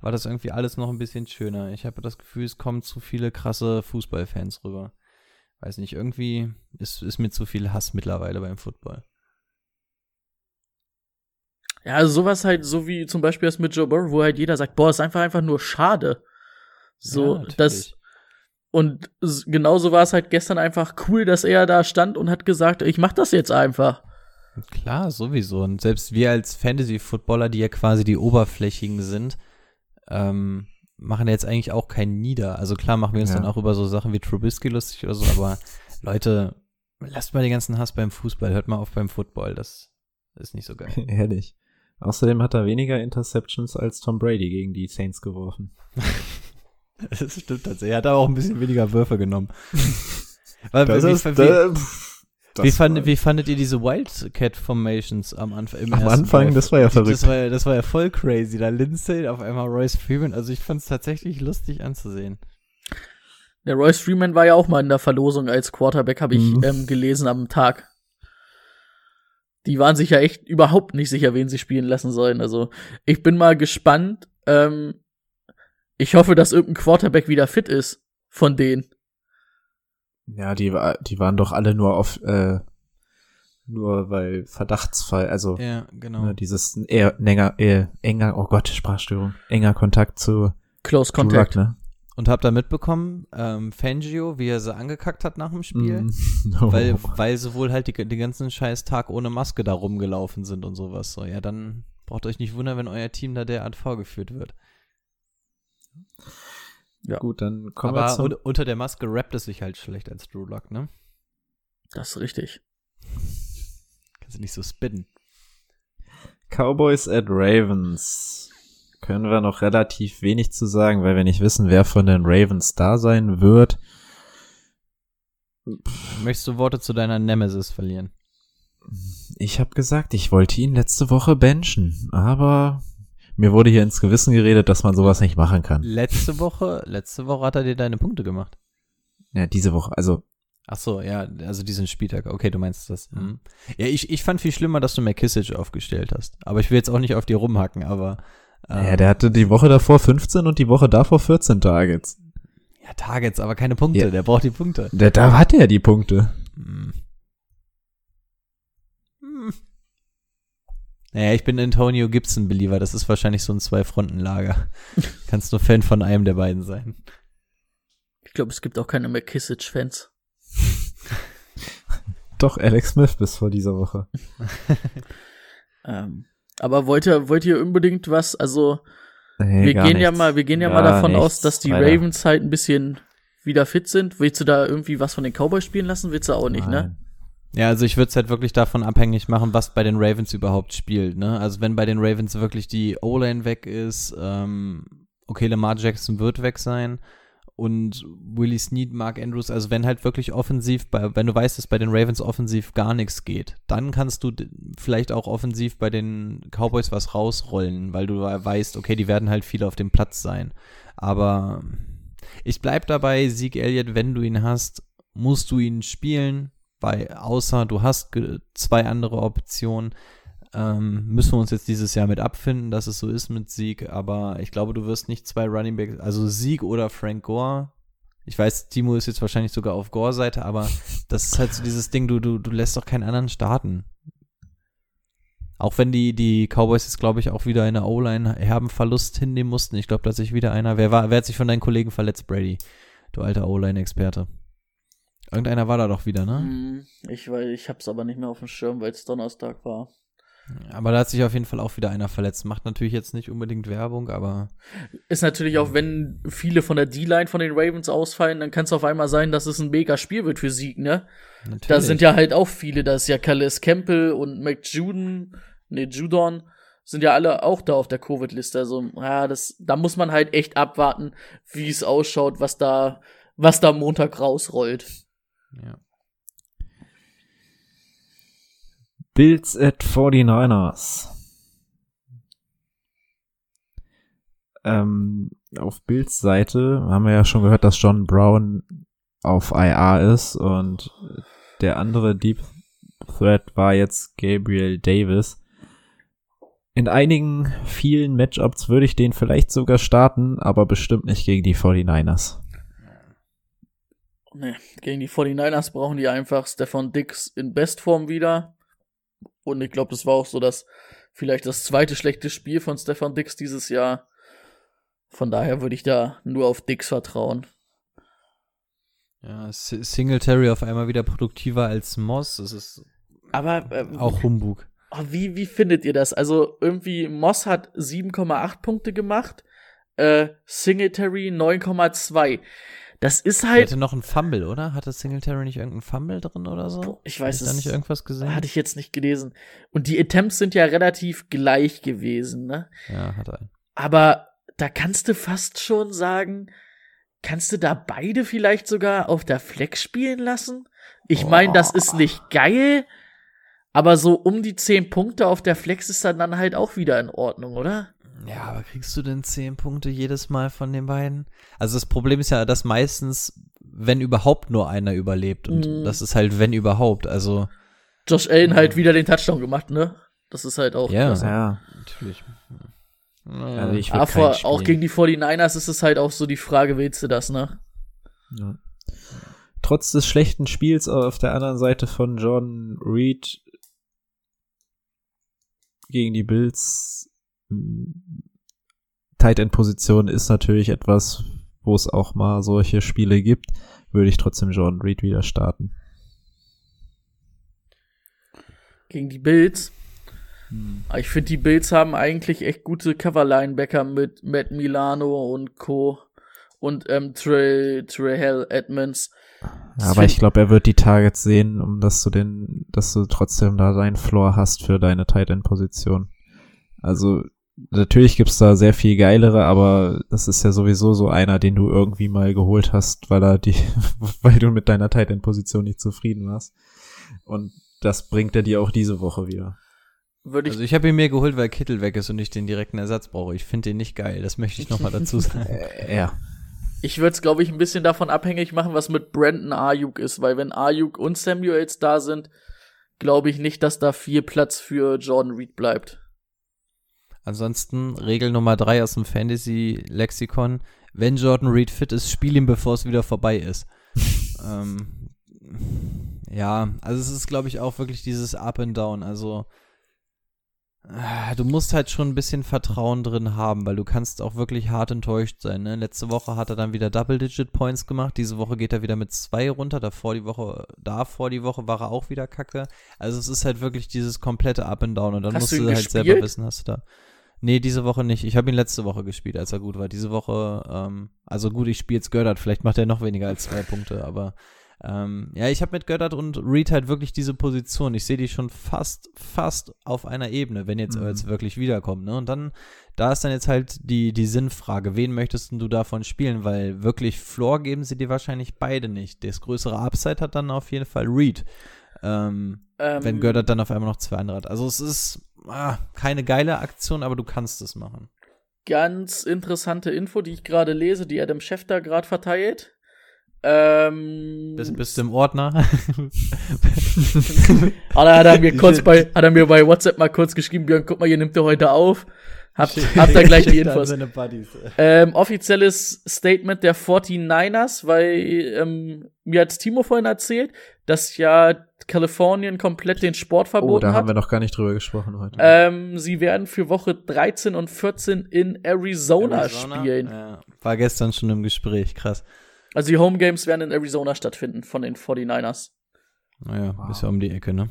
war das irgendwie alles noch ein bisschen schöner. Ich habe das Gefühl, es kommen zu viele krasse Fußballfans rüber. Weiß nicht, irgendwie ist, ist mir zu viel Hass mittlerweile beim Football. Ja, also sowas halt, so wie zum Beispiel das mit Joe Burrow, wo halt jeder sagt, boah, ist einfach einfach nur schade. So, ja, das. Und genauso war es halt gestern einfach cool, dass er da stand und hat gesagt, ich mach das jetzt einfach. Klar, sowieso. Und selbst wir als Fantasy-Footballer, die ja quasi die Oberflächigen sind, ähm, machen jetzt eigentlich auch keinen Nieder. Also klar machen wir uns ja. dann auch über so Sachen wie Trubisky lustig oder so, aber Leute, lasst mal den ganzen Hass beim Fußball, hört mal auf beim Football, das ist nicht so geil. Ehrlich. Außerdem hat er weniger Interceptions als Tom Brady gegen die Saints geworfen. das stimmt tatsächlich. Er hat aber auch ein bisschen weniger Würfe genommen. Weil, das ist, wie, da, wie, fand, wie fandet ihr diese Wildcat Formations am Anfang? am Anfang, das war ja verrückt. Das war, das war ja voll crazy. Da Lindsay, auf einmal Royce Freeman. Also ich fand es tatsächlich lustig anzusehen. Der Royce Freeman war ja auch mal in der Verlosung als Quarterback, habe ich mhm. ähm, gelesen am Tag. Die waren sich ja echt überhaupt nicht sicher, wen sie spielen lassen sollen. Also ich bin mal gespannt. Ähm, ich hoffe, dass irgendein Quarterback wieder fit ist von denen. Ja, die, war- die waren doch alle nur auf, äh, nur weil Verdachtsfall, also Ja, genau. ne, dieses eher enger, eher enger, oh Gott, Sprachstörung, enger Kontakt zu Close Contact. ne? Und habt ihr mitbekommen, ähm, Fangio, wie er sie angekackt hat nach dem Spiel? Mm, no. Weil, weil sie wohl halt die, den ganzen scheiß Tag ohne Maske da rumgelaufen sind und sowas. So, ja, dann braucht euch nicht wundern, wenn euer Team da derart vorgeführt wird. Gut, dann kommen Aber wir zum un unter der Maske rappt es sich halt schlecht als Drew Lock, ne? Das ist richtig. Kannst du nicht so spitten. Cowboys at Ravens. Können wir noch relativ wenig zu sagen, weil wir nicht wissen, wer von den Ravens da sein wird. Möchtest du Worte zu deiner Nemesis verlieren? Ich habe gesagt, ich wollte ihn letzte Woche benchen, aber mir wurde hier ins Gewissen geredet, dass man sowas nicht machen kann. Letzte Woche, letzte Woche hat er dir deine Punkte gemacht. Ja, diese Woche, also Ach so, ja, also diesen Spieltag. Okay, du meinst das. Mhm. Ja, ich, ich fand viel schlimmer, dass du McKissick aufgestellt hast. Aber ich will jetzt auch nicht auf dir rumhacken, aber ähm, ja, der hatte die Woche davor 15 und die Woche davor 14 Targets. ja, Targets, aber keine Punkte. Ja. Der braucht die Punkte. Der, da hat er die Punkte. Hm. Naja, ich bin Antonio Gibson-Believer. Das ist wahrscheinlich so ein Zwei-Fronten-Lager. Kannst nur Fan von einem der beiden sein. Ich glaube, es gibt auch keine McKissick-Fans. Doch, Alex Smith bis vor dieser Woche. Ähm, aber wollt ihr, wollt ihr unbedingt was? Also, Nee, wir gehen ja mal, wir gehen ja mal Gar davon aus, nichts, dass die Alter. Ravens halt ein bisschen wieder fit sind. Willst du da irgendwie was von den Cowboys spielen lassen? Willst du auch nicht, ne? Ja, also ich würde es halt wirklich davon abhängig machen, was bei den Ravens überhaupt spielt. Ne? Also wenn bei den Ravens wirklich die O-Line weg ist, ähm, okay, Lamar Jackson wird weg sein und Willie Snead, Mark Andrews, also wenn halt wirklich offensiv, bei, wenn du weißt, dass bei den Ravens offensiv gar nichts geht, dann kannst du vielleicht auch offensiv bei den Cowboys was rausrollen, weil du weißt, okay, die werden halt viel auf dem Platz sein. Aber ich bleib dabei, Sieg Elliott, wenn du ihn hast, musst du ihn spielen, weil außer du hast zwei andere Optionen, ähm, müssen wir uns jetzt dieses Jahr mit abfinden, dass es so ist mit Sieg, aber ich glaube, du wirst nicht zwei Running Backs, also Sieg oder Frank Gore. Ich weiß, Timo ist jetzt wahrscheinlich sogar auf Gore-Seite, aber das ist halt so dieses Ding, du, du, du lässt doch keinen anderen starten. Auch wenn die, die Cowboys jetzt, glaube ich, auch wieder in der O-Line herben Verlust hinnehmen mussten. Ich glaube, dass sich wieder einer, wer war, wer hat sich von deinen Kollegen verletzt, Brady? Du alter O-Line-Experte. Irgendeiner war da doch wieder, ne? Hm, Ich, weil ich hab's aber nicht mehr auf dem Schirm, weil es Donnerstag war. Aber da hat sich auf jeden Fall auch wieder einer verletzt. Macht natürlich jetzt nicht unbedingt Werbung, aber Ist natürlich auch, wenn viele von der D-Line von den Ravens ausfallen, dann kann es auf einmal sein, dass es ein mega Spiel wird für Sieg, ne? natürlich. Da sind ja halt auch viele, da ist ja Calais Campbell und McJuden, ne, Judon, sind ja alle auch da auf der Covid-Liste. Also, ja, das, da muss man halt echt abwarten, wie es ausschaut, was da, was da Montag rausrollt. Ja. Bills at 49ers. Ähm, auf Bills Seite haben wir ja schon gehört, dass John Brown auf IR ist und der andere Deep Threat war jetzt Gabriel Davis. In einigen vielen Matchups würde ich den vielleicht sogar starten, aber bestimmt nicht gegen die 49ers. Ne, gegen die 49ers brauchen die einfach Stefan Dix in Bestform wieder. Und ich glaube, das war auch so das, vielleicht das zweite schlechte Spiel von Stefan Dix dieses Jahr. Von daher würde ich da nur auf Dix vertrauen. Ja, Singletary auf einmal wieder produktiver als Moss. Das ist Aber äh, auch Humbug. oh, wie, wie findet ihr das? Also irgendwie, Moss hat 7,8 Punkte gemacht, äh, Singletary 9,2. Das ist Er halt, hatte noch einen Fumble, oder? Hatte Singletary nicht irgendeinen Fumble drin oder so? ich weiß es nicht irgendwas gesehen? hatte ich jetzt nicht gelesen. Und die Attempts sind ja relativ gleich gewesen, ne? ja, hat er. Aber da kannst du fast schon sagen, kannst du da beide vielleicht sogar auf der Flex spielen lassen? Ich meine, das ist nicht geil, aber so um die 10 Punkte auf der Flex ist dann, dann halt auch wieder in Ordnung, oder? Ja, aber kriegst du denn 10 Punkte jedes Mal von den beiden? Also das Problem ist ja, dass meistens, wenn überhaupt nur einer überlebt. Und Mhm. das ist halt, wenn überhaupt. Also, Josh Allen halt wieder den Touchdown gemacht, ne? Das ist halt auch Ja. klasse. Ja, natürlich. also ich würde Aber vor, auch gegen die 49ers ist es halt auch so die Frage, willst du das, ne? Ja. Trotz des schlechten Spiels auf der anderen Seite von Jordan Reed gegen die Bills Tight End Position ist natürlich etwas, wo es auch mal solche Spiele gibt, würde ich trotzdem Jordan Reed wieder starten. Gegen die Bills. Hm. Ich finde, die Bills haben eigentlich echt gute Cover-Linebacker mit Matt Milano und Co. und ähm, Trey, Edmonds. Aber ich glaube, er wird die Targets sehen, um dass du den, dass du trotzdem da deinen Floor hast für deine Tight End Position. Also natürlich gibt's da sehr viel geilere, aber das ist ja sowieso so einer, den du irgendwie mal geholt hast, weil er die, weil du mit deiner Tight End Position nicht zufrieden warst. Und das bringt er dir auch diese Woche wieder. Würde ich also ich habe ihn mir geholt, weil Kittel weg ist und ich den direkten Ersatz brauche. Ich finde den nicht geil. Das möchte ich nochmal dazu sagen. Äh, ja. Ich würde es, glaube ich, ein bisschen davon abhängig machen, was mit Brandon Ayuk ist, weil wenn Ayuk und Samuels da sind, glaube ich nicht, dass da viel Platz für Jordan Reed bleibt. Ansonsten Regel Nummer drei aus dem Fantasy-Lexikon. Wenn Jordan Reed fit ist, spiel ihn, bevor es wieder vorbei ist. ähm, ja, also es ist, glaube ich, auch wirklich dieses Up and Down. Also äh, du musst halt schon ein bisschen Vertrauen drin haben, weil du kannst auch wirklich hart enttäuscht sein. Ne? Letzte Woche hat er dann wieder Double-Digit-Points gemacht. Diese Woche geht er wieder mit zwei runter. Davor die Woche, davor die Woche war er auch wieder kacke. Also es ist halt wirklich dieses komplette Up and Down und dann hast musst du, du halt gespielt? selber wissen, hast du da. Nee, diese Woche nicht. Ich habe ihn letzte Woche gespielt, als er gut war. Diese Woche, ähm, also gut, ich spiele jetzt Gördert. Vielleicht macht er noch weniger als zwei Punkte, aber ähm, ja, ich habe mit Göttert und Reed halt wirklich diese Position. Ich sehe die schon fast, fast auf einer Ebene, wenn jetzt mhm. Earls wirklich wiederkommt. Ne? Und dann, da ist dann jetzt halt die, die Sinnfrage, wen möchtest du davon spielen? Weil wirklich Floor geben sie dir wahrscheinlich beide nicht. Das größere Upside hat dann auf jeden Fall Reed. Ähm, ähm, wenn Göttert dann auf einmal noch zwei andere hat. Also es ist ah, keine geile Aktion, aber du kannst es machen. Ganz interessante Info, die ich gerade lese, die Adam Schefter gerade verteilt. Ähm, bist, bist du im Ordner? hat, er, hat, er mir kurz bei, hat er mir bei WhatsApp mal kurz geschrieben, Björn, guck mal, ihr nimmt er heute auf. Habt, habt ihr gleich die Infos. Ähm, offizielles Statement der 49ers, weil ähm, mir hat Timo vorhin erzählt, dass ja Kalifornien komplett den Sport verboten hat. Oh, da haben wir noch gar nicht drüber gesprochen heute. Ähm, sie werden für Woche 13 und 14 in Arizona, Arizona? spielen. Ja, war gestern schon im Gespräch, krass. Also die Home Games werden in Arizona stattfinden von den 49ers. Naja, wow. ist ja um die Ecke, ne?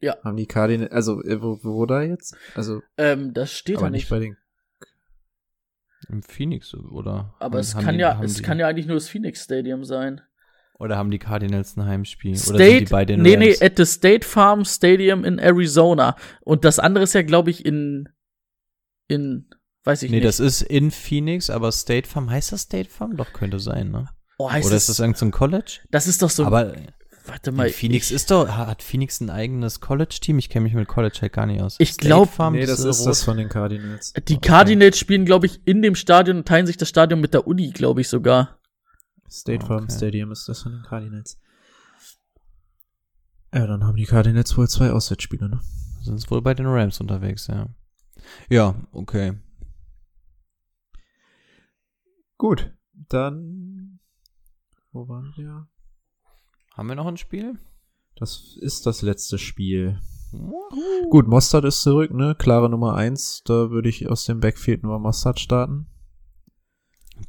Ja. Haben die Cardinals, also äh, wo, wo da jetzt? Also ähm, das steht aber da nicht. bei den im Phoenix oder? Aber es kann die, ja, es kann ja eigentlich nur das Phoenix Stadium sein. Oder haben die Cardinals ein Heimspiel? State, oder sind die bei den Nee, Rams? nee, at the State Farm Stadium in Arizona. Und das andere ist ja, glaube ich, in in Weiß ich nee, nicht. Nee, das ist in Phoenix, aber State Farm, heißt das State Farm? Doch, könnte sein, ne? Oh, heißt Oder ist das irgendein so College? Das ist doch so. Aber warte mal. Phoenix ich, ist doch, hat Phoenix ein eigenes College-Team? Ich kenne mich mit College halt gar nicht aus. Ich glaube, nee, das ist das von den Cardinals. Die Cardinals spielen, glaube ich, in dem Stadion und teilen sich das Stadion mit der Uni, glaube ich sogar. State Farm okay. Stadium ist das von den Cardinals. Ja, dann haben die Cardinals wohl zwei Auswärtsspiele, ne? Sind wohl bei den Rams unterwegs, ja. Ja, okay. Gut, dann. Wo waren wir? Haben wir noch ein Spiel? Das ist das letzte Spiel. Gut, Mostard ist zurück, ne? Klare Nummer eins. Da würde ich aus dem Backfield nur Mostard starten.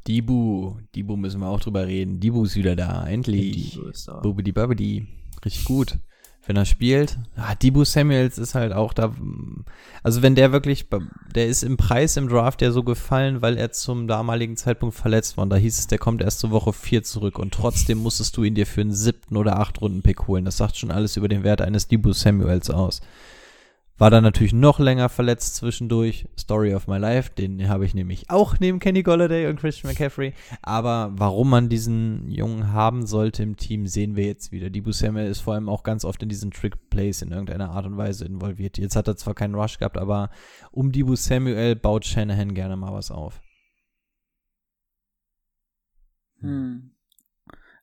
Dibu, Dibu müssen wir auch drüber reden. Dibu ist wieder da, endlich. Dibu ist da. Bubidi Babidi. Richtig gut wenn er spielt. Ah, Debo Samuels ist halt auch da. Also wenn der wirklich, der ist im Preis im Draft ja so gefallen, weil er zum damaligen Zeitpunkt verletzt war. Und da hieß es, der kommt erst zur Woche 4 zurück. Und trotzdem musstest du ihn dir für einen siebten oder acht Runden Pick holen. Das sagt schon alles über den Wert eines Debo Samuels aus. War dann natürlich noch länger verletzt zwischendurch. Story of my life, den habe ich nämlich auch neben Kenny Golladay und Christian McCaffrey. Aber warum man diesen Jungen haben sollte im Team, sehen wir jetzt wieder. Dibu Samuel ist vor allem auch ganz oft in diesen Trick Plays in irgendeiner Art und Weise involviert. Jetzt hat er zwar keinen Rush gehabt, aber um Dibu Samuel baut Shanahan gerne mal was auf. Hm.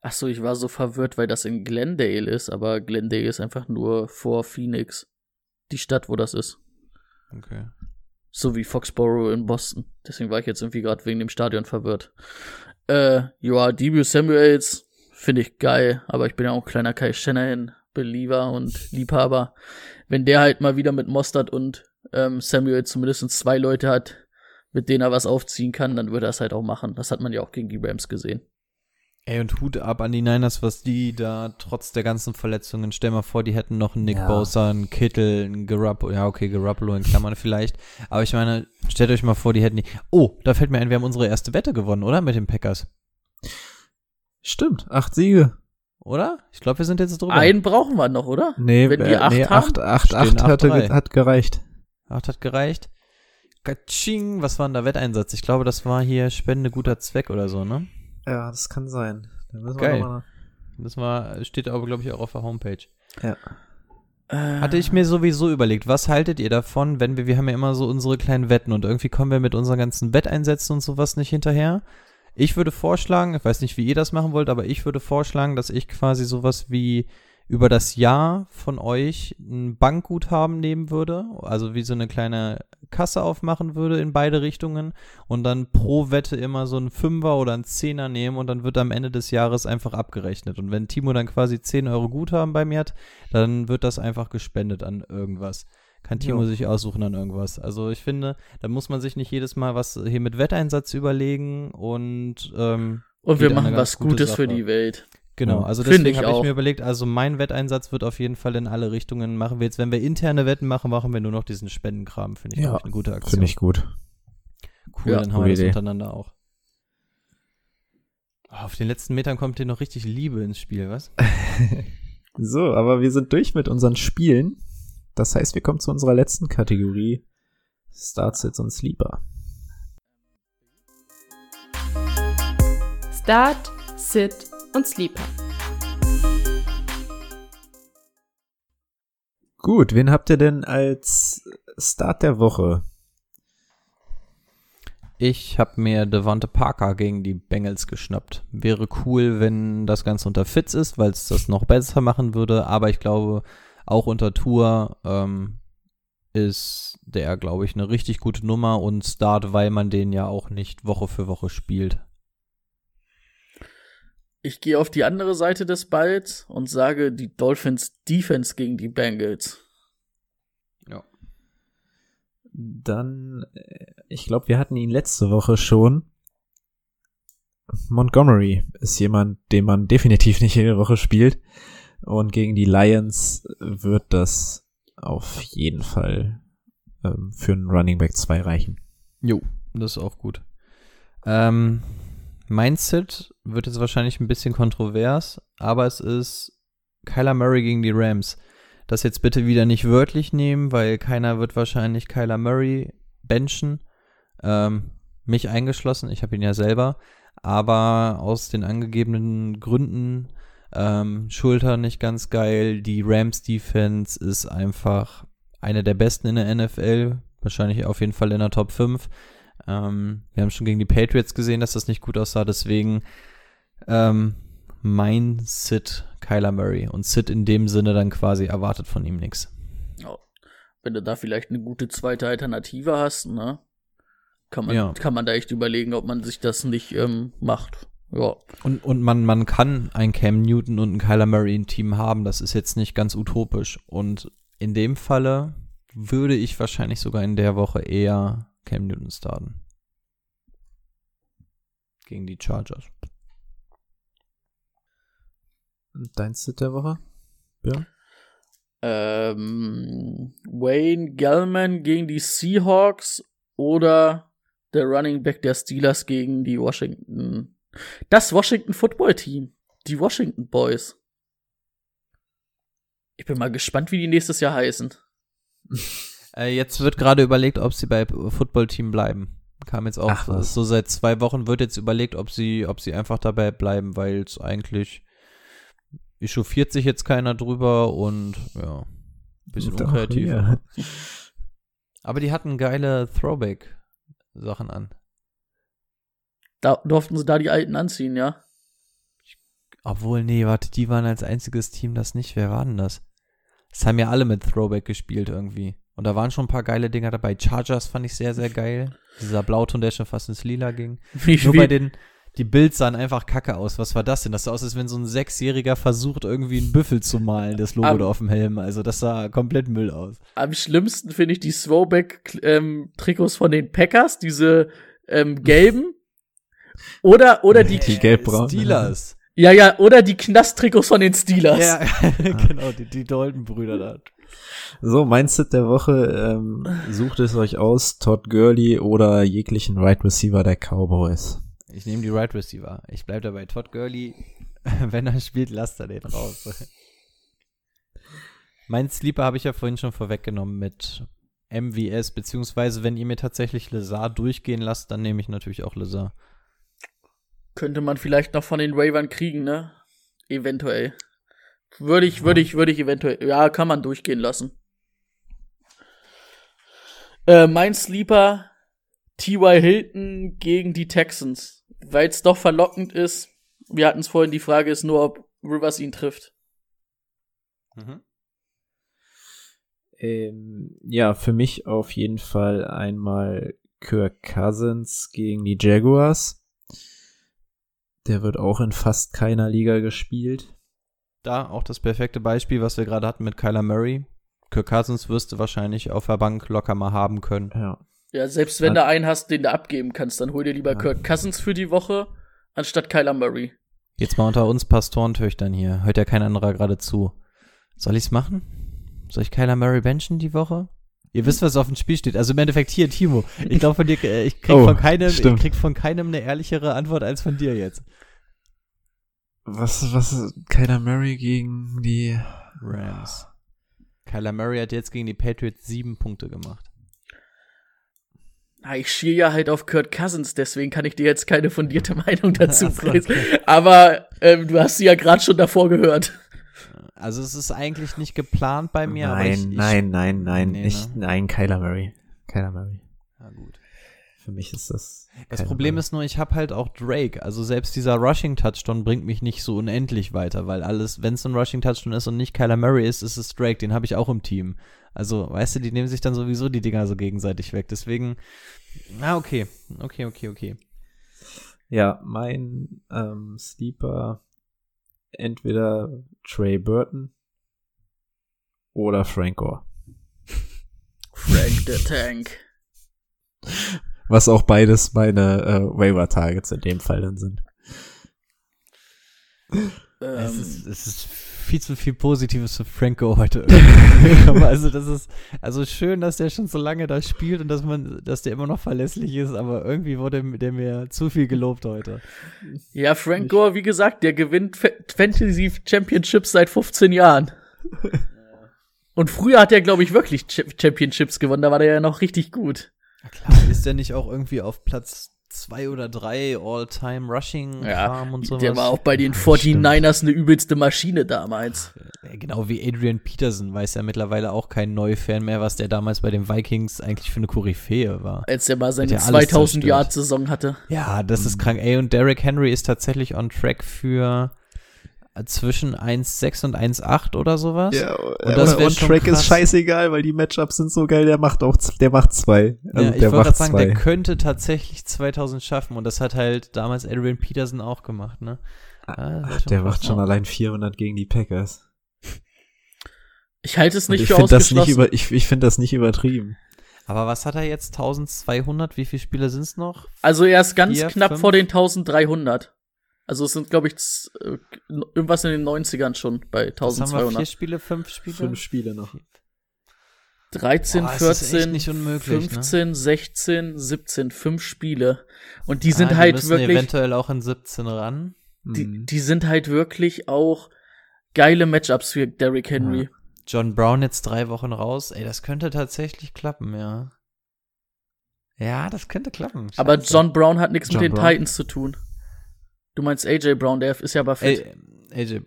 Ach so, ich war so verwirrt, weil das in Glendale ist, aber Glendale ist einfach nur vor Phoenix die Stadt, wo das ist. Okay. So wie Foxborough in Boston. Deswegen war ich jetzt irgendwie gerade wegen dem Stadion verwirrt. Äh, ja, Debut Samuels finde ich geil, aber ich bin ja auch ein kleiner Kai Shanahan-Believer und Liebhaber. Wenn der halt mal wieder mit Mostert und ähm, Samuel zumindest zwei Leute hat, mit denen er was aufziehen kann, dann würde er es halt auch machen. Das hat man ja auch gegen die Rams gesehen. Ey, und Hut ab an die Niners, was die da trotz der ganzen Verletzungen, stell mal vor, die hätten noch einen Nick Ja. Bosa, einen Kittel, einen Garoppolo, ja okay, Garoppolo in Klammern vielleicht, aber ich meine, stellt euch mal vor, die hätten die, oh, da fällt mir ein, wir haben unsere erste Wette gewonnen, oder? Mit den Packers, Stimmt, acht Siege. oder? Ich glaube, wir sind jetzt drüber. Einen brauchen wir noch, oder? Nee, Wenn die äh, acht nee, haben, acht, acht, acht acht, hatte, drei. hat gereicht. Acht hat gereicht. Katsching, was war denn der Wetteinsatz? Ich glaube, das war hier Spende guter Zweck oder so, ne? Ja, das kann sein. Da müssen Geil. noch mal- Das war, steht aber, glaube ich, auch auf der Homepage. Ja. Hatte ich mir sowieso überlegt, was haltet ihr davon, wenn wir, wir haben ja immer so unsere kleinen Wetten und irgendwie kommen wir mit unseren ganzen Wetteinsätzen und sowas nicht hinterher. Ich würde vorschlagen, ich weiß nicht, wie ihr das machen wollt, aber ich würde vorschlagen, dass ich quasi sowas wie über das Jahr von euch ein Bankguthaben nehmen würde, also wie so eine kleine Kasse aufmachen würde in beide Richtungen und dann pro Wette immer so einen Fünfer oder einen Zehner nehmen und dann wird am Ende des Jahres einfach abgerechnet. Und wenn Timo dann quasi 10 Euro Guthaben bei mir hat, dann wird das einfach gespendet an irgendwas. Kann Timo Jo. sich aussuchen an irgendwas. Also ich finde, da muss man sich nicht jedes Mal was hier mit Wetteinsatz überlegen und ähm, Und wir machen was gute Gutes für Sache. die Welt. Genau, also deswegen habe ich mir überlegt, also mein Wetteinsatz wird auf jeden Fall in alle Richtungen machen wir jetzt, wenn wir interne Wetten machen, machen wir nur noch diesen Spendenkram, finde ich, Ja, ich, eine gute Aktion. Finde ich gut. cool, Ja, dann haben wir das Idee. untereinander auch. Oh, auf den letzten Metern kommt hier noch richtig Liebe ins Spiel, was? So, aber wir sind durch mit unseren Spielen. Das heißt, wir kommen zu unserer letzten Kategorie. Start, Sits und Sleeper. Start, Sit und Sleeper. Gut, wen habt ihr denn als Start der Woche? Ich habe mir Devante Parker gegen die Bengals geschnappt. Wäre cool, wenn das Ganze unter Fitz ist, weil es das noch besser machen würde. Aber ich glaube, auch unter Tour ähm, ist der, glaube ich, eine richtig gute Nummer und Start, weil man den ja auch nicht Woche für Woche spielt. Ich gehe auf die andere Seite des Balls und sage die Dolphins Defense gegen die Bengals. Dann, äh, ich glaube, wir hatten ihn letzte Woche schon. Montgomery ist jemand, den man definitiv nicht jede Woche spielt. Und gegen die Lions wird das auf jeden Fall ähm, für einen Running Back 2 reichen. Jo, das ist auch gut. Ähm, mein Sit wird jetzt wahrscheinlich ein bisschen kontrovers, aber es ist Kyler Murray gegen die Rams. Das jetzt bitte wieder nicht wörtlich nehmen, weil keiner wird wahrscheinlich Kyler Murray benchen. Ähm, mich eingeschlossen, ich habe ihn ja selber. Aber aus den angegebenen Gründen, ähm, Schulter nicht ganz geil, die Rams Defense ist einfach eine der besten in der NFL, wahrscheinlich auf jeden Fall in der Top 5. Ähm, wir haben schon gegen die Patriots gesehen, dass das nicht gut aussah, deswegen ähm, mein Sit Kyler Murray und Sit in dem Sinne dann quasi erwartet von ihm nichts. Wenn du da vielleicht eine gute zweite Alternative hast, ne? Kann man, Ja. kann man da echt überlegen, ob man sich das nicht ähm, macht. Ja. Und, und man, man kann einen Cam Newton und einen Kyler Murray im Team haben, das ist jetzt nicht ganz utopisch. Und in dem Falle würde ich wahrscheinlich sogar in der Woche eher Cam Newton starten. Gegen die Chargers. Dein Sit der Woche? Ja. Ähm, Wayne Gellman gegen die Seahawks oder der Running Back der Steelers gegen die Washington. Das Washington Football Team. Die Washington Boys. Ich bin mal gespannt, wie die nächstes Jahr heißen. Äh, jetzt wird gerade überlegt, ob sie bei Football-Team bleiben. Kam jetzt auch Ach, was. so seit zwei Wochen wird jetzt überlegt, ob sie, ob sie einfach dabei bleiben, weil es eigentlich echauffiert sich jetzt keiner drüber und ja, ein bisschen Doch, unkreativ. ja. Aber die hatten geile Throwback-Sachen an. Da durften sie da die Alten anziehen, ja? Obwohl, nee, warte, die waren als einziges Team das nicht. Wer war denn das? Das haben ja alle mit Throwback gespielt irgendwie. Und da waren schon ein paar geile Dinger dabei. Chargers fand ich sehr, sehr geil. Dieser Blauton, der schon fast ins Lila ging. Wie, Nur wie, bei den die Bilds sahen einfach kacke aus. Was war das denn? Das sah aus, als wenn so ein Sechsjähriger versucht, irgendwie einen Büffel zu malen, das Logo Am- da auf dem Helm. Also das sah komplett Müll aus. Am schlimmsten finde ich die Throwback-Trikots von den Packers, diese ähm, gelben. Oder, oder die, Die gelb-braun. Steelers. ja, ja, oder die Knast-Trikots von den Steelers. ja, genau, die, die Dalton-Brüder da. So, mein Sit der Woche, ähm, sucht es euch aus, Todd Gurley oder jeglichen Right Receiver der Cowboys. Ich nehme die Right Receiver. Ich bleib dabei. Todd Gurley, wenn er spielt, lasst er den raus. mein Sleeper habe ich ja vorhin schon vorweggenommen mit MVS, beziehungsweise wenn ihr mir tatsächlich Lazar durchgehen lasst, dann nehme ich natürlich auch Lazar. Könnte man vielleicht noch von den Ravern kriegen, ne? Eventuell. Würde ich, würde ich, würde ich eventuell, ja, kann man durchgehen lassen. Äh, mein Sleeper, T.Y. Hilton gegen die Texans. Weil es doch verlockend ist. Wir hatten es vorhin, die Frage ist nur, ob Rivers ihn trifft. Ähm, ja, für mich auf jeden Fall einmal Kirk Cousins gegen die Jaguars. Der wird auch in fast keiner Liga gespielt. Da auch das perfekte Beispiel, was wir gerade hatten mit Kyler Murray. Kirk Cousins wirst du wahrscheinlich auf der Bank locker mal haben können. Ja. Ja, selbst wenn Ja. du einen hast, den du abgeben kannst, dann hol dir lieber Ja. Kirk Cousins für die Woche, anstatt Kyler Murray. Jetzt mal unter uns Pastorentöchtern hier. Hört ja kein anderer gerade zu. Soll ich's machen? Soll ich Kyler Murray benchen die Woche? Ihr wisst, was auf dem Spiel steht. Also im Endeffekt hier, Timo. Ich glaube von dir, äh, ich krieg Oh, von keinem, ich krieg von keinem eine ehrlichere Antwort als von dir jetzt. Was, was, Kyler Murray gegen die Rams. Kyler Murray hat jetzt gegen die Patriots sieben Punkte gemacht. Na, ich schier ja halt auf Kurt Cousins, deswegen kann ich dir jetzt keine fundierte Meinung dazu bringen. okay. Aber ähm, du hast sie ja gerade schon davor gehört. Also es ist eigentlich nicht geplant bei mir, aber nein, ich, ich, nein, nein, nein, Nee, nicht, ne? nein, Kyler Murray. Kyler Murray. Na gut. Für mich ist das. Das Problem Murray. ist nur, ich habe halt auch Drake. Also selbst dieser Rushing Touchdown bringt mich nicht so unendlich weiter, weil alles, wenn es ein Rushing Touchdown ist und nicht Kyler Murray ist, ist es Drake. Den habe ich auch im Team. Also, weißt du, die nehmen sich dann sowieso die Dinger so gegenseitig weg. Deswegen, na okay, okay, okay, okay. Ja, mein ähm, Sleeper entweder Trey Burton oder Frank Gore. Frank the Tank. Was auch beides meine äh, Waiver-Targets in dem Fall dann sind. Es, Ähm, ist, es ist viel zu viel Positives für Franco heute. also das ist also schön, dass der schon so lange da spielt und dass man, dass der immer noch verlässlich ist, aber irgendwie wurde der mir zu viel gelobt heute. ja, Frank Gore, wie gesagt, der gewinnt Fa- Fantasy Championships seit 15 Jahren. Und früher hat er, glaube ich, wirklich Ch Championships gewonnen, da war der ja noch richtig gut. Klar, ist der nicht auch irgendwie auf Platz zwei oder drei All-Time Rushing Ja, und sowas? der war auch bei den stimmt. 49ers eine übelste Maschine damals. Genau wie Adrian Peterson weiß ja mittlerweile auch kein Neufan mehr, was der damals bei den Vikings eigentlich für eine Koryphäe war. Als er mal seine ja alles 2000 zerstört. Yard Saison hatte. Ja, das ist krank. Ey, und Derrick Henry ist tatsächlich on track für zwischen 1,6 und 1,8 oder sowas. und das schon Track ist krass. scheißegal, weil die Matchups sind so geil, der macht auch, der macht zwei. Also ja, ich der wollte macht gerade sagen, zwei. der könnte tatsächlich 2000 schaffen und das hat halt damals Adrian Peterson auch gemacht, ne? Ah, das wär Ach, der macht schon allein 400 gegen die Packers. Ich halte es Und nicht ich für finde das nicht ausgeschlossen. über, ich, ich finde das nicht übertrieben. Aber was hat er jetzt? 1200? Wie viele Spiele sind's noch? Also er ist ganz Vier, knapp fünf? vor den 1300. Also es sind, glaube ich, äh, irgendwas in den 90ern schon bei Was haben wir? Vier 1200. Spiele? Fünf Spiele? Fünf Spiele noch. 13, Boah, es ist echt 14, nicht unmöglich, ne? 15, 16, 17, fünf Spiele. Und die sind ah, die halt müssen wirklich, eventuell auch in 17 ran. die, Mhm. die sind halt wirklich auch geile Matchups für Derrick Henry. John Brown jetzt drei Wochen raus. Ey, das könnte tatsächlich klappen, ja. Ja, das könnte klappen. Aber Scheiße. John Brown hat nichts mit den Brown. Titans zu tun. Du meinst AJ Brown, der ist ja aber fit. AJ.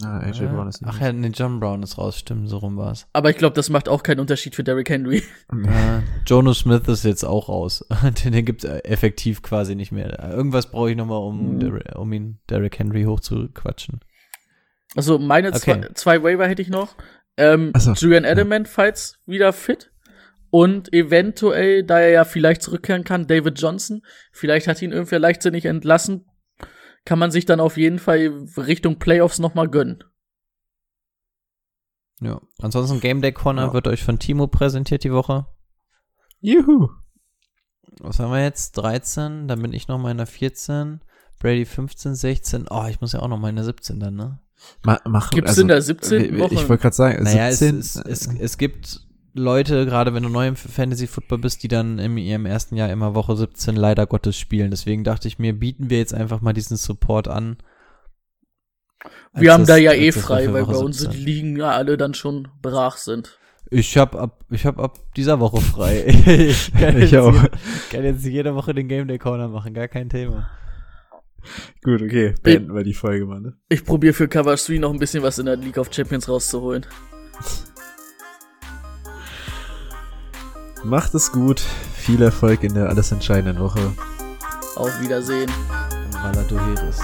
Na, AJ Brown ist Ach nicht. ja, nee, John Brown ist raus. Stimmt, so rum war's. Aber ich glaube, das macht auch keinen Unterschied für Derrick Henry. Äh, Jono Smith ist jetzt auch raus. den, den gibt's äh, effektiv quasi nicht mehr. Irgendwas brauche ich nochmal, um, Mhm. Um ihn Derrick Henry hochzuquatschen. Also meine Okay. zwei, zwei Waiver hätte ich noch. Ähm, Ach so, Julian ja. Edelman, falls wieder fit. Und eventuell, da er ja vielleicht zurückkehren kann, David Johnson. Vielleicht hat ihn irgendwer leichtsinnig entlassen. Kann man sich dann auf jeden Fall Richtung Playoffs nochmal gönnen. Ja. Ansonsten Game Day Corner Ja. wird euch von Timo präsentiert die Woche. Juhu. Was haben wir jetzt? 13, dann bin ich noch mal in der 14. Brady 15, 16. Oh, ich muss ja auch noch mal in der 17 dann, ne? Ma mach, Gibt's in der 17. ich- Woche? Ich wollte gerade sagen, Naja, 17, es, es, es, es gibt Leute, gerade wenn du neu im Fantasy Football bist, die dann in ihrem ersten Jahr immer Woche 17 leider Gottes spielen. Deswegen dachte ich mir, bieten wir jetzt einfach mal diesen Support an. Wir Als haben das- da ja eh das frei, weil bei uns 17. die Ligen ja alle dann schon brach sind. Ich hab ab, ich hab ab dieser Woche frei. ich kann Ich jetzt, auch. jede- kann jetzt jede Woche den Game Day Corner machen, gar kein Thema. Gut, okay. Beenden wir die Folge mal, ne? Ich probiere für Cover 3 noch ein bisschen was in der League of Champions rauszuholen. Macht es gut. Viel Erfolg in der alles entscheidenden Woche. Auf Wiedersehen. Valadoheris.